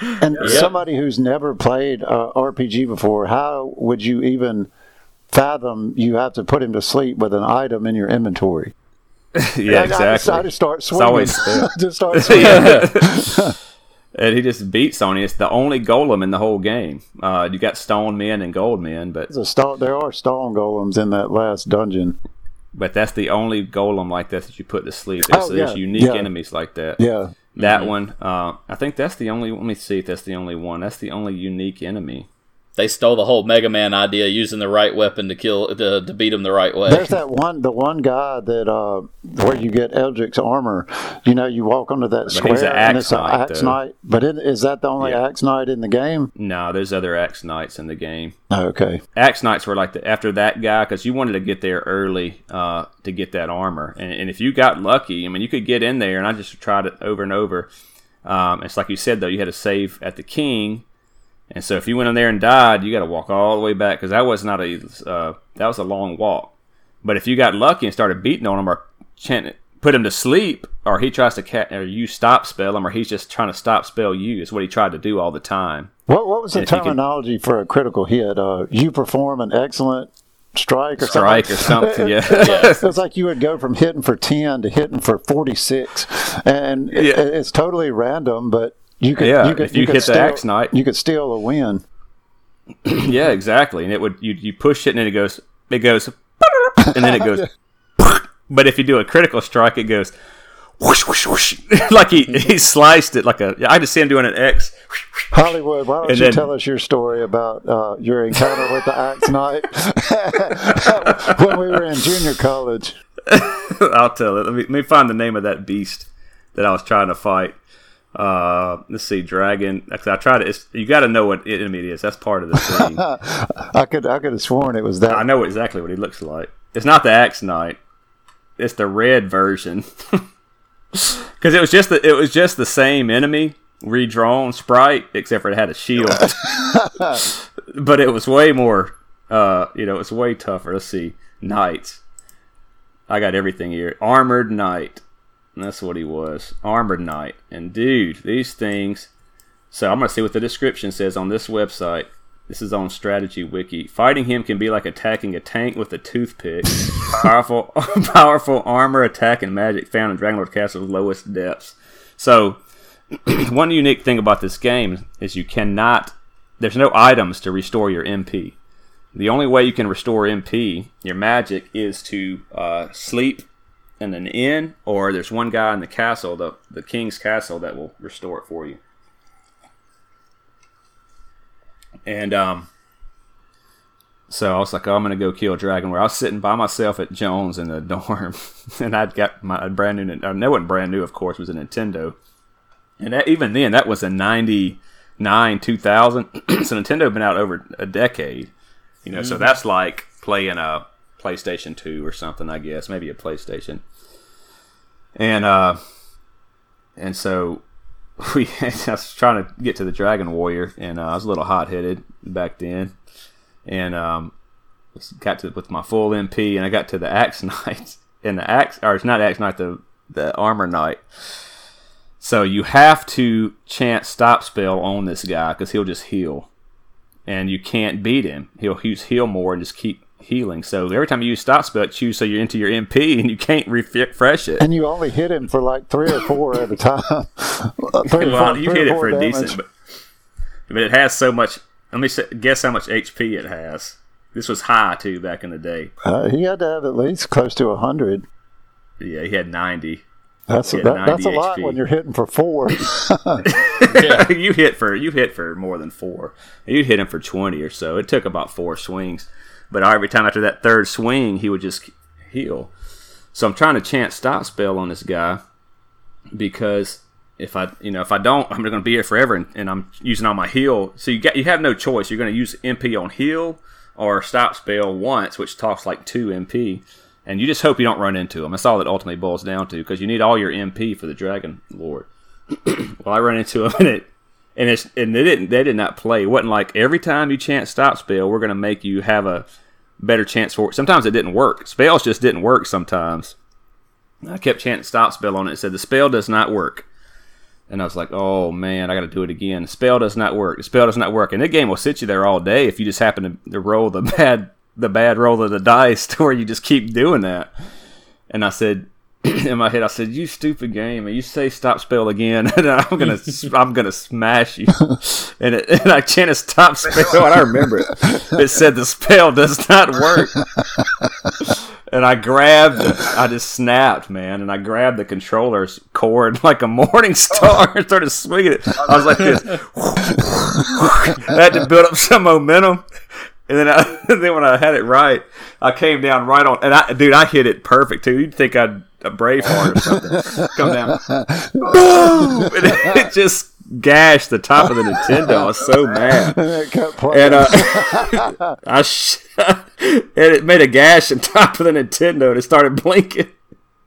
[SPEAKER 2] And somebody who's never played uh, RPG before, how would you even fathom you have to put him to sleep with an item in your inventory?
[SPEAKER 1] yeah,
[SPEAKER 2] I- I just- I
[SPEAKER 1] exactly.
[SPEAKER 2] just start swinging.
[SPEAKER 1] always-
[SPEAKER 2] just start swinging.
[SPEAKER 1] yeah. and he just beats on you. It's the only golem in the whole game. Uh, you got stone men and gold men, but
[SPEAKER 2] a stone, there are stone golems in that last dungeon.
[SPEAKER 1] but that's the only golem like that that you put to sleep. There's,
[SPEAKER 2] Oh,
[SPEAKER 1] there's
[SPEAKER 2] yeah,
[SPEAKER 1] unique
[SPEAKER 2] yeah.
[SPEAKER 1] enemies like that.
[SPEAKER 2] Yeah.
[SPEAKER 1] That one, uh, I think that's the only. Let me see if that's the only one. That's the only unique enemy.
[SPEAKER 3] They stole the whole Mega Man idea, using the right weapon to kill to, to beat him the right way.
[SPEAKER 2] There's that one, the one guy that uh, where you get Erdrick's armor. You know, you walk onto that square
[SPEAKER 1] he's an
[SPEAKER 2] and it's an
[SPEAKER 1] knight,
[SPEAKER 2] axe
[SPEAKER 1] though.
[SPEAKER 2] knight. But it, is that the only
[SPEAKER 1] Yeah.
[SPEAKER 2] axe knight in the game?
[SPEAKER 1] No, there's other axe knights in the game.
[SPEAKER 2] Okay.
[SPEAKER 1] Axe knights were like the after that guy because you wanted to get there early uh, to get that armor, and, and if you got lucky, I mean, you could get in there. And I just tried it over and over. Um, it's like you said though, you had to save at the king, and so if you went in there and died, you got to walk all the way back because that was not a uh, that was a long walk. But if you got lucky and started beating on him or chanting, put him to sleep, or he tries to ca- or you stop spell him, or he's just trying to stop spell you, is what he tried to do all the time.
[SPEAKER 2] What what was the
[SPEAKER 1] If you could-
[SPEAKER 2] terminology for a critical hit? Uh, you perform an excellent strike or
[SPEAKER 1] strike
[SPEAKER 2] something.
[SPEAKER 1] or something. Yeah,
[SPEAKER 2] it was like you would go from hitting for ten to hitting for forty six, and it, it's totally random. But you could,
[SPEAKER 1] Yeah,
[SPEAKER 2] you could,
[SPEAKER 1] if you
[SPEAKER 2] could
[SPEAKER 1] hit the
[SPEAKER 2] steal,
[SPEAKER 1] axe knight.
[SPEAKER 2] you could steal a win.
[SPEAKER 1] yeah, exactly. And it would you you push it and then it goes it goes and then it goes. But if you do a critical strike, it goes whoosh whoosh whoosh like he he sliced it like a. I just see him doing an X.
[SPEAKER 2] Holliwood, why don't
[SPEAKER 1] And
[SPEAKER 2] you
[SPEAKER 1] then-
[SPEAKER 2] tell us your story about uh, your encounter with the axe knight when we were in junior college?
[SPEAKER 1] I'll tell it. Let me, let me find the name of that beast that I was trying to fight. Uh, let's see, dragon. I tried to. You got to know what enemy it is. That's part of the thing.
[SPEAKER 2] I could I could have sworn it was that.
[SPEAKER 1] I know exactly what he looks like. It's not the Axe Knight. It's the red version. Because it was just the it was just the same enemy redrawn sprite, except for it had a shield. but it was way more. Uh, you know, it's way tougher. Let's see, knights. I got everything here. Armored knight. And that's what he was. Armored knight. And dude, these things. So I'm gonna see what the description says on this website. This is on Strategy Wiki. Fighting him can be like attacking a tank with a toothpick. powerful, powerful armor, attack, and magic found in Dragonlord Castle's lowest depths. So, one unique thing about this game is you cannot. There's no items to restore your MP. The only way you can restore MP, your magic, is to uh, sleep in an inn, or there's one guy in the castle, the the king's castle, that will restore it for you. And um, so I was like, oh, I'm gonna go kill Dragon. Where I was sitting by myself at Jones in the dorm, and I'd got my brand new. It wasn't brand new, of course, was a Nintendo. And that, even then, that was a '99, 2000. so Nintendo had been out over a decade, you know. So that's like playing a PlayStation 2 or something, I guess, maybe a PlayStation. And uh, and so we I was trying to get to the Dragon Warrior, and uh, I was a little hot headed back then, and um, got to with my full MP, and I got to the Axe Knight, and the Axe, or it's not Axe Knight, the the Armor Knight. So you have to chant Stop Spell on this guy because he'll just heal, and you can't beat him. He'll use heal more and just keep healing. So every time you use Stop Spell, it choose so you're into your MP, and you can't refresh it.
[SPEAKER 2] and you only hit him for like three or four at a time. Three or
[SPEAKER 1] Well,
[SPEAKER 2] four-
[SPEAKER 1] you
[SPEAKER 2] three
[SPEAKER 1] hit it
[SPEAKER 2] four
[SPEAKER 1] for a decent, but, but it has so much. Let me say, guess how much HP it has. This was high too back in the day.
[SPEAKER 2] Uh, he had to have at least close to hundred.
[SPEAKER 1] Yeah, he had ninety.
[SPEAKER 2] That's
[SPEAKER 1] Yeah,
[SPEAKER 2] that, that's a
[SPEAKER 1] 90
[SPEAKER 2] lot
[SPEAKER 1] HP.
[SPEAKER 2] when you're hitting for four.
[SPEAKER 1] you hit for you hit for more than four. You hit him for twenty or so. It took about four swings, but every time after that third swing, he would just heal. So I'm trying to chant stop spell on this guy because if I you know if I don't, I'm going to be here forever, and, and I'm using all my heal. So you get you have no choice. You're going to use MP on heal or stop spell once, which talks like two MP. And you just hope you don't run into him. That's all it ultimately boils down to, because you need all your MP for the Dragon Lord. well, I ran into him and it, and it's and they didn't they did not play. It wasn't like every time you chant stop spell, we're gonna make you have a better chance for it. Sometimes it didn't work. Spells just didn't work sometimes. I kept chanting stop spell on it. It said the spell does not work. And I was like, oh man, I got to do it again. The spell does not work. The spell does not work. And the game will sit you there all day if you just happen to, to roll the bad the bad roll of the dice to where you just keep doing that. And I said, in my head, I said, "You stupid game! And you say stop spell again, and I'm gonna, I'm gonna smash you." And, it, and I chanted stop spell, and I remember it. It said the spell does not work. And I grabbed, I just snapped, man, and I grabbed the controller's cord like a morning star and started swinging it. I was like this. I had to build up some momentum. And then, I, then when I had it right, I came down right on, and I, dude, I hit it perfect too. You'd think I'd a Braveheart or something. Come down, boom! And it, just gashed the top of the Nintendo. I was so mad,
[SPEAKER 2] and it kept playing.
[SPEAKER 1] and uh, I sh- and it made a gash in top of the Nintendo, and it started blinking.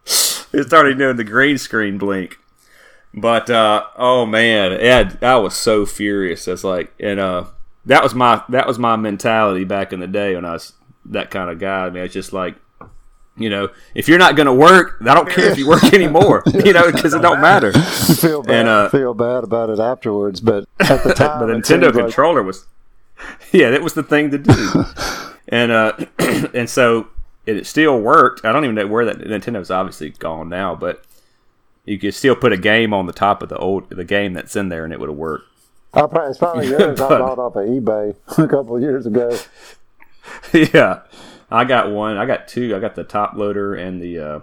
[SPEAKER 1] It started doing the green screen blink. But uh, oh man, yeah, I was so furious. It's like, and uh, that was my that was my mentality back in the day when I was that kind of guy. I mean, it's just like, you know, if you're not going to work, I don't care if you work anymore, you know, because it don't matter.
[SPEAKER 2] You feel bad,
[SPEAKER 1] and, uh,
[SPEAKER 2] feel bad about it afterwards, but at the time,
[SPEAKER 1] the Nintendo
[SPEAKER 2] seemed like-
[SPEAKER 1] controller was, yeah, that was the thing to do. and uh, and so it still worked. I don't even know where that Nintendo's obviously gone now, but you could still put a game on the top of the old the game that's in there, and it would have worked.
[SPEAKER 2] I probably, it's probably yours. I bought off of eBay a couple of years ago.
[SPEAKER 1] yeah, I got one. I got two. I got the top loader and the uh,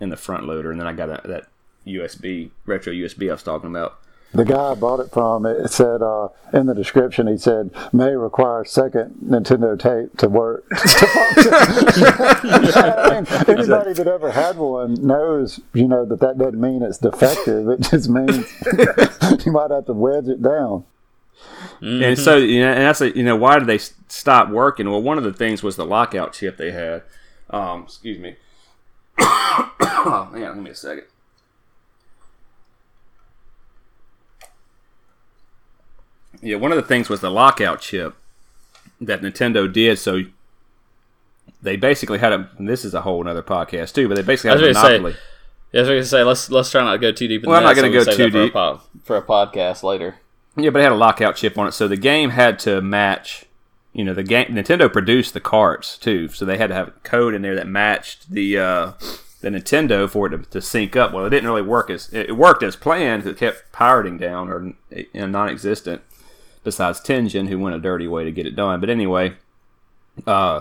[SPEAKER 1] and the front loader, and then I got a, that USB retro USB I was talking about.
[SPEAKER 2] The guy I bought it from, it said uh, in the description, he said, may require second Nintendo tape to work. Anybody that ever had one knows, you know, that that doesn't mean it's defective. It just means you might have to wedge it down.
[SPEAKER 1] Mm-hmm. And so, you know, and that's a, you know, why did they stop working? Well, one of the things was the lockout chip they had. Um, excuse me. oh, man, give me a second. Yeah, one of the things was the lockout chip that Nintendo did. So they basically had a. this is a whole other podcast too, but they basically had a monopoly.
[SPEAKER 3] Say, yeah, I was going to say let's let's try not to go too deep.
[SPEAKER 1] well, I'm not going to go too deep
[SPEAKER 3] for a, for a podcast later.
[SPEAKER 1] Yeah, but it had a lockout chip on it, so the game had to match. You know, the game Nintendo produced the carts too, so they had to have code in there that matched the uh, the Nintendo for it to, to, sync up. Well, it didn't really work as it worked as planned. It kept pirating down or you know, non-existent besides Tengen, who went a dirty way to get it done. But anyway, uh,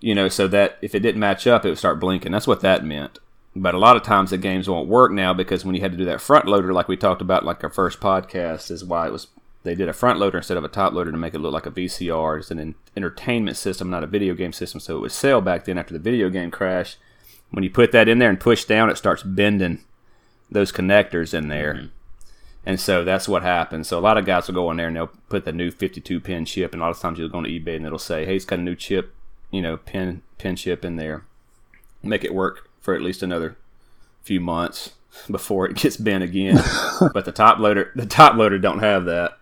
[SPEAKER 1] you know, so that if it didn't match up, it would start blinking. That's what that meant. But a lot of times the games won't work now because when you had to do that front loader, like we talked about, like our first podcast, is why it was they did a front loader instead of a top loader to make it look like a VCR. It's an entertainment system, not a video game system. So it would sell back then after the video game crash. When you put that in there and push down, it starts bending those connectors in there. Mm-hmm. And so that's what happens. So a lot of guys will go in there and they'll put the new 52 pin chip, and a lot of times you'll go on eBay and it'll say, "Hey, it's got a new chip, you know, pin pin chip in there." Make it work for at least another few months before it gets bent again. but the top loader, the top loader don't have that.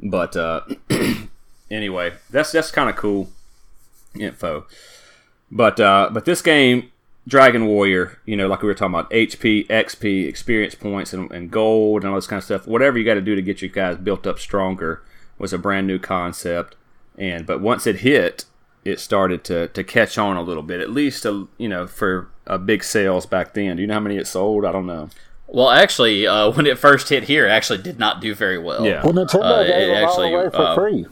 [SPEAKER 1] But uh, anyway, that's that's kind of cool info. But uh, but this game Dragon Warrior, you know, like we were talking about, HP, XP, experience points, and, and gold, and all this kind of stuff. Whatever you got to do to get your guys built up stronger was a brand new concept. And but once it hit, it started to, to catch on a little bit. At least, a, you know, for a big sales back then. Do you know how many it sold? I don't know.
[SPEAKER 3] Well, actually, uh, when it first hit here, it actually did not do very well.
[SPEAKER 2] Yeah. Well, Nintendo uh, gave it actually, away for uh, free.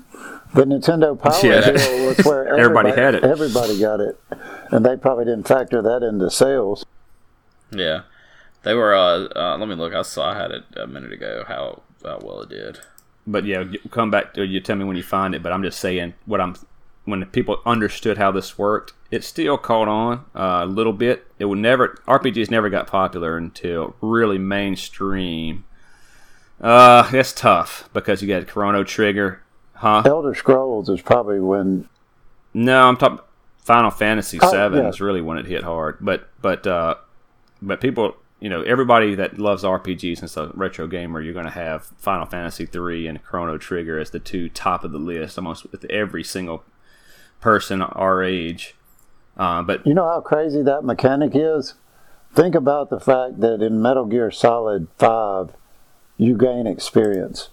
[SPEAKER 2] The Nintendo Power yeah. deal was where everybody,
[SPEAKER 1] everybody had it.
[SPEAKER 2] Everybody got it and they probably didn't factor that into sales.
[SPEAKER 3] Yeah, they were. Uh, uh, let me look. I saw I had it a minute ago. How, how well it did.
[SPEAKER 1] But yeah, come back to you. Tell me when you find it. But I'm just saying what I'm. When people understood how this worked, it still caught on uh, a little bit. It would never RPGs never got popular until really mainstream. Uh, it's tough because you got Chrono Trigger, huh?
[SPEAKER 2] Elder Scrolls is probably when.
[SPEAKER 1] No, I'm talking Final Fantasy VII oh, yeah. is really when it hit hard. But but uh, but people, you know, everybody that loves RPGs and stuff, retro gamer, you're going to have Final Fantasy three and Chrono Trigger as the two top of the list almost with every single person our age. Uh, but
[SPEAKER 2] you know how crazy that mechanic is. Think about the fact that in Metal Gear Solid Five, you gain experience.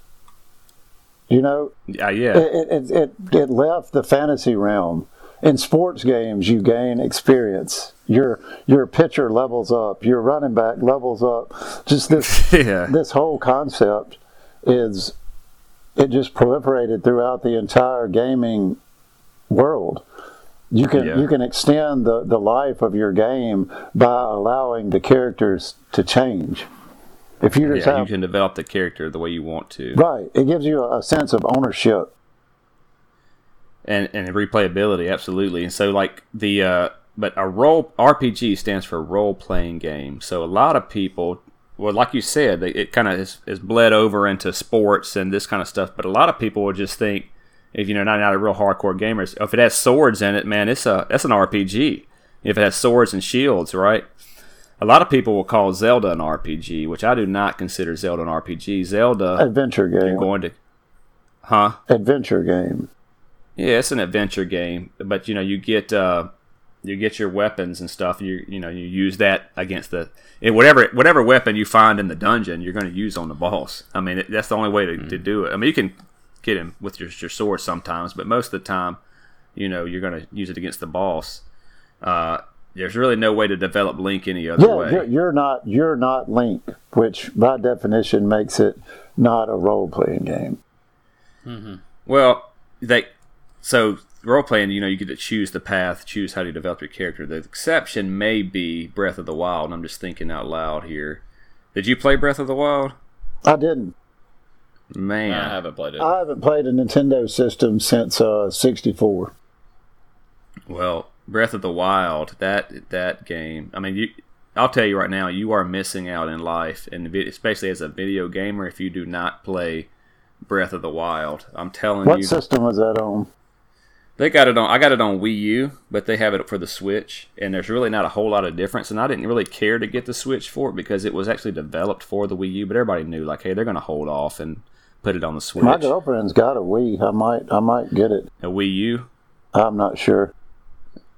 [SPEAKER 2] You know,
[SPEAKER 1] yeah, yeah.
[SPEAKER 2] It, it, it, it left the fantasy realm. In sports games you gain experience. Your your pitcher levels up. Your running back levels up. Just this yeah. this whole concept is it just proliferated throughout the entire gaming world. You can yeah. you can extend the, the life of your game by allowing the characters to change
[SPEAKER 1] if you just yeah, have, you can develop the character the way you want to
[SPEAKER 2] right it gives you a, a sense of ownership
[SPEAKER 1] and and replayability absolutely. And so like the uh, but a role RPG stands for role playing game. So a lot of people, well, like you said, it kind of is, is bled over into sports and this kind of stuff. But a lot of people would just think, if you know, not not a real hardcore gamers, if it has swords in it, man, it's a that's an RPG. If it has swords and shields, right? A lot of people will call Zelda an RPG, which I do not consider Zelda an RPG. Zelda
[SPEAKER 2] adventure game.
[SPEAKER 1] Going to, huh?
[SPEAKER 2] Adventure game.
[SPEAKER 1] Yeah, it's an adventure game, but you know you get uh, you get your weapons and stuff. You you know you use that against the whatever whatever weapon you find in the dungeon, you're going to use on the boss. I mean it, that's the only way to, mm-hmm. to do it. I mean you can get him with your your sword sometimes, but most of the time you know you're going to use it against the boss. Uh, there's really no way to develop Link any other
[SPEAKER 2] Yeah,
[SPEAKER 1] way.
[SPEAKER 2] you're, you're not you're not Link, which by definition makes it not a role playing game.
[SPEAKER 1] Well, they so role playing, you know, you get to choose the path, choose how to develop your character. The exception may be Breath of the Wild. And I'm just thinking out loud here. Did you play Breath of the Wild?
[SPEAKER 2] I didn't.
[SPEAKER 1] Man,
[SPEAKER 3] I haven't played it.
[SPEAKER 2] I haven't played a Nintendo system since uh, '64.
[SPEAKER 1] Well, Breath of the Wild, that that game. I mean, you. I'll tell you right now, you are missing out in life, and especially as a video gamer, if you do not play Breath of the Wild. I'm telling
[SPEAKER 2] What
[SPEAKER 1] you, What
[SPEAKER 2] system was that on?
[SPEAKER 1] they got it on. I got it on Wii U, but they have it for the Switch, and there's really not a whole lot of difference. And I didn't really care to get the Switch for it because it was actually developed for the Wii U, but everybody knew like, hey, they're going to hold off and put it on the Switch.
[SPEAKER 2] My girlfriend's got a Wii. I might I might get it.
[SPEAKER 1] A Wii U,
[SPEAKER 2] I'm not sure.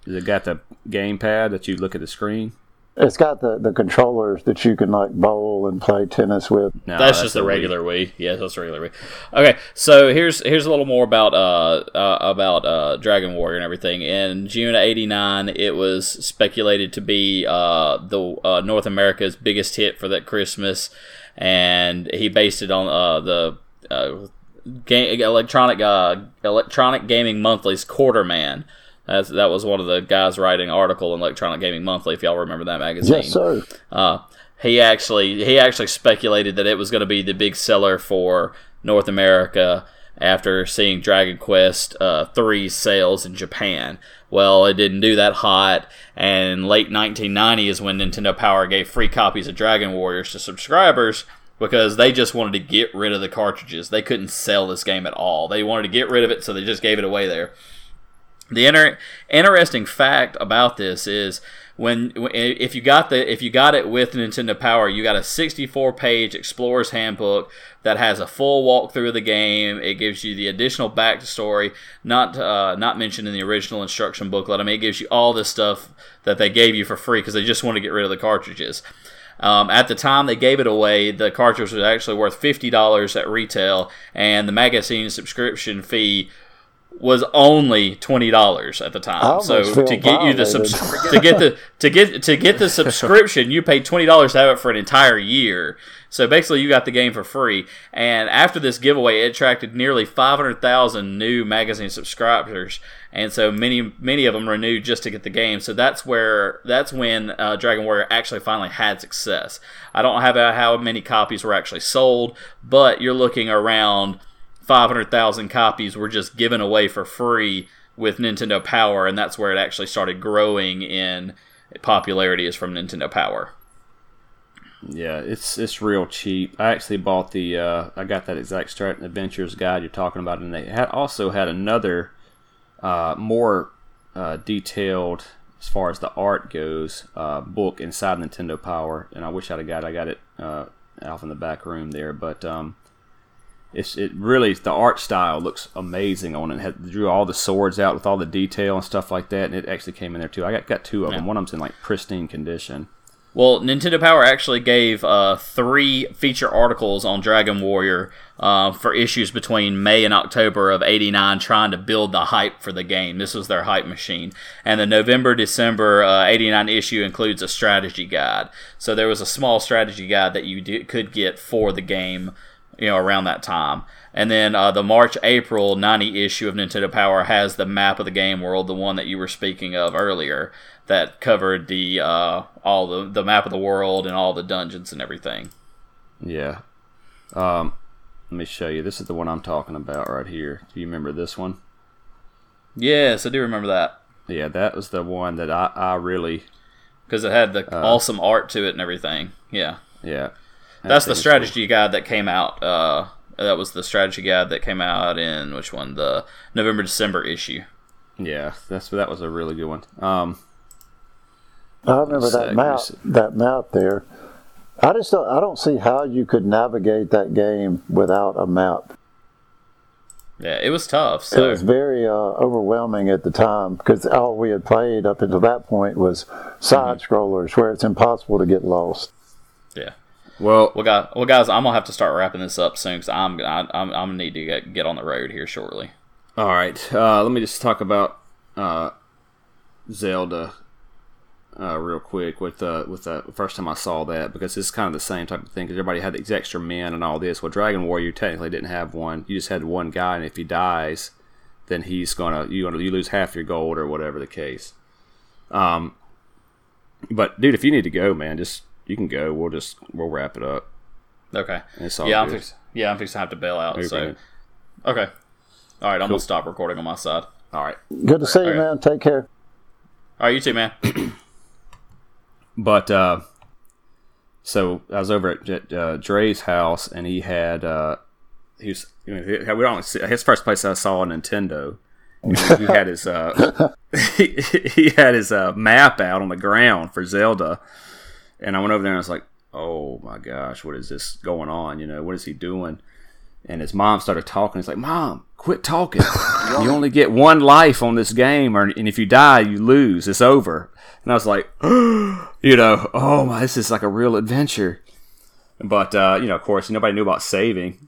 [SPEAKER 1] Has it got the gamepad that you look at the screen?
[SPEAKER 2] It's got the, the controllers that you can like bowl and play tennis with.
[SPEAKER 1] No,
[SPEAKER 3] that's, just the regular Wii. Yeah, that's the regular Wii. Okay, so here's here's a little more about uh, uh about uh Dragon Warrior and everything. In June of '89, it was speculated to be uh the uh, North America's biggest hit for that Christmas, and he based it on uh the uh, game electronic uh electronic gaming monthly's Quartermann. That's, that was one of the guys writing an article in Electronic Gaming Monthly. If y'all remember that magazine,
[SPEAKER 2] Yes, sir.
[SPEAKER 3] uh, he actually he actually speculated that it was going to be the big seller for North America after seeing Dragon Quest uh, three sales in Japan. Well, it didn't do that hot, and late 1990 is when Nintendo Power gave free copies of Dragon Warriors to subscribers because they just wanted to get rid of the cartridges. They couldn't sell this game at all. They wanted to get rid of it, so they just gave it away there. The inter- interesting fact about this is when if you got the if you got it with Nintendo Power, you got a 64 page Explorer's Handbook that has a full walkthrough of the game. It gives you the additional backstory, not uh, not mentioned in the original instruction booklet. I mean, it gives you all this stuff that they gave you for free because they just want to get rid of the cartridges. Um, at the time they gave it away, the cartridge was actually worth fifty dollars at retail, and the magazine subscription fee was only twenty dollars at the time. So to get you the
[SPEAKER 2] violated.
[SPEAKER 3] subs- to get the to get to get the subscription, you paid twenty dollars to have it for an entire year. So basically, you got the game for free. And after this giveaway, it attracted nearly five hundred thousand new magazine subscribers, and so many many of them renewed just to get the game. So that's where that's when uh, Dragon Warrior actually finally had success. I don't have how many copies were actually sold, but you're looking around 500,000 copies were just given away for free with Nintendo Power, and that's where it actually started growing in popularity is from Nintendo Power.
[SPEAKER 1] Yeah, it's it's real cheap. I actually bought the uh, I got that exact Stratton Adventures guide you're talking about, and they had also had another uh, more uh, detailed as far as the art goes uh, book inside Nintendo Power. And I wish I'd have got I got it uh, off in the back room there, but um, it's it really the art style looks amazing on it. drew all the swords out with all the detail and stuff like that, and it actually came in there too. I got got two of them. One of them's in like pristine condition.
[SPEAKER 3] Well, Nintendo Power actually gave uh, three feature articles on Dragon Warrior uh, for issues between May and October of '89, trying to build the hype for the game. This was their hype machine. And the November December '89 issue includes a strategy guide. So there was a small strategy guide that you do, could get for the game, you know, around that time. And then uh, the March April 90 issue of Nintendo Power has the map of the game world, the one that you were speaking of earlier, that covered the uh, all the the map of the world and all the dungeons and everything.
[SPEAKER 1] Yeah. Um, let me show you. This is the one I'm talking about right here. Do you remember this one?
[SPEAKER 3] Yes, I do remember that
[SPEAKER 1] Yeah, that was the one that I, I really,
[SPEAKER 3] because it had the awesome art to it and everything. Yeah,
[SPEAKER 1] yeah.
[SPEAKER 3] That's the
[SPEAKER 1] thing is
[SPEAKER 3] strategy guide that came out. Uh, that was the strategy guide that came out in which one? The November December issue.
[SPEAKER 1] Yeah, that's that was a really good one. Um,
[SPEAKER 2] I remember that
[SPEAKER 1] Sec-
[SPEAKER 2] map. That map there. I just don't. I don't see how you could navigate that game without a map.
[SPEAKER 3] Yeah, it was tough. So.
[SPEAKER 2] It was very uh, overwhelming at the time because all we had played up until that point was side scrollers, where it's impossible to get lost.
[SPEAKER 3] yeah.
[SPEAKER 1] Well,
[SPEAKER 3] Well, guys, well, guys, I'm gonna have to start wrapping this up soon because I'm, I, I'm I'm gonna need to get, get on the road here shortly.
[SPEAKER 1] all right. Uh, let me just talk about uh, Zelda uh, real quick with uh, with the first time I saw that because it's kind of the same type of thing because everybody had these extra men and all this. Well, Dragon Warrior technically didn't have one. You just had one guy, and if he dies, then he's gonna you gonna you lose half your gold or whatever the case. Um, but dude, if you need to go, man, just you can go. We'll just we'll wrap it up.
[SPEAKER 3] Okay.
[SPEAKER 1] It's all
[SPEAKER 3] Yeah, I'm
[SPEAKER 1] good.
[SPEAKER 3] fix- yeah, I'm fixing to have to bail out.
[SPEAKER 1] You're
[SPEAKER 3] So
[SPEAKER 1] good.
[SPEAKER 3] okay. All right, I'm
[SPEAKER 1] Cool.
[SPEAKER 3] gonna stop recording on my side.
[SPEAKER 1] All right.
[SPEAKER 2] Good to see you,
[SPEAKER 3] Okay.
[SPEAKER 2] man. Take care.
[SPEAKER 3] All right, you too, man.
[SPEAKER 1] But uh, so I was over at uh, Dre's house, and he had uh, he was you know, he, we don't see, his first place I saw a Nintendo. he had his uh, he, he had his uh, map out on the ground for Zelda, and I went over there and I was like, "Oh my gosh, what is this going on? You know, what is he doing?" And his mom started talking. He's like, "Mom, quit talking. you only get one life on this game, or, and if you die, you lose. It's over." And I was like, you know, oh my, this is like a real adventure. But uh, you know, of course, nobody knew about saving,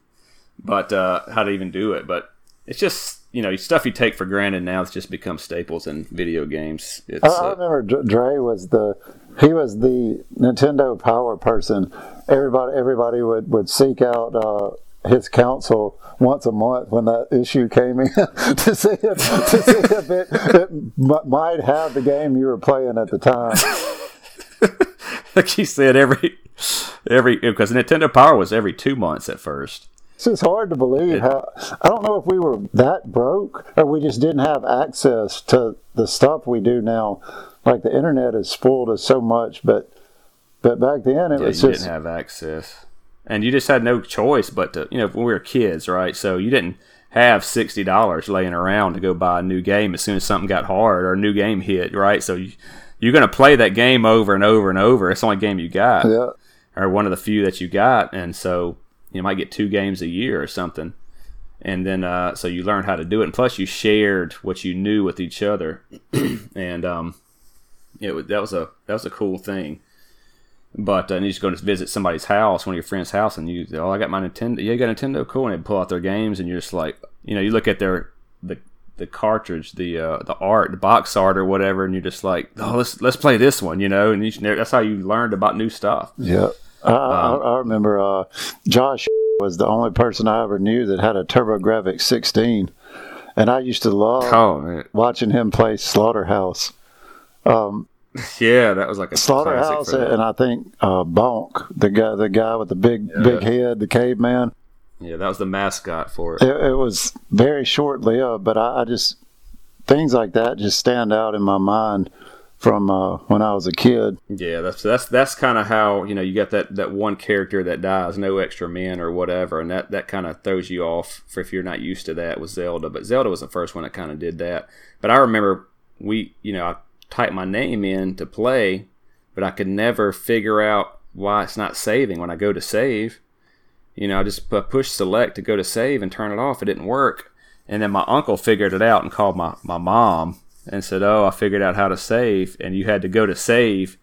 [SPEAKER 1] but uh, how to even do it. But it's just you know stuff you take for granted now. It's just become staples in video games. It's
[SPEAKER 2] I,
[SPEAKER 1] uh,
[SPEAKER 2] remember Dr- Dre was the he was the Nintendo Power person. Everybody everybody would would seek out uh, his counsel once a month when that issue came in to see if to see if it, it m- might have the game you were playing at the time.
[SPEAKER 1] like you said, every every because Nintendo Power was every two months at first.
[SPEAKER 2] It's just hard to believe how I don't know if we were that broke or we just didn't have access to the stuff we do now. Like the internet has spoiled us so much, but but back then it
[SPEAKER 1] Yeah,
[SPEAKER 2] was
[SPEAKER 1] you
[SPEAKER 2] just
[SPEAKER 1] didn't have access, and you just had no choice but to you know when we were kids, right? So you didn't have sixty dollars laying around to go buy a new game as soon as something got hard or a new game hit, right? So you, you're going to play that game over and over and over. It's the only game you got,
[SPEAKER 2] yeah.
[SPEAKER 1] or one of the few that you got, and so you might get two games a year or something. And then, uh, so you learned how to do it, and plus you shared what you knew with each other, and um, it was, that was a that was a cool thing. But uh, and you just go to visit somebody's house, one of your friends' house, and you, oh, I got my Nintendo. Yeah, you got Nintendo, cool. And they pull out their games, and you're just like, you know, you look at their the the cartridge, the uh, the art, the box art or whatever, and you're just like, oh, let's let's play this one, you know. And you, that's how you learned about new stuff.
[SPEAKER 2] Yeah. I, I, I remember uh, Josh was the only person I ever knew that had a TurboGrafx 16. And I used to love
[SPEAKER 1] Oh
[SPEAKER 2] watching him play Slaughterhouse.
[SPEAKER 1] yeah, that was like a
[SPEAKER 2] Slaughterhouse,
[SPEAKER 1] classic for that.
[SPEAKER 2] and I think uh, Bonk, the guy, the guy with the big, big head, the caveman.
[SPEAKER 1] Yeah, that was the mascot for it.
[SPEAKER 2] It, it was very short lived, but I, I just things like that just stand out in my mind from uh, when I was a kid.
[SPEAKER 1] Yeah, that's that's that's kind of how you know you got that that one character that dies, no extra men or whatever, and that that kind of throws you off for if you're not used to that with Zelda. But Zelda was the first one that kind of did that. But I remember we, you know, I typed my name in to play, but I could never figure out why it's not saving when I go to save. You know, I just pu- push select to go to save and turn it off. It didn't work. And then my uncle figured it out and called my, my mom and said, Oh, I figured out how to save. And you had to go to save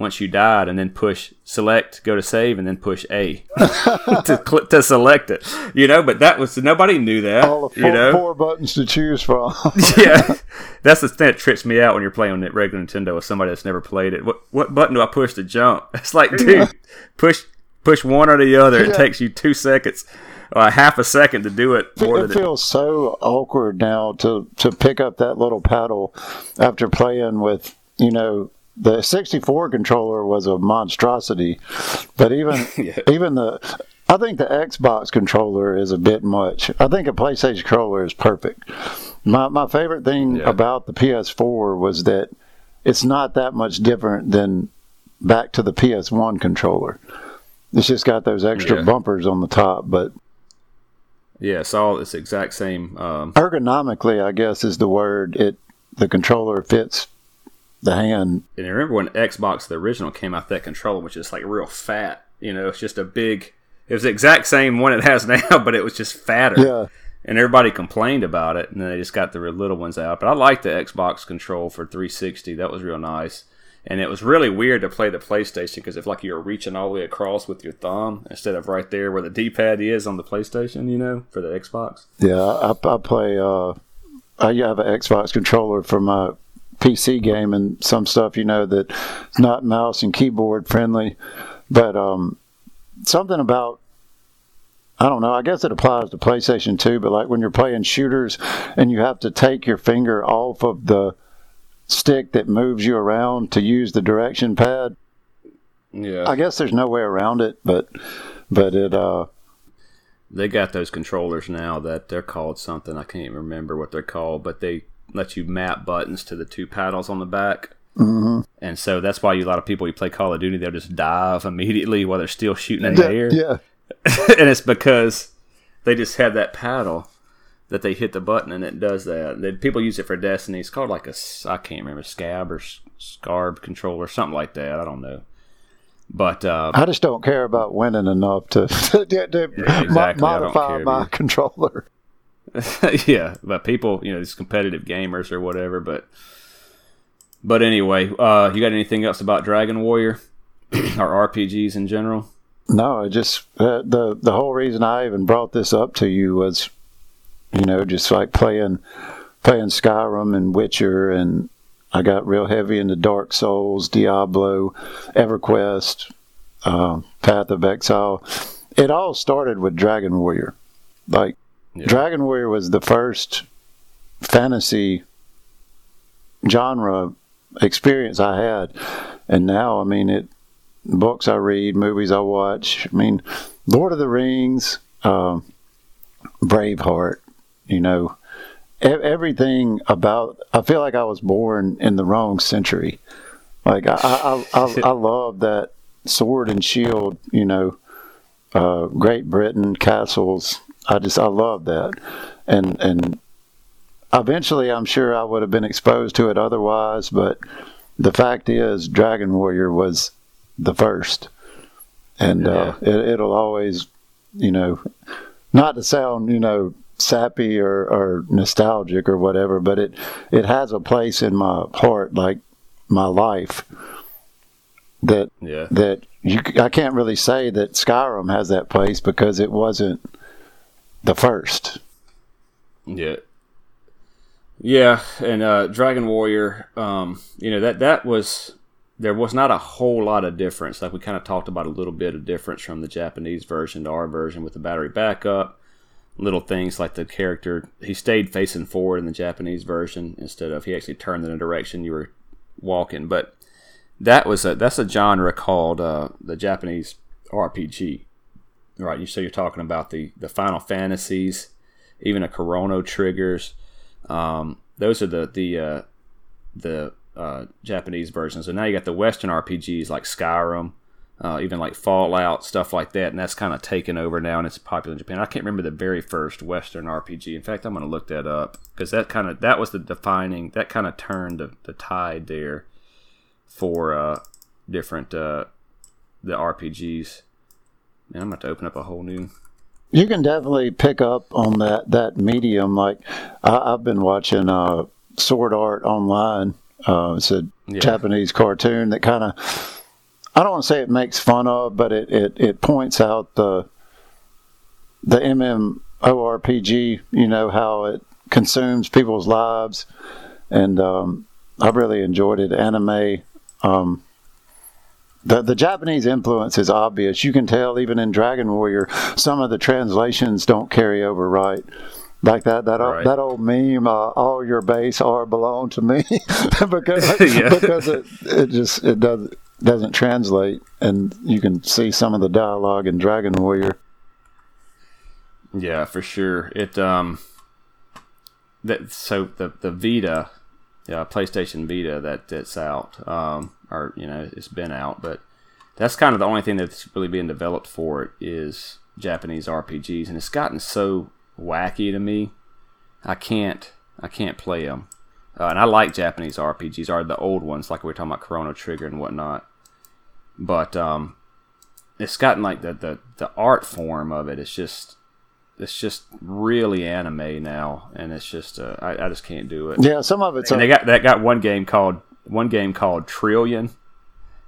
[SPEAKER 1] once you died and then push select, go to save, and then push A to, cl- to select it. You know, but that was, nobody knew that.
[SPEAKER 2] All the four,
[SPEAKER 1] you know?
[SPEAKER 2] four buttons to choose from.
[SPEAKER 1] yeah, that's the thing that trips me out when you're playing on regular Nintendo with somebody that's never played it. What what button do I push to jump? It's like, dude, push push one or the other. It takes you two seconds, or a half a second to do it.
[SPEAKER 2] It
[SPEAKER 1] than it,
[SPEAKER 2] feels so awkward now to to pick up that little paddle after playing with you know the 64 controller was a monstrosity but even
[SPEAKER 1] Yeah.
[SPEAKER 2] even the I think the Xbox controller is a bit much. I think a PlayStation controller is perfect. My my favorite thing
[SPEAKER 1] Yeah.
[SPEAKER 2] about the PS4 was that it's not that much different than back to the PS1 controller. It's just got those extra
[SPEAKER 1] Yeah.
[SPEAKER 2] bumpers on the top, but
[SPEAKER 1] yeah, it's all it's exact same. Um,
[SPEAKER 2] ergonomically, I guess is the word. It the controller fits the hand.
[SPEAKER 1] and I remember when Xbox the original came out, that controller was just like real fat. You know, it's just a big. It was the exact same one it has now, but it was just fatter.
[SPEAKER 2] Yeah,
[SPEAKER 1] and everybody complained about it, and then they just got the little ones out. But I like the Xbox control for 360; that was real nice. And it was really weird to play the PlayStation because if like you were reaching all the way across with your thumb instead of right there where the D-pad is on the PlayStation, you know, for the Xbox.
[SPEAKER 2] yeah. I, I play. Uh, I have an Xbox controller for my PC game and some stuff, you know, that's not mouse and keyboard friendly. But um, something about I don't know. I guess it applies to PlayStation 2, but like when you're playing shooters and you have to take your finger off of the stick that moves you around to use the direction pad.
[SPEAKER 1] Yeah.
[SPEAKER 2] I guess there's no way around it, but but it uh
[SPEAKER 1] they got those controllers now that they're called something I can't remember what they're called, but they let you map buttons to the two paddles on the back.
[SPEAKER 2] Mm-hmm.
[SPEAKER 1] And so that's why you, a lot of people you play Call of Duty, they'll just dive immediately while they're still shooting in the air.
[SPEAKER 2] Yeah.
[SPEAKER 1] and it's because they just have that paddle that they hit the button and it does that. They, people use it for Destiny. It's called like a I can't remember scab or scarb controller, something like that. I don't know. But uh,
[SPEAKER 2] I just don't care about winning enough to, to, to
[SPEAKER 1] yeah, exactly.
[SPEAKER 2] modify my
[SPEAKER 1] either.
[SPEAKER 2] controller.
[SPEAKER 1] yeah, but people, you know, these competitive gamers or whatever. But but anyway, uh, you got anything else about Dragon Warrior or RPGs in general?
[SPEAKER 2] No, it just uh, the the whole reason I even brought this up to you was, you know, just like playing playing Skyrim and Witcher, and I got real heavy into Dark Souls, Diablo, EverQuest, uh, Path of Exile. It all started with Dragon Warrior. Like
[SPEAKER 1] Yeah.
[SPEAKER 2] Dragon Warrior was the first fantasy genre experience I had, and now I mean it books I read, movies I watch. I mean, Lord of the Rings, um, Braveheart, you know, e- everything about. I feel like I was born in the wrong century. Like I, I, I, I love that sword and shield. You know, uh, Great Britain castles. I just I love that, and and eventually I'm sure I would have been exposed to it otherwise, but the fact is, Dragon Warrior was the first, and uh, it, it'll always, you know, not to sound you know sappy or, or nostalgic or whatever, but it it has a place in my heart, like my life. That
[SPEAKER 1] Yeah.
[SPEAKER 2] that you I can't really say that Skyrim has that place because it wasn't the first.
[SPEAKER 1] Yeah. Yeah, and uh, Dragon Warrior, um, you know that that was there was not a whole lot of difference. Like we kind of talked about a little bit of difference from the Japanese version to our version with the battery backup. Little things like the character he stayed facing forward in the Japanese version instead of he actually turned in the direction you were walking. But that was a that's a genre called uh, the Japanese RPG. Right, you so you're talking about the the Final Fantasies, even a Chrono Triggers. Um, those are the the uh, the uh, Japanese versions. So now you got the Western RPGs like Skyrim, uh, even like Fallout, stuff like that, and that's kind of taken over now, and it's popular in Japan. I can't remember the very first Western RPG. In fact, I'm going to look that up because that kind of that was the defining that kind of turned the, the tide there for uh, different uh, the RPGs. Man, I'm about to open up a whole new.
[SPEAKER 2] You can definitely pick up on that that medium. Like I, I've been watching uh, Sword Art online. Uh, it's a
[SPEAKER 1] Yeah.
[SPEAKER 2] Japanese cartoon that kind of I don't want to say it makes fun of, but it, it, it points out the the MMORPG. You know how it consumes people's lives, and um, I really enjoyed it. Anime. Um, the the Japanese influence is obvious. You can tell even in Dragon Warrior, some of the translations don't carry over right. Like that that
[SPEAKER 1] Right.
[SPEAKER 2] that old meme, uh, all your base are belong to me, because
[SPEAKER 1] Yeah.
[SPEAKER 2] because it it just it does doesn't translate, and you can see some of the dialogue in Dragon Warrior.
[SPEAKER 1] Yeah, for sure. It um that so the the Vita, yeah, PlayStation Vita that that's out, um, or you know, it's been out, but that's kind of the only thing that's really being developed for it is Japanese RPGs, and it's gotten so wacky to me. I can't I can't play them, uh, and I like Japanese RPGs, are the old ones like we were talking about Chrono Trigger and whatnot. But um, it's gotten like the, the the art form of it. It's just it's just really anime now, and it's just uh, I, I just can't do it.
[SPEAKER 2] Yeah, some of it's
[SPEAKER 1] And they got that got one game called one game called Trillion,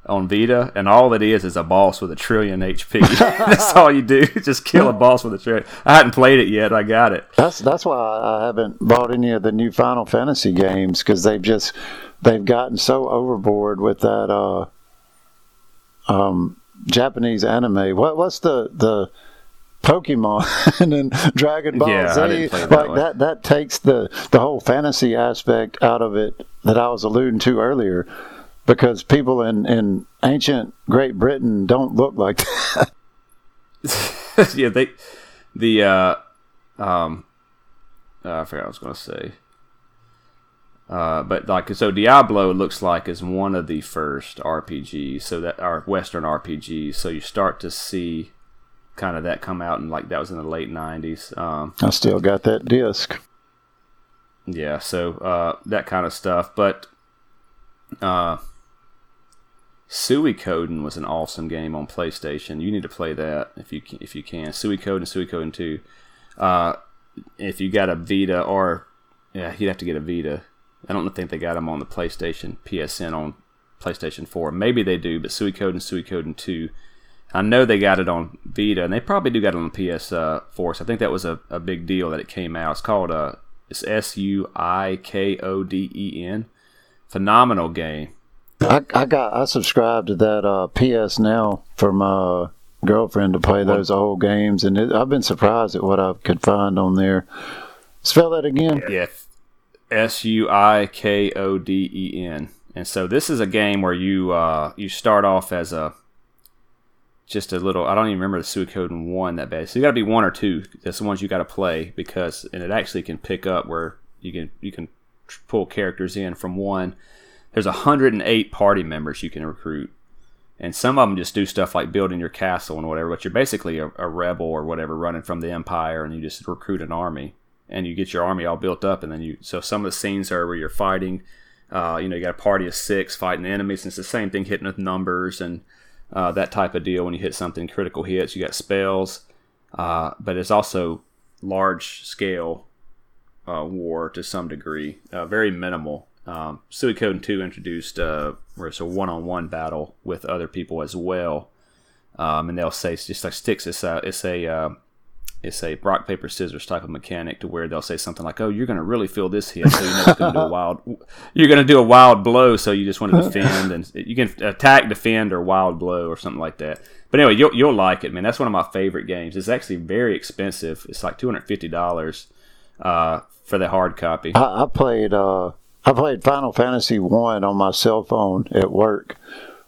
[SPEAKER 1] on Vita, and all it is is a boss with a trillion HP. that's all you do. Just kill a boss with a trillion. I hadn't played it yet. I got it.
[SPEAKER 2] That's that's why I haven't bought any of the new Final Fantasy games because they've just they've gotten so overboard with that uh, um, Japanese anime. What what's the the Pokemon and then Dragon Ball
[SPEAKER 1] Yeah, I
[SPEAKER 2] Z.
[SPEAKER 1] didn't play that
[SPEAKER 2] like
[SPEAKER 1] one.
[SPEAKER 2] that that takes the the whole fantasy aspect out of it that I was alluding to earlier. Because people in, in ancient Great Britain don't look like that.
[SPEAKER 1] yeah, they the uh, um, uh, I forgot what I was going to say. Uh, but like so, Diablo looks like is one of the first RPGs, so that are Western RPGs. So you start to see kind of that come out, and like that was in the late '90s. Um,
[SPEAKER 2] I still got that disc.
[SPEAKER 1] yeah, so uh, that kind of stuff. But uh, Suikoden was an awesome game on PlayStation. You need to play that if you can, if you can. Suikoden and Suikoden Two. Uh, if you got a Vita or yeah, you'd have to get a Vita. I don't think they got them on the PlayStation PSN on PlayStation Four. Maybe they do, but Suikoden and Suikoden Two. I know they got it on Vita, and they probably do got it on PS uh, Four. So I think that was a, a big deal that it came out. It's called uh, it's S U I K O D E N. Phenomenal game.
[SPEAKER 2] I, I got I subscribed to that uh, PS Now for my girlfriend to play those old games, and it, I've been surprised at what I could find on there. Spell that again.
[SPEAKER 1] Yeah, S U I K O D E N. And so this is a game where you uh, you start off as a just a little. I don't even remember the Suikoden one that bad. So you got to be one or two. That's the ones you got to play because and it actually can pick up where you can you can pull characters in from one. There's 108 party members you can recruit. And some of them just do stuff like building your castle and whatever, but you're basically a, a rebel or whatever running from the empire and you just recruit an army and you get your army all built up and then you so some of the scenes are where you're fighting uh, you know you got a party of six fighting enemies and it's the same thing hitting with numbers and uh, that type of deal when you hit something critical hits. You got spells uh, but it's also large scale uh, war to some degree uh, very minimal. Um, Suikoden 2 introduced uh, where it's a one-on-one battle with other people as well. Um, and they'll say it's just like sticks it's a, it's a uh, it's a rock paper scissors type of mechanic to where they'll say something like, "Oh, you're going to really feel this hit, so you know it's going to do a wild. You're going to do a wild blow, so you just want to defend, and you can attack, defend, or wild blow, or something like that." But anyway, you'll you'll like it, man. That's one of my favorite games. It's actually very expensive. It's like two hundred fifty dollars uh, for the hard copy.
[SPEAKER 2] I, I played uh, I played Final Fantasy One on my cell phone at work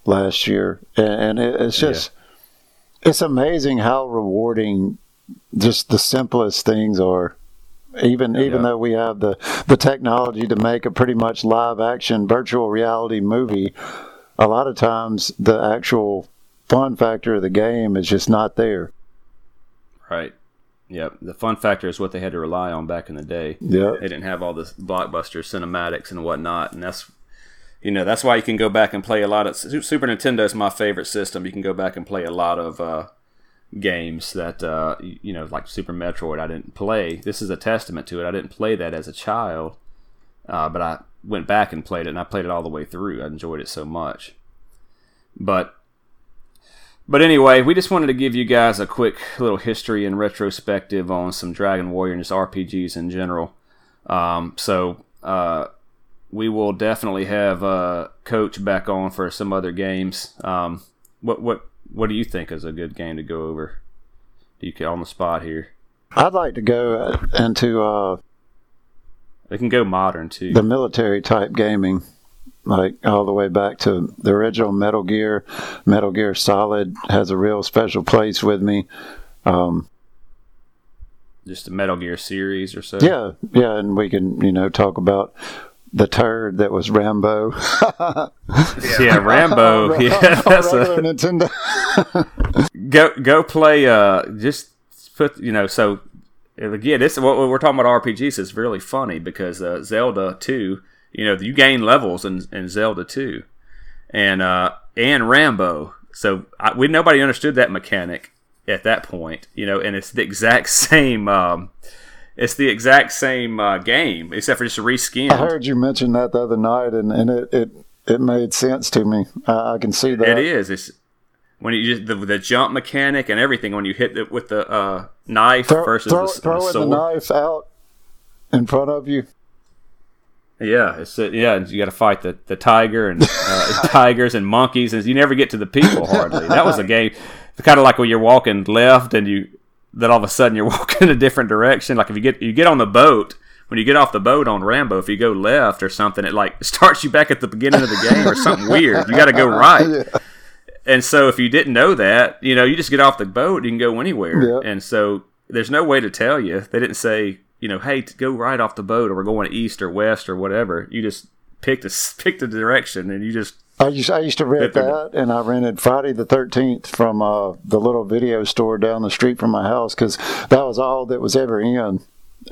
[SPEAKER 2] last year, and, and it, it's just it's amazing how rewarding just the simplest things are. Even even
[SPEAKER 1] Yeah.
[SPEAKER 2] though we have the the technology to make a pretty much live action virtual reality movie, a lot of times the actual fun factor of the game is just not there.
[SPEAKER 1] Right. Yep. The fun factor is what they had to rely on back in the day.
[SPEAKER 2] Yeah.
[SPEAKER 1] They didn't have all this blockbuster cinematics and whatnot, and that's you know that's why you can go back and play a lot of Super Nintendo is my favorite system. You can go back and play a lot of uh, games that uh, you, know like Super Metroid. I didn't play. This is a testament to it. I didn't play that as a child, uh, but I went back and played it, and I played it all the way through. I enjoyed it so much. But but anyway, we just wanted to give you guys a quick little history and retrospective on some Dragon Warrior and just RPGs in general. Um, so uh, we will definitely have uh, Coach back on for some other games. Um, what what what do you think is a good game to go over? Do you get on the spot here?
[SPEAKER 2] I'd like to go into uh,
[SPEAKER 1] can go modern too.
[SPEAKER 2] the military type gaming, like all the way back to the original Metal Gear. Metal Gear Solid has a real special place with me. Um,
[SPEAKER 1] just the Metal Gear series or so.
[SPEAKER 2] yeah, yeah, and we can you know talk about the turd that was Rambo.
[SPEAKER 1] yeah, Rambo. Yeah, that's a,
[SPEAKER 2] Nintendo.
[SPEAKER 1] go go play uh just put you know so again this what we're talking about rpgs is really funny because uh, zelda 2 you know you gain levels in, in zelda 2 and uh and rambo so I, we nobody understood that mechanic at that point you know and it's the exact same um it's the exact same uh, game except for just a reskin
[SPEAKER 2] I heard you mention that the other night, and, and it, it it made sense to me. I, I can see that.
[SPEAKER 1] It is. It's when you just the, the jump mechanic and everything when you hit it with the uh, knife
[SPEAKER 2] Throw,
[SPEAKER 1] versus
[SPEAKER 2] throw,
[SPEAKER 1] the,
[SPEAKER 2] throwing
[SPEAKER 1] the
[SPEAKER 2] the knife out in front of you.
[SPEAKER 1] Yeah, it's uh, yeah. You got to fight the, the tiger and uh, tigers and monkeys, and you never get to the people hardly. That was a game, kind of like when you're walking left and you then all of a sudden you're walking in a different direction. Like if you get you get on the boat, when you get off the boat on Rambo, if you go left or something, it like starts you back at the beginning of the game or something weird. You got to go right.
[SPEAKER 2] Yeah.
[SPEAKER 1] And so if you didn't know that, you know, you just get off the boat, you can go anywhere.
[SPEAKER 2] Yep.
[SPEAKER 1] And so there's no way to tell you. They didn't say, you know, hey, go right off the boat or we're going east or west or whatever. You just picked a picked a direction and you just
[SPEAKER 2] I used, I used to rent
[SPEAKER 1] That
[SPEAKER 2] and I rented Friday the Thirteenth from uh, the little video store down the street from my house because that was all that was ever in.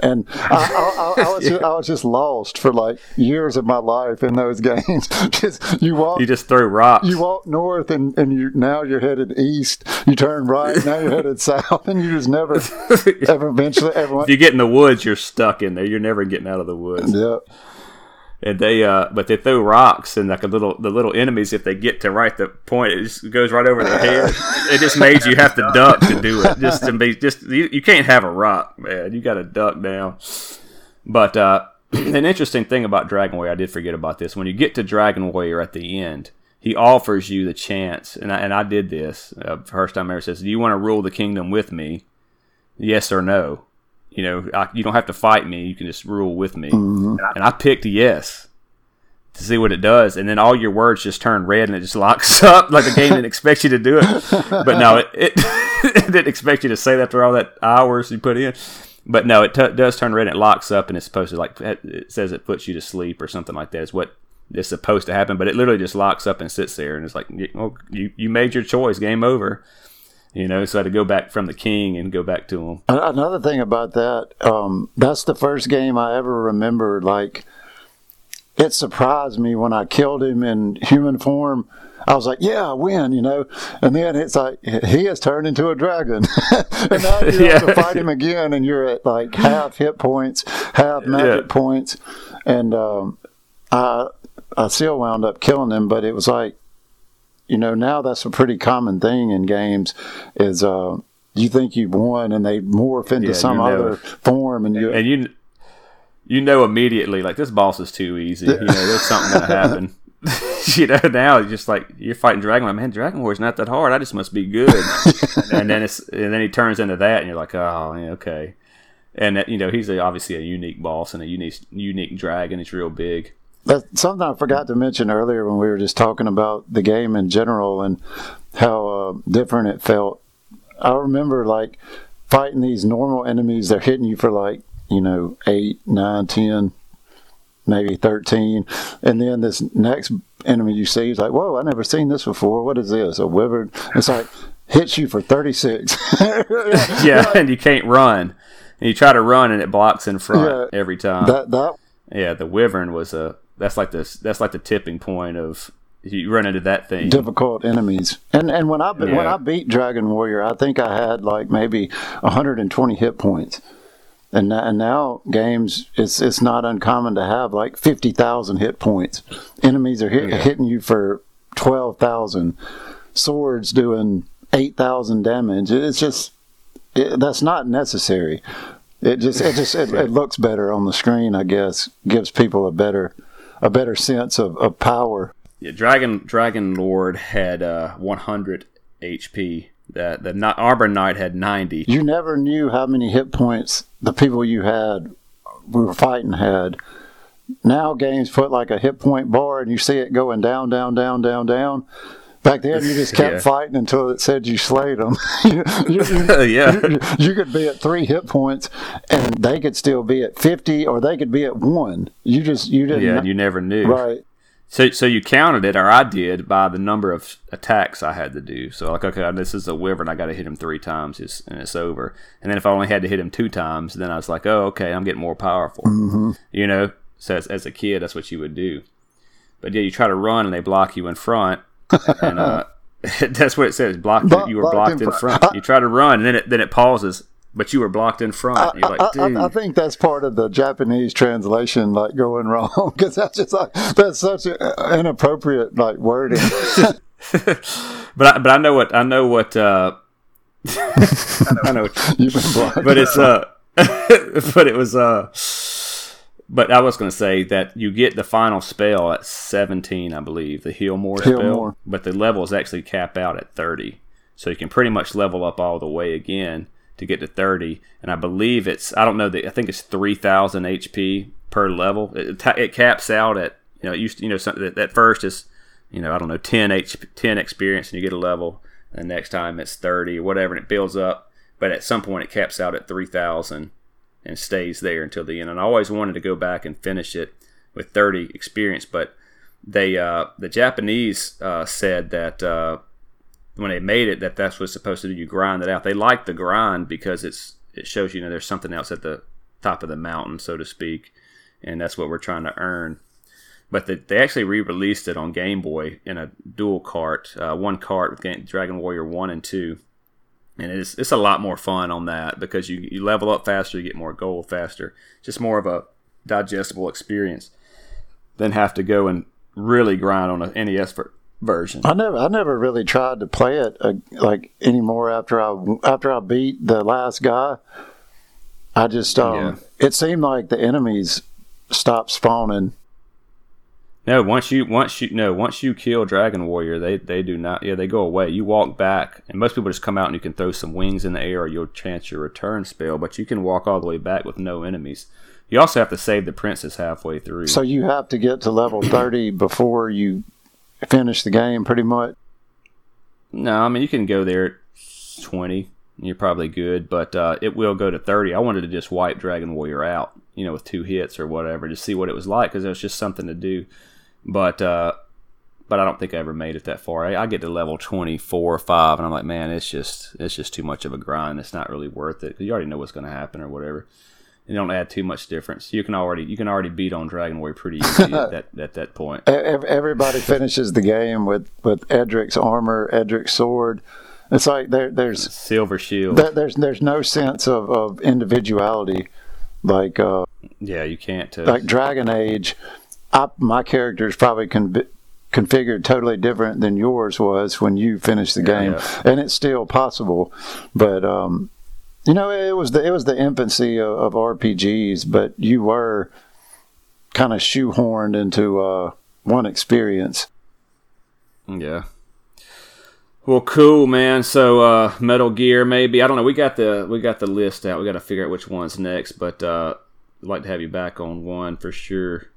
[SPEAKER 2] And I, I, I, was just, I was just lost for like years of my life in those games. just you walk,
[SPEAKER 1] you just throw rocks.
[SPEAKER 2] you walk north, and, and you now you're headed east. You turn right, now you're headed south, and you just never, ever eventually, everyone.
[SPEAKER 1] if you get in the woods, you're stuck in there. You're never getting out of the woods.
[SPEAKER 2] Yeah,
[SPEAKER 1] And they, uh, but they throw rocks and like a little, the little enemies. If they get to right the point, it just goes right over their head. it just made you have to duck to do it. Just to be, just you, you can't have a rock, man. You got to duck down. But uh, an interesting thing about Dragon Warrior, I did forget about this. When you get to Dragon Warrior at the end, he offers you the chance, and I, and I did this uh, first time ever. Says, "Do you want to rule the kingdom with me? Yes or no?" You know, I, you don't have to fight me. You can just rule with me. Mm-hmm. And I picked yes to see what it does, and then all your words just turn red and it just locks up like the game didn't expect you to do it. But no, it, it, it didn't expect you to say that after all that hours you put in. But no, it t- does turn red and it locks up, and it's supposed to like it says it puts you to sleep or something like that. Is what is supposed to happen, but it literally just locks up and sits there, and it's like, well, oh, you you made your choice, game over. You know, so I had to go back from the king and go back to him.
[SPEAKER 2] Another thing about that, um, that's the first game I ever remember. Like, it surprised me when I killed him in human form. I was like, "Yeah, I win," you know. And then it's like he has turned into a dragon, and now you have to fight him again, and you're at like half hit points, half magic
[SPEAKER 1] Yeah.
[SPEAKER 2] points, and um, I I still wound up killing him. But it was like, you know, now that's a pretty common thing in games. Is uh, you think you've won, and they morph into
[SPEAKER 1] Yeah,
[SPEAKER 2] some
[SPEAKER 1] you know.
[SPEAKER 2] other form, and you
[SPEAKER 1] and you you know immediately like this boss is too easy. You know, there's something gonna happen. you know, now you're just like you're fighting Dragon. Like, man, Dragon War's not that hard. I just must be good. and then it's and then he turns into that, and you're like, oh, okay. And that, you know, he's a, obviously a unique boss and a unique unique dragon. He's real big.
[SPEAKER 2] That's something I forgot to mention earlier when we were just talking about the game in general and how uh, different it felt. I remember like fighting these normal enemies. They're hitting you for like you know eight, nine, ten, maybe thirteen, and then this next enemy you see is like, "Whoa, I never seen this before. What is this? A wyvern?" It's like hits you for thirty six.
[SPEAKER 1] Yeah, and you can't run. And you try to run, and it blocks in front
[SPEAKER 2] Yeah.
[SPEAKER 1] every time.
[SPEAKER 2] that that
[SPEAKER 1] yeah, the Wyvern was a that's like this that's like the tipping point of you run into that thing.
[SPEAKER 2] difficult enemies. And and when I be- when I beat Dragon Warrior, I think I had like maybe 120 hit points. And now, and now games, it's it's not uncommon to have like 50,000 hit points. Enemies are hit,
[SPEAKER 1] Yeah.
[SPEAKER 2] hitting you for 12,000. Swords doing 8,000 damage. It's just it, that's not necessary. It just it just it, it looks better on the screen. I guess gives people a better a better sense of, of power.
[SPEAKER 1] Yeah, Dragon Dragon Lord had uh, 100 HP. The the Armored Knight had 90.
[SPEAKER 2] you never knew how many hit points the people you had we were fighting had. Now games put like a hit point bar and you see it going down, down, down, down, down. Back then you just kept
[SPEAKER 1] Yeah.
[SPEAKER 2] fighting until it said you slayed them. you, you- you-
[SPEAKER 1] yeah,
[SPEAKER 2] you- could be at three hit points and they could still be at 50 or they could be at one. You just, you didn't
[SPEAKER 1] yeah, you never knew.
[SPEAKER 2] right.
[SPEAKER 1] So so you counted it, or I did, by the number of attacks I had to do. So like, okay, this is a Wyvern. I got to hit him three times, it's, and it's over. And then if I only had to hit him two times, then I was like, oh, okay, I'm getting more powerful. Mm-hmm. You know. So as, as a kid, that's what you would do. But yeah, you try to run, and they block you in front, and uh, that's what it says. Blocked.
[SPEAKER 2] Block-
[SPEAKER 1] you were
[SPEAKER 2] blocked
[SPEAKER 1] blocked
[SPEAKER 2] in front.
[SPEAKER 1] front. You try to run, and then it then it pauses. but you were blocked in front. You're like,
[SPEAKER 2] I,
[SPEAKER 1] dude.
[SPEAKER 2] I, I think that's part of the Japanese translation, like going wrong, because that's just like that's such an inappropriate like wording.
[SPEAKER 1] but I, but I know what I know what uh, I know, what,
[SPEAKER 2] You've been blocked.
[SPEAKER 1] but it's uh, but it was uh, but I was going to say that you get the final spell at seventeen, I believe, the heal more
[SPEAKER 2] Heal
[SPEAKER 1] spell,
[SPEAKER 2] more.
[SPEAKER 1] but the levels actually cap out at thirty, so you can pretty much level up all the way again to get to thirty. And I believe it's I don't know the I think it's three thousand HP per level. It, it caps out at you know it used to, you know something that, that first is you know I don't know 10 H 10 experience and you get a level. And next time it's thirty or whatever, and it builds up. But at some point it caps out at three thousand and stays there until the end. And I always wanted to go back and finish it with 30 experience, but they uh, the Japanese uh, said that uh, when they made it that that's what's supposed to do. You grind it out. They like the grind because it's it shows you know there's something else at the top of the mountain, so to speak, and that's what we're trying to earn. But the, they actually re-released it on Game Boy in a dual cart, uh, one cart with Dragon Warrior one and two, and it's it's a lot more fun on that because you you level up faster, you get more gold faster. Just more of a digestible experience than have to go and really grind on a NES ver- version.
[SPEAKER 2] I never, I never really tried to play it uh, like anymore after I after I beat the last guy. I just, um,
[SPEAKER 1] Yeah.
[SPEAKER 2] it seemed like the enemies stopped spawning.
[SPEAKER 1] No, once you once you no once you kill Dragon Warrior, they they do not. Yeah, they go away. You walk back, and most people just come out and you can throw some wings in the air, or you'll chance your return spell. But you can walk all the way back with no enemies. You also have to save the princess halfway through.
[SPEAKER 2] So you have to get to level thirty before you finish the game, pretty much.
[SPEAKER 1] No, I mean you can go there at twenty. You're probably good, but uh, it will go to thirty. I wanted to just wipe Dragon Warrior out, you know, with two hits or whatever, to see what it was like because it was just something to do. But uh, but I don't think I ever made it that far. I, I get to level twenty four or five, and I'm like, man, it's just it's just too much of a grind. It's not really worth it because you already know what's going to happen or whatever. And You don't add too much difference. You can already you can already beat on Dragon Warrior pretty easy at that at that point.
[SPEAKER 2] Everybody finishes the game with with Erdrick's armor, Erdrick's sword. It's like there, there's
[SPEAKER 1] Silver Shield.
[SPEAKER 2] there, there's there's no sense of, of individuality like uh,
[SPEAKER 1] yeah, you can't. Uh,
[SPEAKER 2] like Dragon Age. I, my character is probably con- configured totally different than yours was when you finished the game,
[SPEAKER 1] yeah.
[SPEAKER 2] and it's still possible. But um, you know, it was the it was the infancy of, of RPGs, but you were kind of shoehorned into uh, one experience.
[SPEAKER 1] Yeah. Well, cool, man. So, uh, Metal Gear, maybe I don't know. We got the we got the list out. We got to figure out which one's next. But uh, I'd like to have you back on one for sure.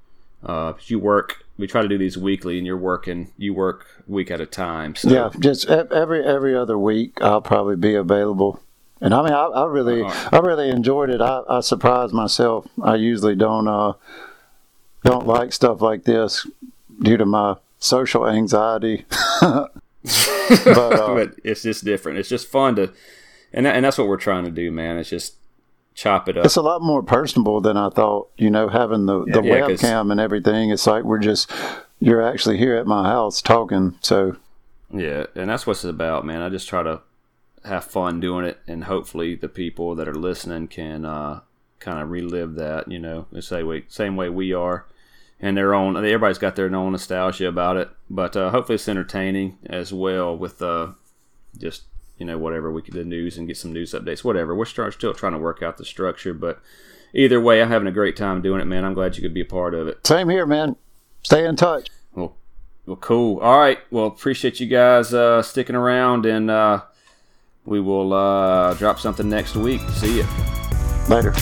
[SPEAKER 1] Uh, you work. We try to do these weekly, and you're working. You work week at a time. So.
[SPEAKER 2] Yeah, just every every other week I'll probably be available. And I mean, I, I really, I really enjoyed it. I, I surprised myself. I usually don't, uh, don't like stuff like this due to my social anxiety. but uh,
[SPEAKER 1] but it's just different. It's just fun to, and that, and that's what we're trying to do, man. It's just chop it up.
[SPEAKER 2] it's a lot more personable than I thought. You know, having the the
[SPEAKER 1] Yeah,
[SPEAKER 2] webcam and everything. It's like we're just, you're actually here at my house talking. So
[SPEAKER 1] Yeah, and that's what it's about, man. I just try to have fun doing it, and hopefully the people that are listening can uh, kind of relive that. You know, the same way, same way we are, and their own. Everybody's got their own nostalgia about it, but uh, hopefully it's entertaining as well. With uh, just you know whatever we could the news and get some news updates, whatever. We're start, still trying to work out the structure, but either way, I'm having a great time doing it, man. I'm glad you could be a part of it.
[SPEAKER 2] same here, man. Stay in touch.
[SPEAKER 1] Well, well, cool. All right. Well, appreciate you guys uh, sticking around, and uh, we will uh, drop something next week. See you.
[SPEAKER 2] Later.